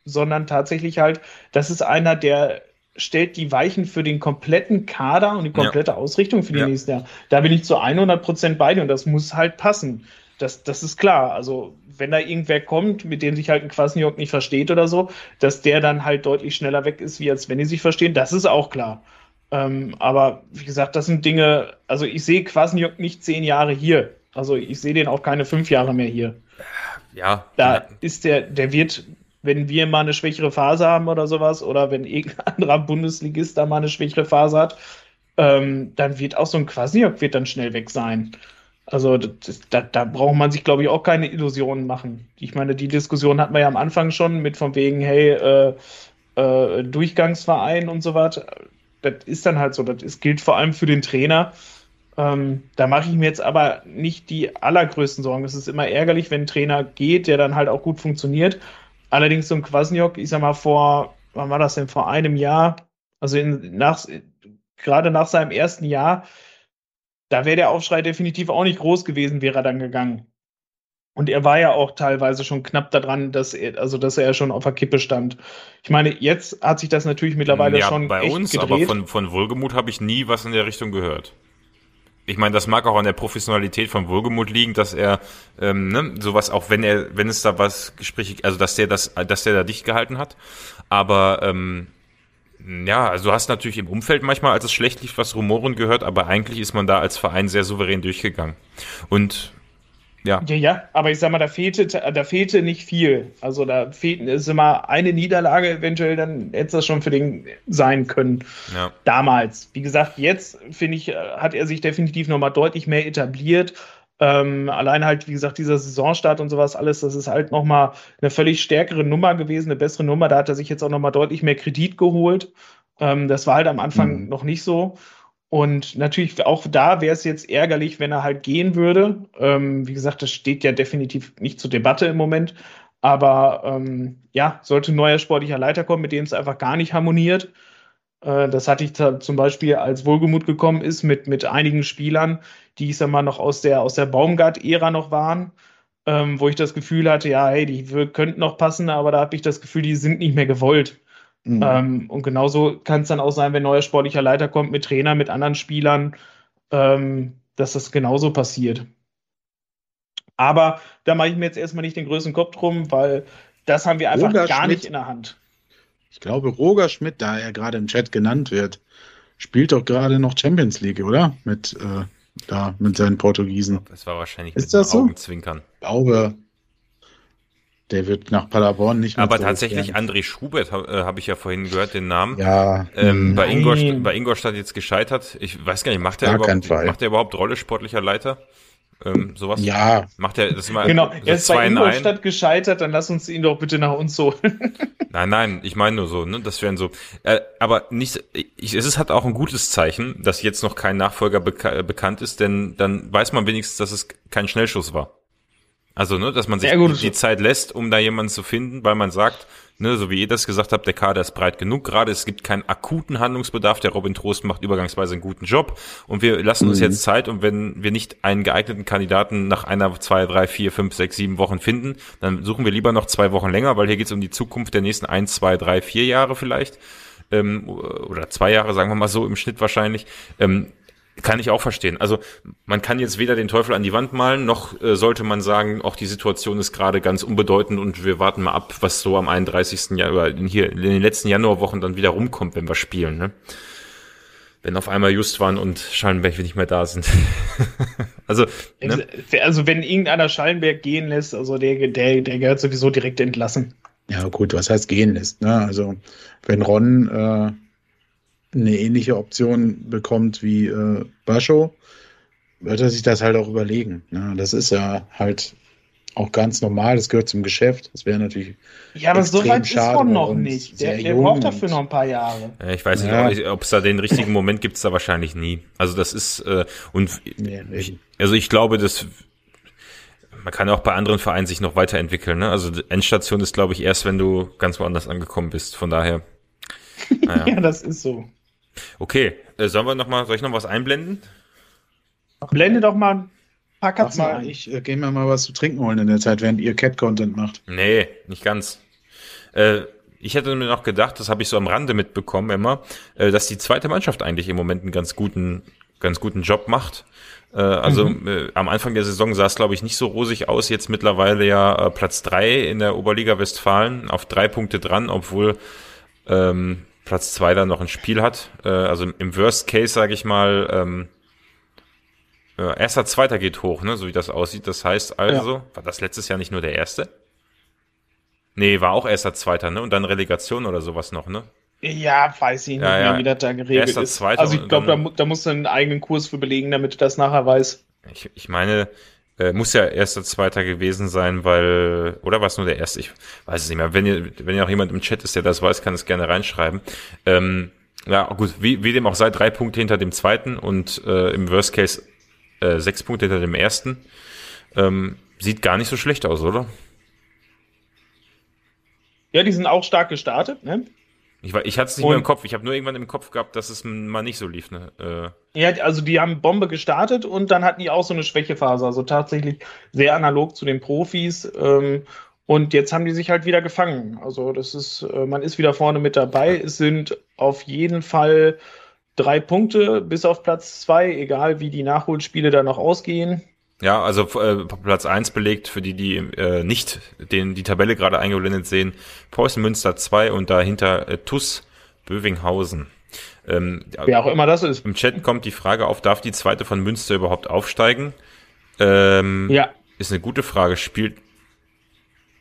sondern tatsächlich halt, das ist einer, der stellt die Weichen für den kompletten Kader und die komplette ja. Ausrichtung für die ja. nächsten Jahre. Da bin ich zu 100 Prozent bei dir und das muss halt passen. Das, das ist klar. Also, wenn da irgendwer kommt, mit dem sich halt ein Quasniok nicht versteht oder so, dass der dann halt deutlich schneller weg ist, wie als wenn die sich verstehen, das ist auch klar. Ähm, aber wie gesagt, das sind Dinge, also ich sehe Quasniok nicht zehn Jahre hier. Also ich sehe den auch keine fünf Jahre mehr hier. Ja. Da ja. ist der, der wird wenn wir mal eine schwächere Phase haben oder sowas, oder wenn irgendein anderer Bundesligist da mal eine schwächere Phase hat, ähm, dann wird auch so ein Quasiok wird dann schnell weg sein. Also das, da, da braucht man sich, glaube ich, auch keine Illusionen machen. Ich meine, die Diskussion hatten wir ja am Anfang schon mit von wegen, hey, äh, äh, Durchgangsverein und so weiter. Das ist dann halt so. Das ist, gilt vor allem für den Trainer. Ähm, da mache ich mir jetzt aber nicht die allergrößten Sorgen. Es ist immer ärgerlich, wenn ein Trainer geht, der dann halt auch gut funktioniert Allerdings so ein Kwasniok, ich sag mal, vor, wann war das denn, vor einem Jahr, also in, nach, gerade nach seinem ersten Jahr, da wäre der Aufschrei definitiv auch nicht groß gewesen, wäre er dann gegangen. Und er war ja auch teilweise schon knapp daran, dass er, also dass er schon auf der Kippe stand. Ich meine, jetzt hat sich das natürlich mittlerweile ja, schon bei uns, gedreht. aber von, von Wohlgemut habe ich nie was in der Richtung gehört ich meine, das mag auch an der Professionalität von Wohlgemut liegen, dass er ähm, ne, sowas, auch wenn er, wenn es da was Gespräche, also dass der das, dass der da dicht gehalten hat. Aber ähm, ja, also du hast natürlich im Umfeld manchmal, als es schlecht lief, was Rumoren gehört, aber eigentlich ist man da als Verein sehr souverän durchgegangen. Und ja. ja, ja, aber ich sag mal, da fehlte, da fehlte nicht viel. Also da fehlten ist immer eine Niederlage eventuell, dann hätte es das schon für den sein können. Ja. Damals. Wie gesagt, jetzt finde ich, hat er sich definitiv nochmal deutlich mehr etabliert. Ähm, allein halt, wie gesagt, dieser Saisonstart und sowas alles, das ist halt nochmal eine völlig stärkere Nummer gewesen, eine bessere Nummer. Da hat er sich jetzt auch nochmal deutlich mehr Kredit geholt. Ähm, das war halt am Anfang mhm. noch nicht so. Und natürlich auch da wäre es jetzt ärgerlich, wenn er halt gehen würde. Ähm, wie gesagt, das steht ja definitiv nicht zur Debatte im Moment. Aber ähm, ja, sollte ein neuer sportlicher Leiter kommen, mit dem es einfach gar nicht harmoniert, Äh, das hatte ich zum Beispiel, als Wohlgemut gekommen ist, mit, mit einigen Spielern, die ich sag mal noch aus der, aus der Baumgart-Ära noch waren, ähm, wo ich das Gefühl hatte, ja, hey, die könnten noch passen, aber da habe ich das Gefühl, die sind nicht mehr gewollt. Mhm. Ähm, und genauso kann es dann auch sein, wenn neuer sportlicher Leiter kommt mit Trainer, mit anderen Spielern, ähm, dass das genauso passiert. Aber da mache ich mir jetzt erstmal nicht den größten Kopf drum, weil das haben wir einfach Roger gar Schmidt, nicht in der Hand. Ich glaube, Roger Schmidt, da er gerade im Chat genannt wird, spielt doch gerade noch Champions League, oder? Mit, äh, da, mit seinen Portugiesen. Das war wahrscheinlich Ist mit das so? Augenzwinkern. Ich glaube, der wird nach Paderborn nicht mehr. Aber tatsächlich, werden. André Schubert habe äh, hab ich ja vorhin gehört, den Namen. Ja. Ähm, bei, Ingolstadt, bei Ingolstadt jetzt gescheitert. Ich weiß gar nicht, macht er überhaupt, macht er überhaupt Rolle sportlicher Leiter? Ähm, sowas? Ja. Macht er das mal? Genau, er ist bei Ingolstadt gescheitert, dann lass uns ihn doch bitte nach uns holen. nein, nein, ich meine nur so, ne? Das wären so. Äh, aber nicht, ich, es ist halt auch ein gutes Zeichen, dass jetzt noch kein Nachfolger beka bekannt ist, denn dann weiß man wenigstens, dass es kein Schnellschuss war. Also, ne, dass man sich die, die Zeit lässt, um da jemanden zu finden, weil man sagt, ne, so wie ihr das gesagt habt, der Kader ist breit genug. Gerade, es gibt keinen akuten Handlungsbedarf, der Robin Trost macht übergangsweise einen guten Job. Und wir lassen uns mhm. jetzt Zeit. Und wenn wir nicht einen geeigneten Kandidaten nach einer, zwei, drei, vier, fünf, sechs, sieben Wochen finden, dann suchen wir lieber noch zwei Wochen länger, weil hier geht es um die Zukunft der nächsten ein, zwei, drei, vier Jahre vielleicht. Ähm, oder zwei Jahre, sagen wir mal so im Schnitt wahrscheinlich. Ähm, kann ich auch verstehen. Also man kann jetzt weder den Teufel an die Wand malen, noch äh, sollte man sagen, auch die Situation ist gerade ganz unbedeutend und wir warten mal ab, was so am 31. Januar, hier in den letzten Januarwochen dann wieder rumkommt, wenn wir spielen. Ne? Wenn auf einmal Justwan und Schallenberg nicht mehr da sind. also, ne? also wenn irgendeiner Schallenberg gehen lässt, also der, der, der gehört sowieso direkt entlassen. Ja gut, was heißt gehen lässt? Ne? Also wenn Ron äh eine ähnliche Option bekommt wie äh, Bascho, wird er sich das halt auch überlegen. Ja, das ist ja halt auch ganz normal, das gehört zum Geschäft. Das wäre natürlich. Ja, aber so weit ist Ron noch nicht. Der, der braucht dafür noch ein paar Jahre. Ja, ich weiß ja. nicht, ob es da den richtigen Moment gibt, es da wahrscheinlich nie. Also das ist äh, und nee, ich, also ich glaube, dass man kann auch bei anderen Vereinen sich noch weiterentwickeln. Ne? Also Endstation ist, glaube ich, erst, wenn du ganz woanders angekommen bist. Von daher. Naja. ja, das ist so. Okay, äh, sollen wir noch mal, soll ich noch was einblenden? Blende doch mal ein paar Katzen mal, ein. Ich äh, gehe mir mal was zu trinken holen in der Zeit, während ihr Cat-Content macht. Nee, nicht ganz. Äh, ich hätte mir noch gedacht, das habe ich so am Rande mitbekommen immer, äh, dass die zweite Mannschaft eigentlich im Moment einen ganz guten, ganz guten Job macht. Äh, also mhm. äh, am Anfang der Saison sah es, glaube ich, nicht so rosig aus. Jetzt mittlerweile ja äh, Platz drei in der Oberliga Westfalen auf drei Punkte dran, obwohl ähm, Platz zwei dann noch ein Spiel hat. Äh, also im Worst Case, sage ich mal, ähm, äh, erster, zweiter geht hoch, ne, so wie das aussieht. Das heißt also, ja. war das letztes Jahr nicht nur der erste? Nee, war auch erster, zweiter, ne? Und dann Relegation oder sowas noch, ne? Ja, weiß ich nicht ja, mehr, wie das da geregelt erster, ist. Zweiter also ich glaube, da, da musst du einen eigenen Kurs für belegen, damit du das nachher weißt. Ich, ich meine, äh, muss ja erster, zweiter gewesen sein, weil, oder war es nur der erste? Ich weiß es nicht mehr. Wenn ihr, wenn ihr auch jemand im Chat ist, der das weiß, kann es gerne reinschreiben. Ähm, ja, gut, wie, wie dem auch sei, drei Punkte hinter dem zweiten und äh, im Worst Case äh, sechs Punkte hinter dem ersten. Ähm, sieht gar nicht so schlecht aus, oder? Ja, die sind auch stark gestartet, ne? Ich, ich hatte es nicht und, mehr im Kopf. Ich habe nur irgendwann im Kopf gehabt, dass es mal nicht so lief. Ne? Äh. Ja, also die haben Bombe gestartet und dann hatten die auch so eine Schwächephase. Also tatsächlich sehr analog zu den Profis. Ähm, und jetzt haben die sich halt wieder gefangen. Also das ist, äh, man ist wieder vorne mit dabei. Es sind auf jeden Fall drei Punkte bis auf Platz zwei, egal wie die Nachholspiele da noch ausgehen. Ja, also äh, Platz eins belegt für die, die äh, nicht den, die Tabelle gerade eingeblendet sehen. Preußen Münster 2 und dahinter äh, TUS Bövinghausen. Ähm, Wer auch immer das ist. Im Chat kommt die Frage auf, darf die zweite von Münster überhaupt aufsteigen? Ähm, ja. Ist eine gute Frage. Spielt.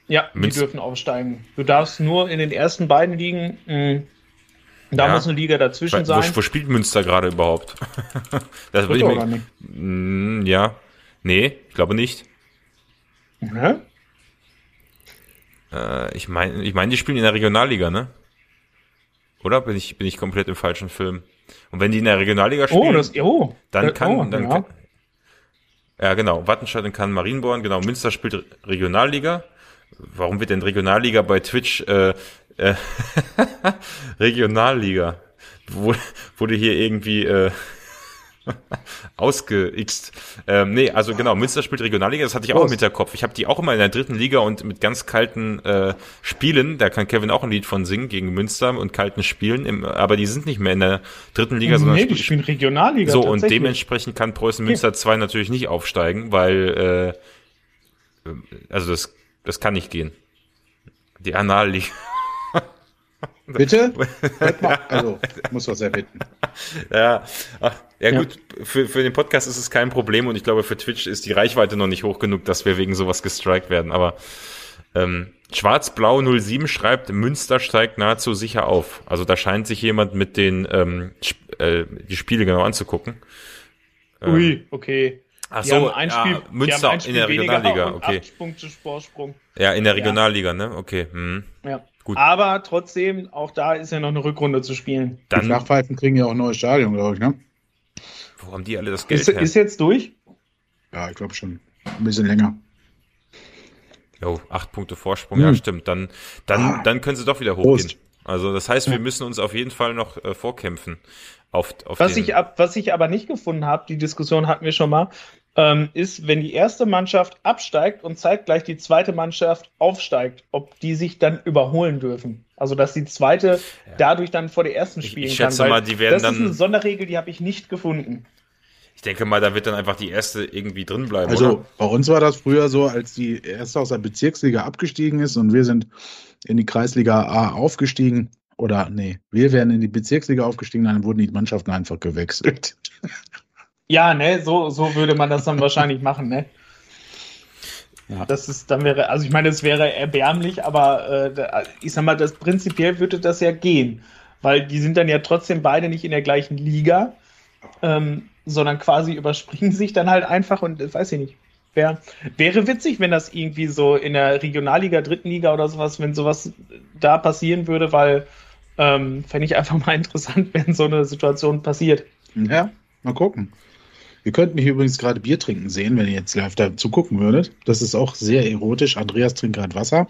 Ja, Münster die dürfen aufsteigen. Du darfst nur in den ersten beiden liegen. Mh, hm, da ja. muss eine Liga dazwischen sein. Wo, wo spielt Münster gerade überhaupt? das will ich mir, hm, ja, Nee, ich glaube nicht. Ja? Äh, ich meine, ich mein, die spielen in der Regionalliga, ne? Oder bin ich, bin ich komplett im falschen Film? Und wenn die in der Regionalliga oh, spielen, oh, das, oh, dann kann, oh, dann ja. kann, ja genau, Wattenscheid kann Marienborn, genau, Münster spielt Regionalliga. Warum wird denn Regionalliga bei Twitch äh, äh, Regionalliga? wurde hier irgendwie äh, ausgeixt. Ähm, nee, also genau, Münster spielt Regionalliga, das hatte ich auch im Hinterkopf. Ich habe die auch immer in der dritten Liga und mit ganz kalten äh, Spielen, da kann Kevin auch ein Lied von singen gegen Münster und kalten Spielen, im, aber die sind nicht mehr in der dritten Liga, sondern nee, die spielen Regionalliga. So, und dementsprechend kann Preußen Münster 2 natürlich nicht aufsteigen, weil äh, also das, das kann nicht gehen. Die Analliga. Bitte? also, muss was erbitten. Ja, ach, ja, ja, gut, für, für den Podcast ist es kein Problem und ich glaube, für Twitch ist die Reichweite noch nicht hoch genug, dass wir wegen sowas gestrikt werden. Aber ähm, Schwarz-Blau 07 schreibt, Münster steigt nahezu sicher auf. Also da scheint sich jemand mit den ähm, äh, die Spiele genau anzugucken. Ähm, Ui, okay. Ach die so, ein Spiel, ja, Münster in der Regionalliga, okay. Ja, in der Regionalliga, ne? Okay. Hm. Ja. Gut. Aber trotzdem, auch da ist ja noch eine Rückrunde zu spielen. Dann, die Flachpfeifen kriegen ja auch ein neues Stadion, glaube ich, ne? Wo haben die alle das Geld ist, her? Ist jetzt durch? Ja, ich glaube schon. Ein bisschen länger. Jo, acht Punkte Vorsprung, hm. ja, stimmt. Dann, dann, ah. dann können sie doch wieder hochgehen. Prost. Also das heißt, wir müssen uns auf jeden Fall noch äh, vorkämpfen. Auf, auf was, ich ab, was ich aber nicht gefunden habe, die Diskussion hatten wir schon mal, ähm, ist, wenn die erste Mannschaft absteigt und zeitgleich die zweite Mannschaft aufsteigt, ob die sich dann überholen dürfen. Also dass die zweite ja. dadurch dann vor der ersten spielen ich, ich schätze kann. Mal, die werden das dann, ist eine Sonderregel, die habe ich nicht gefunden. Ich denke mal, da wird dann einfach die erste irgendwie drin bleiben. Also oder? bei uns war das früher so, als die erste aus der Bezirksliga abgestiegen ist und wir sind in die Kreisliga A aufgestiegen. Oder nee, wir wären in die Bezirksliga aufgestiegen, dann wurden die Mannschaften einfach gewechselt. Ja, ne, so, so würde man das dann wahrscheinlich machen, ne? Ja. Das ist, dann wäre, also ich meine, es wäre erbärmlich, aber äh, ich sag mal, das prinzipiell würde das ja gehen, weil die sind dann ja trotzdem beide nicht in der gleichen Liga, ähm, sondern quasi überspringen sich dann halt einfach und äh, weiß ich nicht. Wär, wäre witzig, wenn das irgendwie so in der Regionalliga, dritten Liga oder sowas, wenn sowas da passieren würde, weil ähm, fände ich einfach mal interessant, wenn so eine Situation passiert. Ja, mal gucken. Ihr könnt mich übrigens gerade Bier trinken sehen, wenn ihr jetzt live dazu gucken würdet. Das ist auch sehr erotisch. Andreas trinkt gerade Wasser.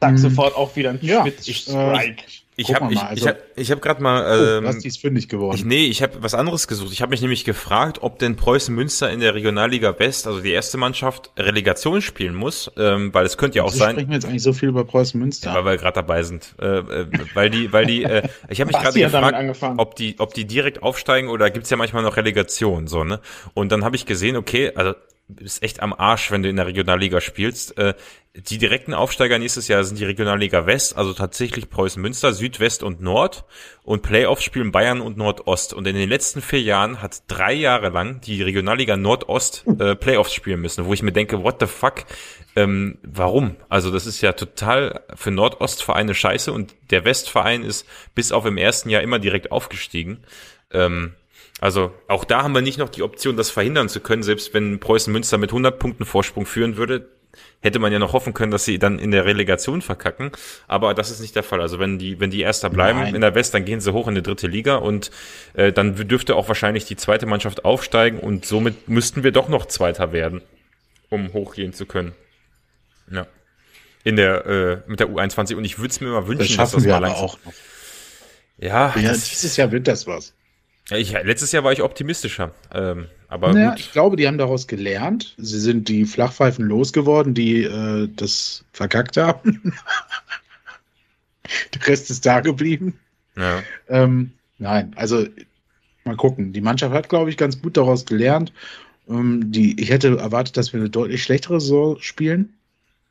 Sag hm. sofort auch wieder ein ja, Strike. Ich habe ich, also, ich hab, ich hab gerade mal. Ähm, oh, die ist fündig geworden. Ich, nee, ich habe was anderes gesucht. Ich habe mich nämlich gefragt, ob denn Preußen Münster in der Regionalliga West, also die erste Mannschaft, Relegation spielen muss, ähm, weil es könnte ja auch sein. sprechen wir jetzt eigentlich so viel über Preußen Münster? Ja, weil wir gerade dabei sind. Äh, äh, weil die, weil die, äh, ich habe mich gerade gefragt, ob die, ob die direkt aufsteigen oder gibt's ja manchmal noch Relegation, so ne? Und dann habe ich gesehen, okay, also bist echt am Arsch, wenn du in der Regionalliga spielst. Äh, die direkten Aufsteiger nächstes Jahr sind die Regionalliga West, also tatsächlich Preußen Münster, Südwest und Nord. Und Playoffs spielen Bayern und Nordost. Und in den letzten vier Jahren hat drei Jahre lang die Regionalliga Nordost äh, Playoffs spielen müssen, wo ich mir denke, what the fuck? Ähm, warum? Also das ist ja total für Nordostvereine scheiße und der Westverein ist bis auf im ersten Jahr immer direkt aufgestiegen. Ähm, also auch da haben wir nicht noch die Option, das verhindern zu können, selbst wenn Preußen Münster mit 100 Punkten Vorsprung führen würde hätte man ja noch hoffen können, dass sie dann in der Relegation verkacken. Aber das ist nicht der Fall. Also wenn die, wenn die Erster bleiben Nein. in der West, dann gehen sie hoch in die dritte Liga und äh, dann dürfte auch wahrscheinlich die zweite Mannschaft aufsteigen und somit müssten wir doch noch Zweiter werden, um hochgehen zu können. Ja. In der, äh, mit der U21. Und ich würde es mir mal wünschen, das dass das mal langsam. Auch noch. Ja, ja dieses Jahr wird das was. Ich, letztes Jahr war ich optimistischer. Ähm, aber naja, ich glaube, die haben daraus gelernt. Sie sind die Flachpfeifen losgeworden, die äh, das verkackt haben. Der Rest ist da geblieben. Ja. Ähm, nein, also mal gucken. Die Mannschaft hat, glaube ich, ganz gut daraus gelernt. Ähm, die, ich hätte erwartet, dass wir eine deutlich schlechtere Saison spielen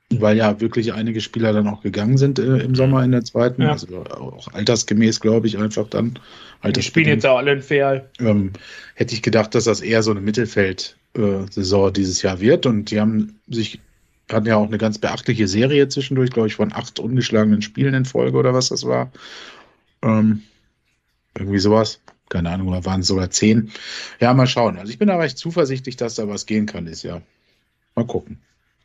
weil ja wirklich einige Spieler dann auch gegangen sind äh, im Sommer in der zweiten. Ja. Also auch altersgemäß, glaube ich, einfach dann. Die spielen jetzt auch alle in Fair. Ähm, hätte ich gedacht, dass das eher so eine Mittelfeld-Saison äh, dieses Jahr wird. Und die haben sich, hatten ja auch eine ganz beachtliche Serie zwischendurch, glaube ich, von acht ungeschlagenen Spielen in Folge oder was das war. Ähm, irgendwie sowas. Keine Ahnung, oder waren es sogar zehn. Ja, mal schauen. Also ich bin aber recht zuversichtlich, dass da was gehen kann dieses Jahr. Mal gucken.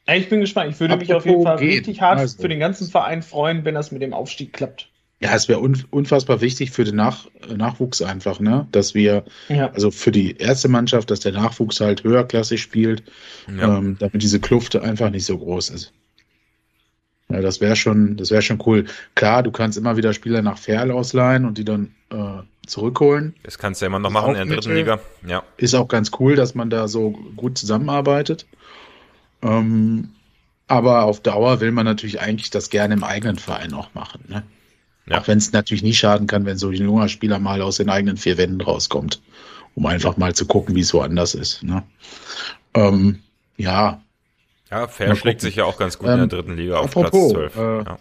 Ich bin gespannt. Ich würde Apropos mich auf jeden Fall geht. richtig hart also. für den ganzen Verein freuen, wenn das mit dem Aufstieg klappt. Ja, es wäre unfassbar wichtig für den Nach Nachwuchs einfach, ne? Dass wir, ja. also für die erste Mannschaft, dass der Nachwuchs halt höherklassig spielt, ja. ähm, damit diese Kluft einfach nicht so groß ist. Ja, das wäre schon, das wäre schon cool. Klar, du kannst immer wieder Spieler nach Ferl ausleihen und die dann äh, zurückholen. Das kannst du ja immer noch machen in der dritten Liga. Ja. Ist auch ganz cool, dass man da so gut zusammenarbeitet. Ähm, aber auf Dauer will man natürlich eigentlich das gerne im eigenen Verein auch machen. Ne? Ja. Auch wenn es natürlich nie schaden kann, wenn so ein junger Spieler mal aus den eigenen vier Wänden rauskommt, um einfach mal zu gucken, wie es woanders ist. Ne? Ähm, ja. Ja, Fair schlägt sich ja auch ganz gut ähm, in der ähm, dritten Liga auf apropos, Platz 12. Äh, ja.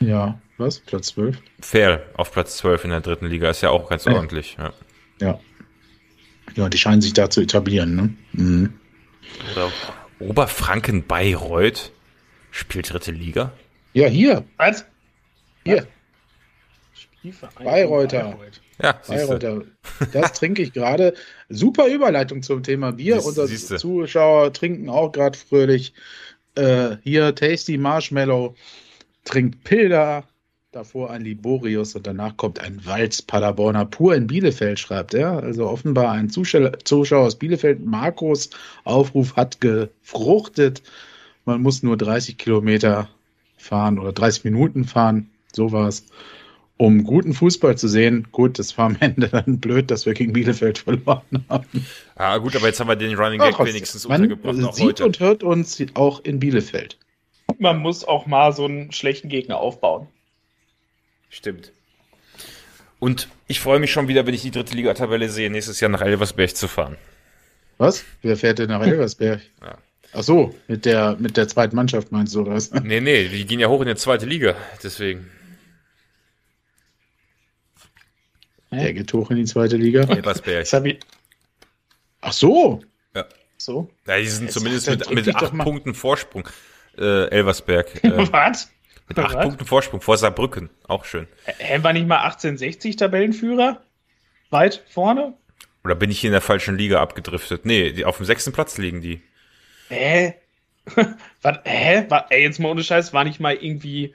ja. was? Platz 12? Fair auf Platz 12 in der dritten Liga ist ja auch ganz ja. ordentlich. Ja. ja. Ja, die scheinen sich da zu etablieren. Ne? Mhm. Oder Oberfranken Bayreuth spielt dritte Liga? Ja, hier. Was? Hier. Bayreuther. Ja, Bayreuther. Das trinke ich gerade. Super Überleitung zum Thema Bier. Siehst, Unsere siehste. Zuschauer trinken auch gerade fröhlich. Äh, hier Tasty Marshmallow trinkt Pilger. Davor ein Liborius und danach kommt ein Walz Paderborner pur in Bielefeld, schreibt er. Also offenbar ein Zuschauer, Zuschauer aus Bielefeld. Markus Aufruf hat gefruchtet. Man muss nur 30 Kilometer fahren oder 30 Minuten fahren. So war es um guten Fußball zu sehen. Gut, das war am Ende dann blöd, dass wir gegen Bielefeld verloren haben. Ah, gut, aber jetzt haben wir den Running Gag Ach, wenigstens man untergebracht. sieht heute. und hört uns auch in Bielefeld. Man muss auch mal so einen schlechten Gegner aufbauen. Stimmt. Und ich freue mich schon wieder, wenn ich die dritte Liga-Tabelle sehe, nächstes Jahr nach Elversberg zu fahren. Was? Wer fährt denn nach Elversberg? ja. Ach so, mit der, mit der zweiten Mannschaft meinst du, oder was? Nee, nee, die gehen ja hoch in die zweite Liga, deswegen. Der geht hoch in die zweite Liga. Elversberg. Ach so. Ja. So. Ja, die sind Jetzt zumindest mit, mit acht Punkten Vorsprung. Äh, Elversberg. Äh, Was? Mit acht Was? Punkten Vorsprung vor Saarbrücken. Auch schön. Hä, war nicht mal 1860 Tabellenführer? Weit vorne? Oder bin ich hier in der falschen Liga abgedriftet? Nee, die, auf dem sechsten Platz liegen die. Hä? Was, hä? War, ey, jetzt mal ohne Scheiß, war nicht mal irgendwie,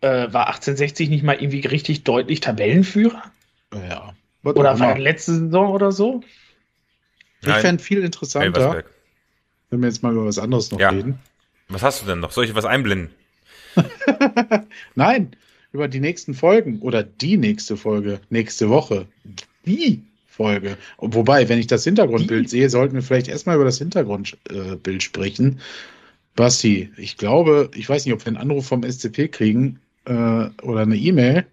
äh, war 1860 nicht mal irgendwie richtig deutlich Tabellenführer? Ja. Oder war letzte Saison oder so? Ich fände viel interessanter, wenn wir jetzt mal über was anderes noch ja. reden. Was hast du denn noch? Soll ich was einblenden? Nein, über die nächsten Folgen oder die nächste Folge, nächste Woche. Die Folge. Wobei, wenn ich das Hintergrundbild die? sehe, sollten wir vielleicht erstmal über das Hintergrundbild sprechen. Basti, ich glaube, ich weiß nicht, ob wir einen Anruf vom SCP kriegen äh, oder eine E-Mail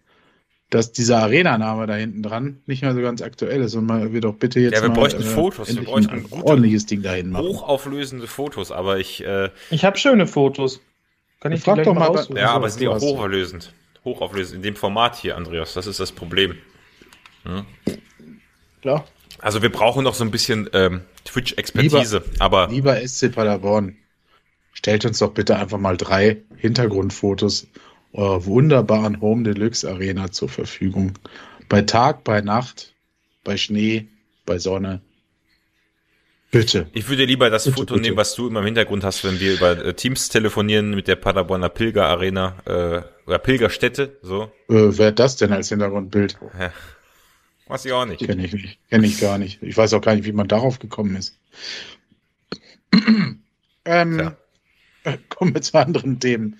dass dieser Arena-Name da hinten dran nicht mehr so ganz aktuell ist und mal wir doch bitte jetzt ja, wir mal, bräuchten äh, Fotos, wir bräuchten ein ordentliches Ding dahin machen. Hochauflösende Fotos, aber ich äh, ich habe schöne Fotos. Kann ich frag doch mal, mal Ja, aber sind die auch hochauflösend. Hochauflösend in dem Format hier, Andreas, das ist das Problem. Hm? Klar. Also wir brauchen noch so ein bisschen ähm, Twitch-Expertise, aber lieber SC Paderborn, stellt uns doch bitte einfach mal drei Hintergrundfotos eurer wunderbaren Home Deluxe Arena zur Verfügung. Bei Tag, bei Nacht, bei Schnee, bei Sonne. Bitte. Ich würde lieber das bitte, Foto bitte. nehmen, was du immer im Hintergrund hast, wenn wir über äh, Teams telefonieren mit der Paderborner Pilger Arena äh, oder Pilgerstätte. So. Äh, wer hat das denn als Hintergrundbild? Ja. Weiß ich auch nicht. Kenne ich nicht. Kenne ich gar nicht. Ich weiß auch gar nicht, wie man darauf gekommen ist. ähm, äh, kommen wir zu anderen Themen.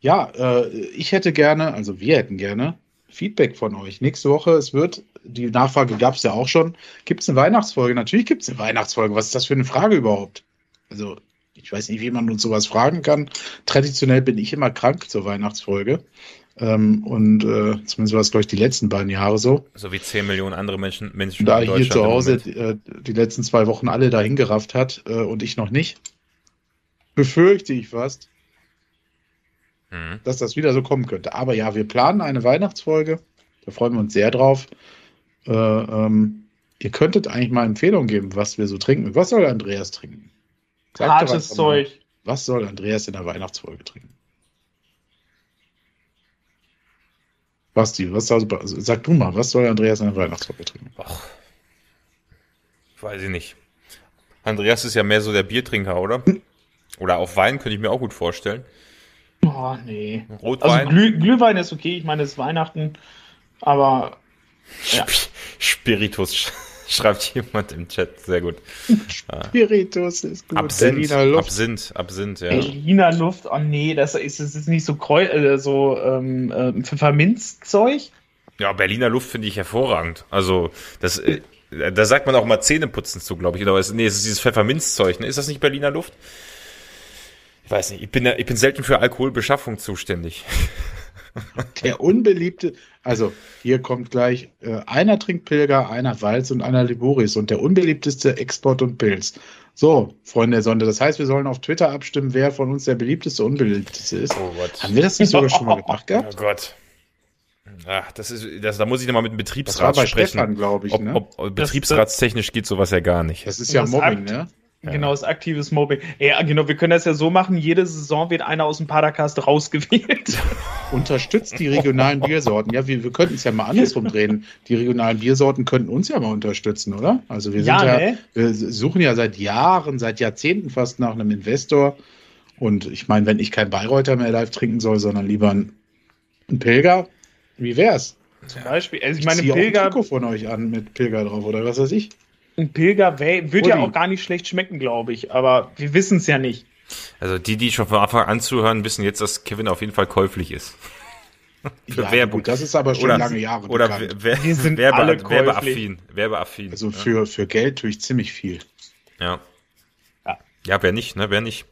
Ja, äh, ich hätte gerne, also wir hätten gerne Feedback von euch. Nächste Woche, es wird, die Nachfrage gab es ja auch schon, gibt es eine Weihnachtsfolge? Natürlich gibt es eine Weihnachtsfolge. Was ist das für eine Frage überhaupt? Also, ich weiß nicht, wie man uns sowas fragen kann. Traditionell bin ich immer krank zur Weihnachtsfolge. Ähm, und äh, zumindest war es, glaube ich, die letzten beiden Jahre so. So wie 10 Millionen andere Menschen, Menschen da hier zu Hause die, äh, die, letzten zwei Wochen alle dahin gerafft hat äh, und ich noch nicht, befürchte ich fast, mhm. dass das wieder so kommen könnte. Aber ja, wir planen eine Weihnachtsfolge. Da freuen wir uns sehr drauf. Äh, ähm, ihr könntet eigentlich mal Empfehlungen geben, was wir so trinken. Was soll Andreas trinken? Sagt Hartes Zeug. Was soll Andreas in der Weihnachtsfolge trinken? Basti, was soll, sag du mal, was soll Andreas in der Weihnachtsfolge trinken? Ach, weiß ich nicht. Andreas ist ja mehr so der Biertrinker, oder? Oder auch Wein könnte ich mir auch gut vorstellen. Oh, nee. Rotwein? Also Glüh Glühwein ist okay, ich meine, es ist Weihnachten, aber. Ja. Spiritus schreibt jemand im Chat, sehr gut. Spiritus ist gut. Absinth, Berliner Luft. Absinth, Absinth, ja. Berliner Luft, oh nee, das ist, das ist nicht so, Kreu äh, so ähm, äh, Pfefferminzzeug. Ja, Berliner Luft finde ich hervorragend. Also, das, äh, da sagt man auch mal Zähneputzen zu, glaube ich. Oder nee, es ist dieses Pfefferminzzeug. Ne? Ist das nicht Berliner Luft? Ich weiß nicht. Ich bin, ich bin selten für Alkoholbeschaffung zuständig. Der unbeliebte, also hier kommt gleich, äh, einer trinkt Pilger, einer Walz und einer Liboris und der unbeliebteste Export und Pilz. So, Freunde der Sonde, das heißt, wir sollen auf Twitter abstimmen, wer von uns der beliebteste und unbeliebteste ist. Oh Gott. Haben wir das nicht sogar schon mal gemacht gehabt? Oh Gott. Ach, das ist, das, da muss ich nochmal mit dem Betriebsrat das war bei sprechen. Stefan, glaube ich. Ne? Ob, ob, betriebsratstechnisch geht sowas ja gar nicht. Das ist ja das Mobbing, ne? Genau, das aktives Mobbing. Ja, genau, wir können das ja so machen, jede Saison wird einer aus dem Padercast rausgewählt. Unterstützt die regionalen Biersorten. Ja, wir, wir könnten es ja mal andersrum drehen. Die regionalen Biersorten könnten uns ja mal unterstützen, oder? Also wir sind ja, ja ne? wir suchen ja seit Jahren, seit Jahrzehnten fast nach einem Investor. Und ich meine, wenn ich kein Bayreuther mehr live trinken soll, sondern lieber ein, ein Pilger, wie wär's? Zum Beispiel, also ich, ich meine, Pilger. Auch ein von euch an mit Pilger drauf, oder was weiß ich? Ein Pilger wird ja auch gar nicht schlecht schmecken, glaube ich, aber wir wissen es ja nicht. Also die, die schon von Anfang an zuhören, wissen jetzt, dass Kevin auf jeden Fall käuflich ist. Für ja, Werbung. Gut, das ist aber schon oder, lange Jahre Oder bekannt. Wer, wir sind Werbe, alle werbeaffin, werbeaffin. Also für, für Geld tue ich ziemlich viel. Ja. Ja, ja wer nicht, ne? Wer nicht.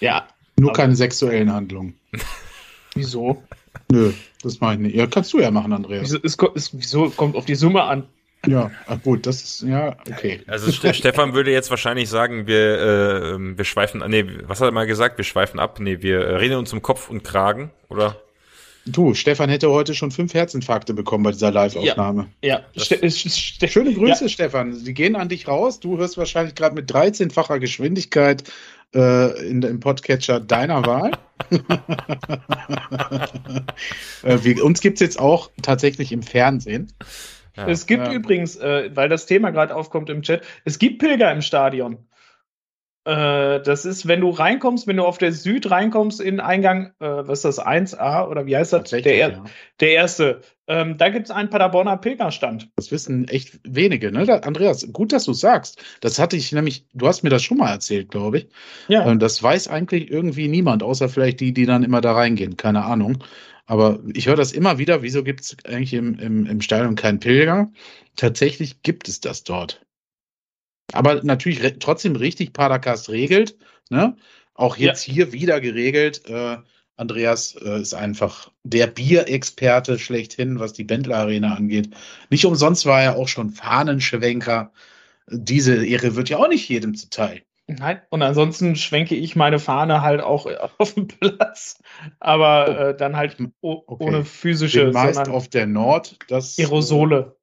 Ja. Nur keine sexuellen Handlungen. Wieso? Nö, das mache ich nicht. Ja, kannst du ja machen, Andreas. Wieso, es, es, wieso kommt auf die Summe an? Ja, ach gut, das ist, ja, okay. Also Stefan würde jetzt wahrscheinlich sagen, wir, äh, wir schweifen, nee, was hat er mal gesagt? Wir schweifen ab, nee, wir reden uns um Kopf und Kragen, oder? Du, Stefan hätte heute schon fünf Herzinfarkte bekommen bei dieser Live-Aufnahme. Ja, ja. schöne Grüße, ja. Stefan. Sie gehen an dich raus. Du hörst wahrscheinlich gerade mit 13-facher Geschwindigkeit äh, in, im Podcatcher deiner Wahl. äh, wir, uns gibt es jetzt auch tatsächlich im Fernsehen. Ja. Es gibt ja. übrigens, äh, weil das Thema gerade aufkommt im Chat, es gibt Pilger im Stadion. Äh, das ist, wenn du reinkommst, wenn du auf der Süd reinkommst in Eingang, äh, was ist das, 1a oder wie heißt das? Der, ja. der erste. Ähm, da gibt es einen Paderborner Pilgerstand. Das wissen echt wenige, ne? Da, Andreas, gut, dass du sagst. Das hatte ich nämlich, du hast mir das schon mal erzählt, glaube ich. Ja. Ähm, das weiß eigentlich irgendwie niemand, außer vielleicht die, die dann immer da reingehen. Keine Ahnung. Aber ich höre das immer wieder, wieso gibt es eigentlich im, im, im Stadion keinen Pilger? Tatsächlich gibt es das dort. Aber natürlich trotzdem richtig Padercast regelt. Ne? Auch jetzt ja. hier wieder geregelt. Äh, Andreas äh, ist einfach der Bierexperte schlechthin, was die Bendler Arena angeht. Nicht umsonst war er auch schon Fahnenschwenker. Diese Ehre wird ja auch nicht jedem zuteil. Nein, und ansonsten schwenke ich meine Fahne halt auch auf dem Platz, aber oh. äh, dann halt okay. ohne physische. Bin meist auf der Nord, das. Aerosole.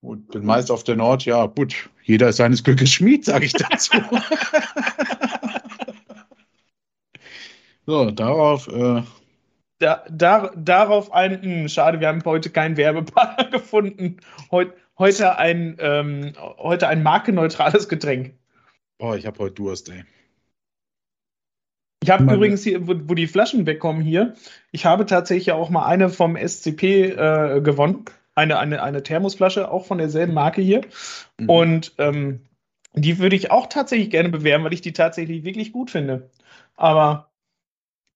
Gut, bin meist auf der Nord, ja, gut. Jeder ist seines Glückes Schmied, sage ich dazu. so, darauf. Äh, da, da, darauf ein, mh, hm, schade, wir haben heute keinen Werbepartner gefunden. Heut, heute, ein, ähm, heute ein markenneutrales Getränk. Boah, ich habe heute Durst, ey. Ich habe übrigens hier, wo, wo, die Flaschen wegkommen hier, ich habe tatsächlich auch mal eine vom SCP äh, gewonnen. Eine, eine, eine Thermosflasche, auch von derselben Marke hier. Mhm. Und ähm, die würde ich auch tatsächlich gerne bewerben, weil ich die tatsächlich wirklich gut finde. Aber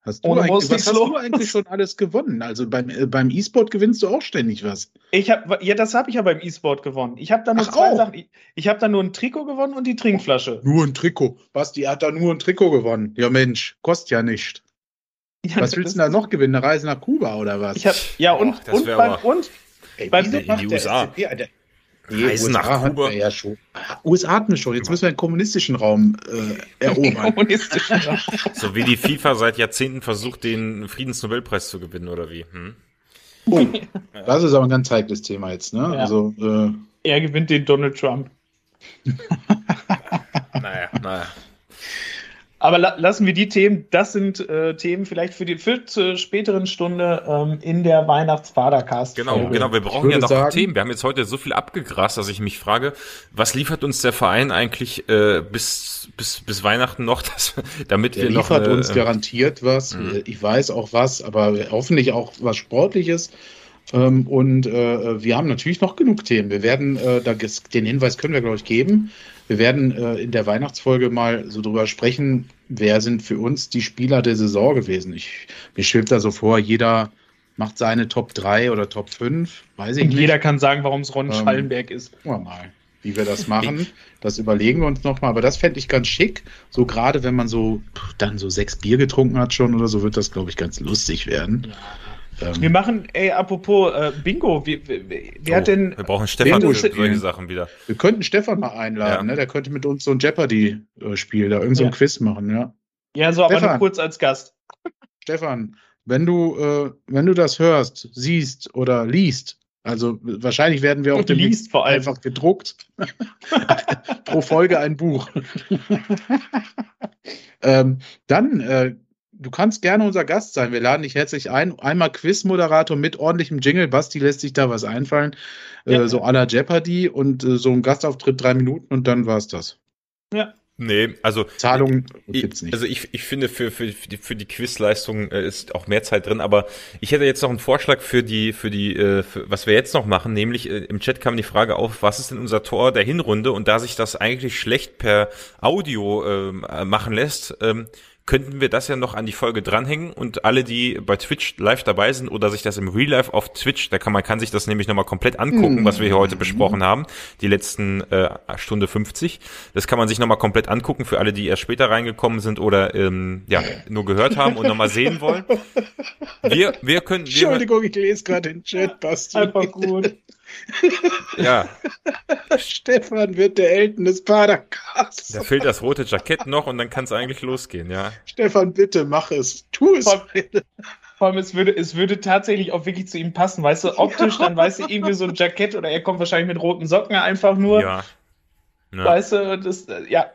Hast du, eigentlich, was hast du eigentlich schon alles gewonnen? Also beim, äh, beim E-Sport gewinnst du auch ständig was. Ich hab, ja, das habe ich ja beim E-Sport gewonnen. Ich habe da nur Ach, zwei auch. Sachen. Ich, ich habe da nur ein Trikot gewonnen und die Trinkflasche. Nur ein Trikot. Basti hat da nur ein Trikot gewonnen. Ja, Mensch, kostet ja nicht. Ja, was willst du da noch gewinnen? Eine Reise nach Kuba oder was? Ich hab, ja, und, oh, und, beim, und Ey, beim, in die USA. Der, Nee, Reisen USA nach Kuba. Ja schon. USA hatten wir schon. Jetzt müssen wir einen kommunistischen Raum äh, erobern. kommunistischen Raum. so wie die FIFA seit Jahrzehnten versucht, den Friedensnobelpreis zu gewinnen, oder wie? Hm? Oh, das ist aber ein ganz heikles Thema jetzt, ne? Ja. Also, äh, er gewinnt den Donald Trump. naja, naja. Aber la lassen wir die Themen, das sind äh, Themen vielleicht für die für zur späteren Stunde ähm, in der Weihnachtsvatercast. Genau, genau, wir brauchen ja noch sagen, Themen. Wir haben jetzt heute so viel abgegrast, dass ich mich frage, was liefert uns der Verein eigentlich äh, bis, bis, bis Weihnachten noch, dass, damit der wir noch. liefert uns äh, garantiert was. Mh. Ich weiß auch was, aber hoffentlich auch was Sportliches. Ähm, und äh, wir haben natürlich noch genug Themen. Wir werden, äh, da, den Hinweis können wir, glaube ich, geben. Wir werden äh, in der Weihnachtsfolge mal so drüber sprechen, wer sind für uns die Spieler der Saison gewesen. Ich, mir schwebt da so vor, jeder macht seine Top 3 oder Top 5, weiß ich Und nicht. jeder kann sagen, warum es Ron Ähm, Schallenberg ist. Gucken wir mal, wie wir das machen. Das überlegen wir uns nochmal. Aber das fände ich ganz schick. So gerade wenn man so dann so sechs Bier getrunken hat schon oder so, wird das, glaube ich, ganz lustig werden. Wir Ähm, machen, ey, apropos äh, Bingo, wie, wie, wer hat Oh, denn, Wir brauchen Stefan für solche. Sachen wieder. wir könnten Stefan mal einladen, Ja. ne? Der könnte mit uns so ein Jeopardy-Spiel, da irgend so ein Ja. Quiz machen, ja. ja, so aber Stefan. nur kurz als Gast. Stefan, wenn du, äh, wenn du das hörst, siehst oder liest, also wahrscheinlich werden wir auch Und demnächst liest vor allem. einfach gedruckt. Pro Folge ein Buch. ähm, dann, äh, du kannst gerne unser Gast sein. Wir laden dich herzlich ein. Einmal Quizmoderator mit ordentlichem Jingle. Basti lässt sich da was einfallen. Ja. Äh, so à la Jeopardy und äh, so ein Gastauftritt drei Minuten und dann war's das. Nee, also Zahlung Ich, gibt's nicht. Also ich, ich finde, für, für, für die, für die Quizleistung äh, ist auch mehr Zeit drin, aber ich hätte jetzt noch einen Vorschlag für die, für die, äh, für, was wir jetzt noch machen, nämlich äh, im Chat kam die Frage auf, was ist denn unser Tor der Hinrunde? Und da sich das eigentlich schlecht per Audio ähm, äh, machen lässt, ähm, könnten wir das ja noch an die Folge dranhängen und alle, die bei Twitch live dabei sind oder sich das im Real Life auf Twitch, da kann man kann sich das nämlich nochmal komplett angucken, was wir hier heute besprochen haben, die letzten äh, Stunde 50. Das kann man sich nochmal komplett angucken für alle, die erst später reingekommen sind oder ähm, ja nur gehört haben und nochmal sehen wollen. Wir, wir können, wir, Entschuldigung, ich lese gerade den Chat, Basti. Einfach gut. Ja, Stefan wird der Elten des Padercasts. da fehlt das rote Jackett noch und dann kann es eigentlich losgehen, ja. Stefan, bitte mach es. Tu es. Vor- Vor allem, es würde, es würde tatsächlich auch wirklich zu ihm passen, weißt du, optisch, dann weißt du, irgendwie so ein Jackett oder er kommt wahrscheinlich mit roten Socken einfach nur, Ja. ja. weißt du, das, ja,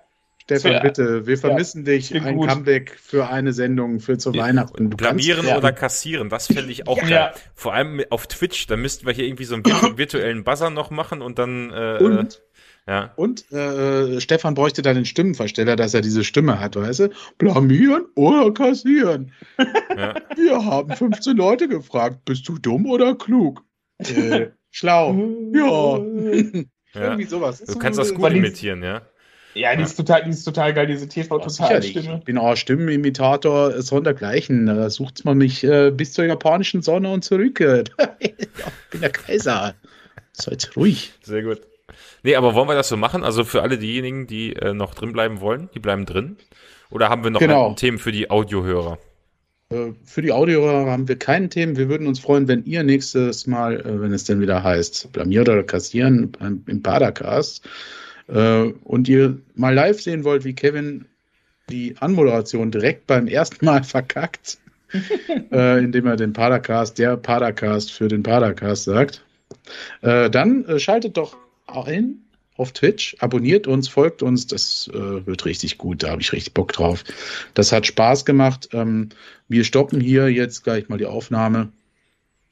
Stefan, Ja. bitte, wir vermissen dich. klingt Ein gut. Comeback für eine Sendung für zu Weihnachten. Du Blamieren ja. oder kassieren, das fände ich auch Ja. geil. Vor allem auf Twitch, da müssten wir hier irgendwie so einen virtu virtuellen Buzzer noch machen und dann äh, Und? ja. Und äh, Stefan bräuchte dann den Stimmenversteller, dass er diese Stimme hat, weißt du? Blamieren oder kassieren. ja. Wir haben 15 Leute gefragt, bist du dumm oder klug? Äh, schlau. Ja. Ja. Irgendwie sowas. Du kannst das gut imitieren, ja. Ja, die ist total, die ist total geil, diese. TV-Total-Stimme. Ich bin auch Stimmenimitator äh, sondergleichen. Da sucht man mich äh, bis zur japanischen Sonne und zurück. ich bin der Kaiser. Seid ruhig. Sehr gut. Nee, aber wollen wir das so machen? Also für alle diejenigen, die äh, noch drin bleiben wollen, die bleiben drin? Oder haben wir noch Genau. Themen für die Audiohörer? Äh, Für die Audiohörer haben wir keine Themen. Wir würden uns freuen, wenn ihr nächstes Mal, äh, wenn es denn wieder heißt, blamieren oder kassieren im Padercast, äh, und ihr mal live sehen wollt, wie Kevin die Anmoderation direkt beim ersten Mal verkackt, äh, indem er den Padercast, der Padercast für den Padercast sagt, äh, dann äh, schaltet doch ein auf Twitch, abonniert uns, folgt uns, das äh, wird richtig gut, da habe ich richtig Bock drauf. Das hat Spaß gemacht. Ähm, wir stoppen hier jetzt gleich mal die Aufnahme.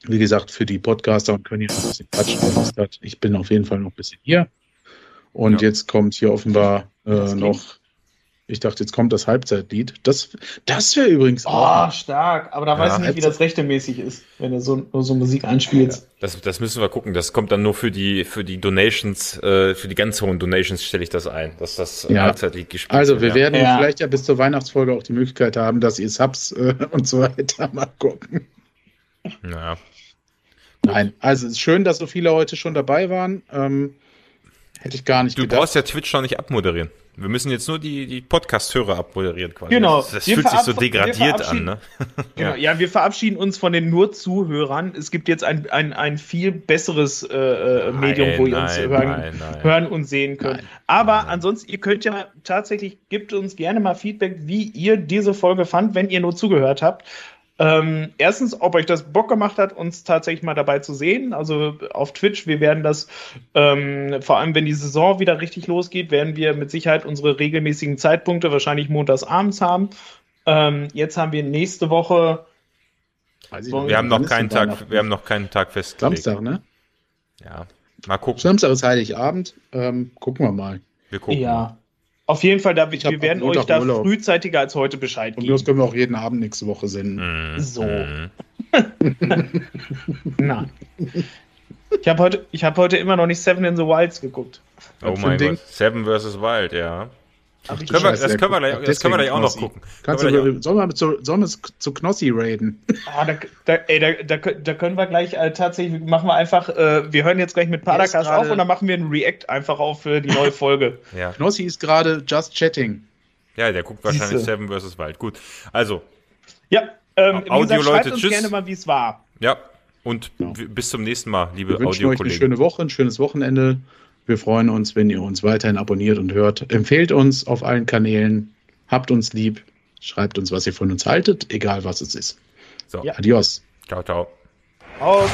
Wie gesagt, für die Podcaster und können hier noch ein bisschen quatschen. Ich bin auf jeden Fall noch ein bisschen hier. Und Ja. jetzt kommt hier offenbar äh, noch, ich dachte, jetzt kommt das Halbzeitlied. Das, das wäre übrigens Oh, auch. stark. Aber da weiß ich nicht, wie das rechtemäßig ist, wenn du so, nur so Musik einspielst. Das, das müssen wir gucken. Das kommt dann nur für die für die Donations, äh, für die ganz hohen Donations stelle ich das ein, dass das äh, Ja. Halbzeitlied gespielt Also, wird, wir ja. werden Ja. vielleicht ja bis zur Weihnachtsfolge auch die Möglichkeit haben, dass ihr Subs äh, und so weiter mal gucken. Naja. Nein, also es ist schön, dass so viele heute schon dabei waren. Ähm, hätte ich gar nicht Du gedacht. brauchst ja Twitch noch nicht abmoderieren. Wir müssen jetzt nur die, die Podcast-Hörer abmoderieren quasi. Genau. Das, das fühlt sich so degradiert an, ne? Genau, ja. wir verabschieden uns von den nur Zuhörern. Es gibt jetzt ein, ein, ein viel besseres äh, äh, Medium, wo ihr uns nein, hören, nein, nein. hören und sehen könnt. Nein. Aber Nein. ansonsten, ihr könnt ja tatsächlich, gebt uns gerne mal Feedback, wie ihr diese Folge fand, wenn ihr nur zugehört habt. Ähm, erstens, ob euch das Bock gemacht hat, uns tatsächlich mal dabei zu sehen. Also auf Twitch, wir werden das, ähm, vor allem wenn die Saison wieder richtig losgeht, werden wir mit Sicherheit unsere regelmäßigen Zeitpunkte wahrscheinlich montags abends haben. Ähm, jetzt haben wir nächste Woche Weiß ich Wir haben noch keinen Tag, wir haben noch keinen Tag festgelegt. Samstag, ne? Ja. Mal gucken. Samstag ist Heiligabend. Ähm, gucken wir mal. Wir gucken. Ja. Auf jeden Fall, da, wir werden euch da Urlaub. frühzeitiger als heute Bescheid Und geben. das können wir auch jeden Abend nächste Woche senden. Mhm. So. Mhm. Na. Ich habe heute, ich hab heute immer noch nicht Seven in the Wilds geguckt. Oh mein ein Ding? Gott. Seven vs. Wild, ja. Ach, können wir, das, können wir gleich, das können wir gleich auch noch gucken. Kannst du, sollen, wir zu, sollen wir zu Knossi raiden? Ah, da, da, ey, da, da, da können wir gleich äh, tatsächlich, machen wir einfach, äh, wir hören jetzt gleich mit Paracast auf und dann machen wir ein React einfach auf äh, die neue Folge. ja. Knossi ist gerade just chatting. Ja, der guckt wahrscheinlich Siehste. Seven vs. Wild. Gut, also. Ja, ähm, Audio-Leute, tschüss. gerne mal, wie es war. Ja, und ja. bis zum nächsten Mal, liebe Audio-Kollegen. Wir wünschen euch eine schöne Woche, ein schönes Wochenende. Wir freuen uns, wenn ihr uns weiterhin abonniert und hört. Empfehlt uns auf allen Kanälen. Habt uns lieb. Schreibt uns, was ihr von uns haltet, egal was es ist. So. Ja. Adios. Ciao, ciao. Auf.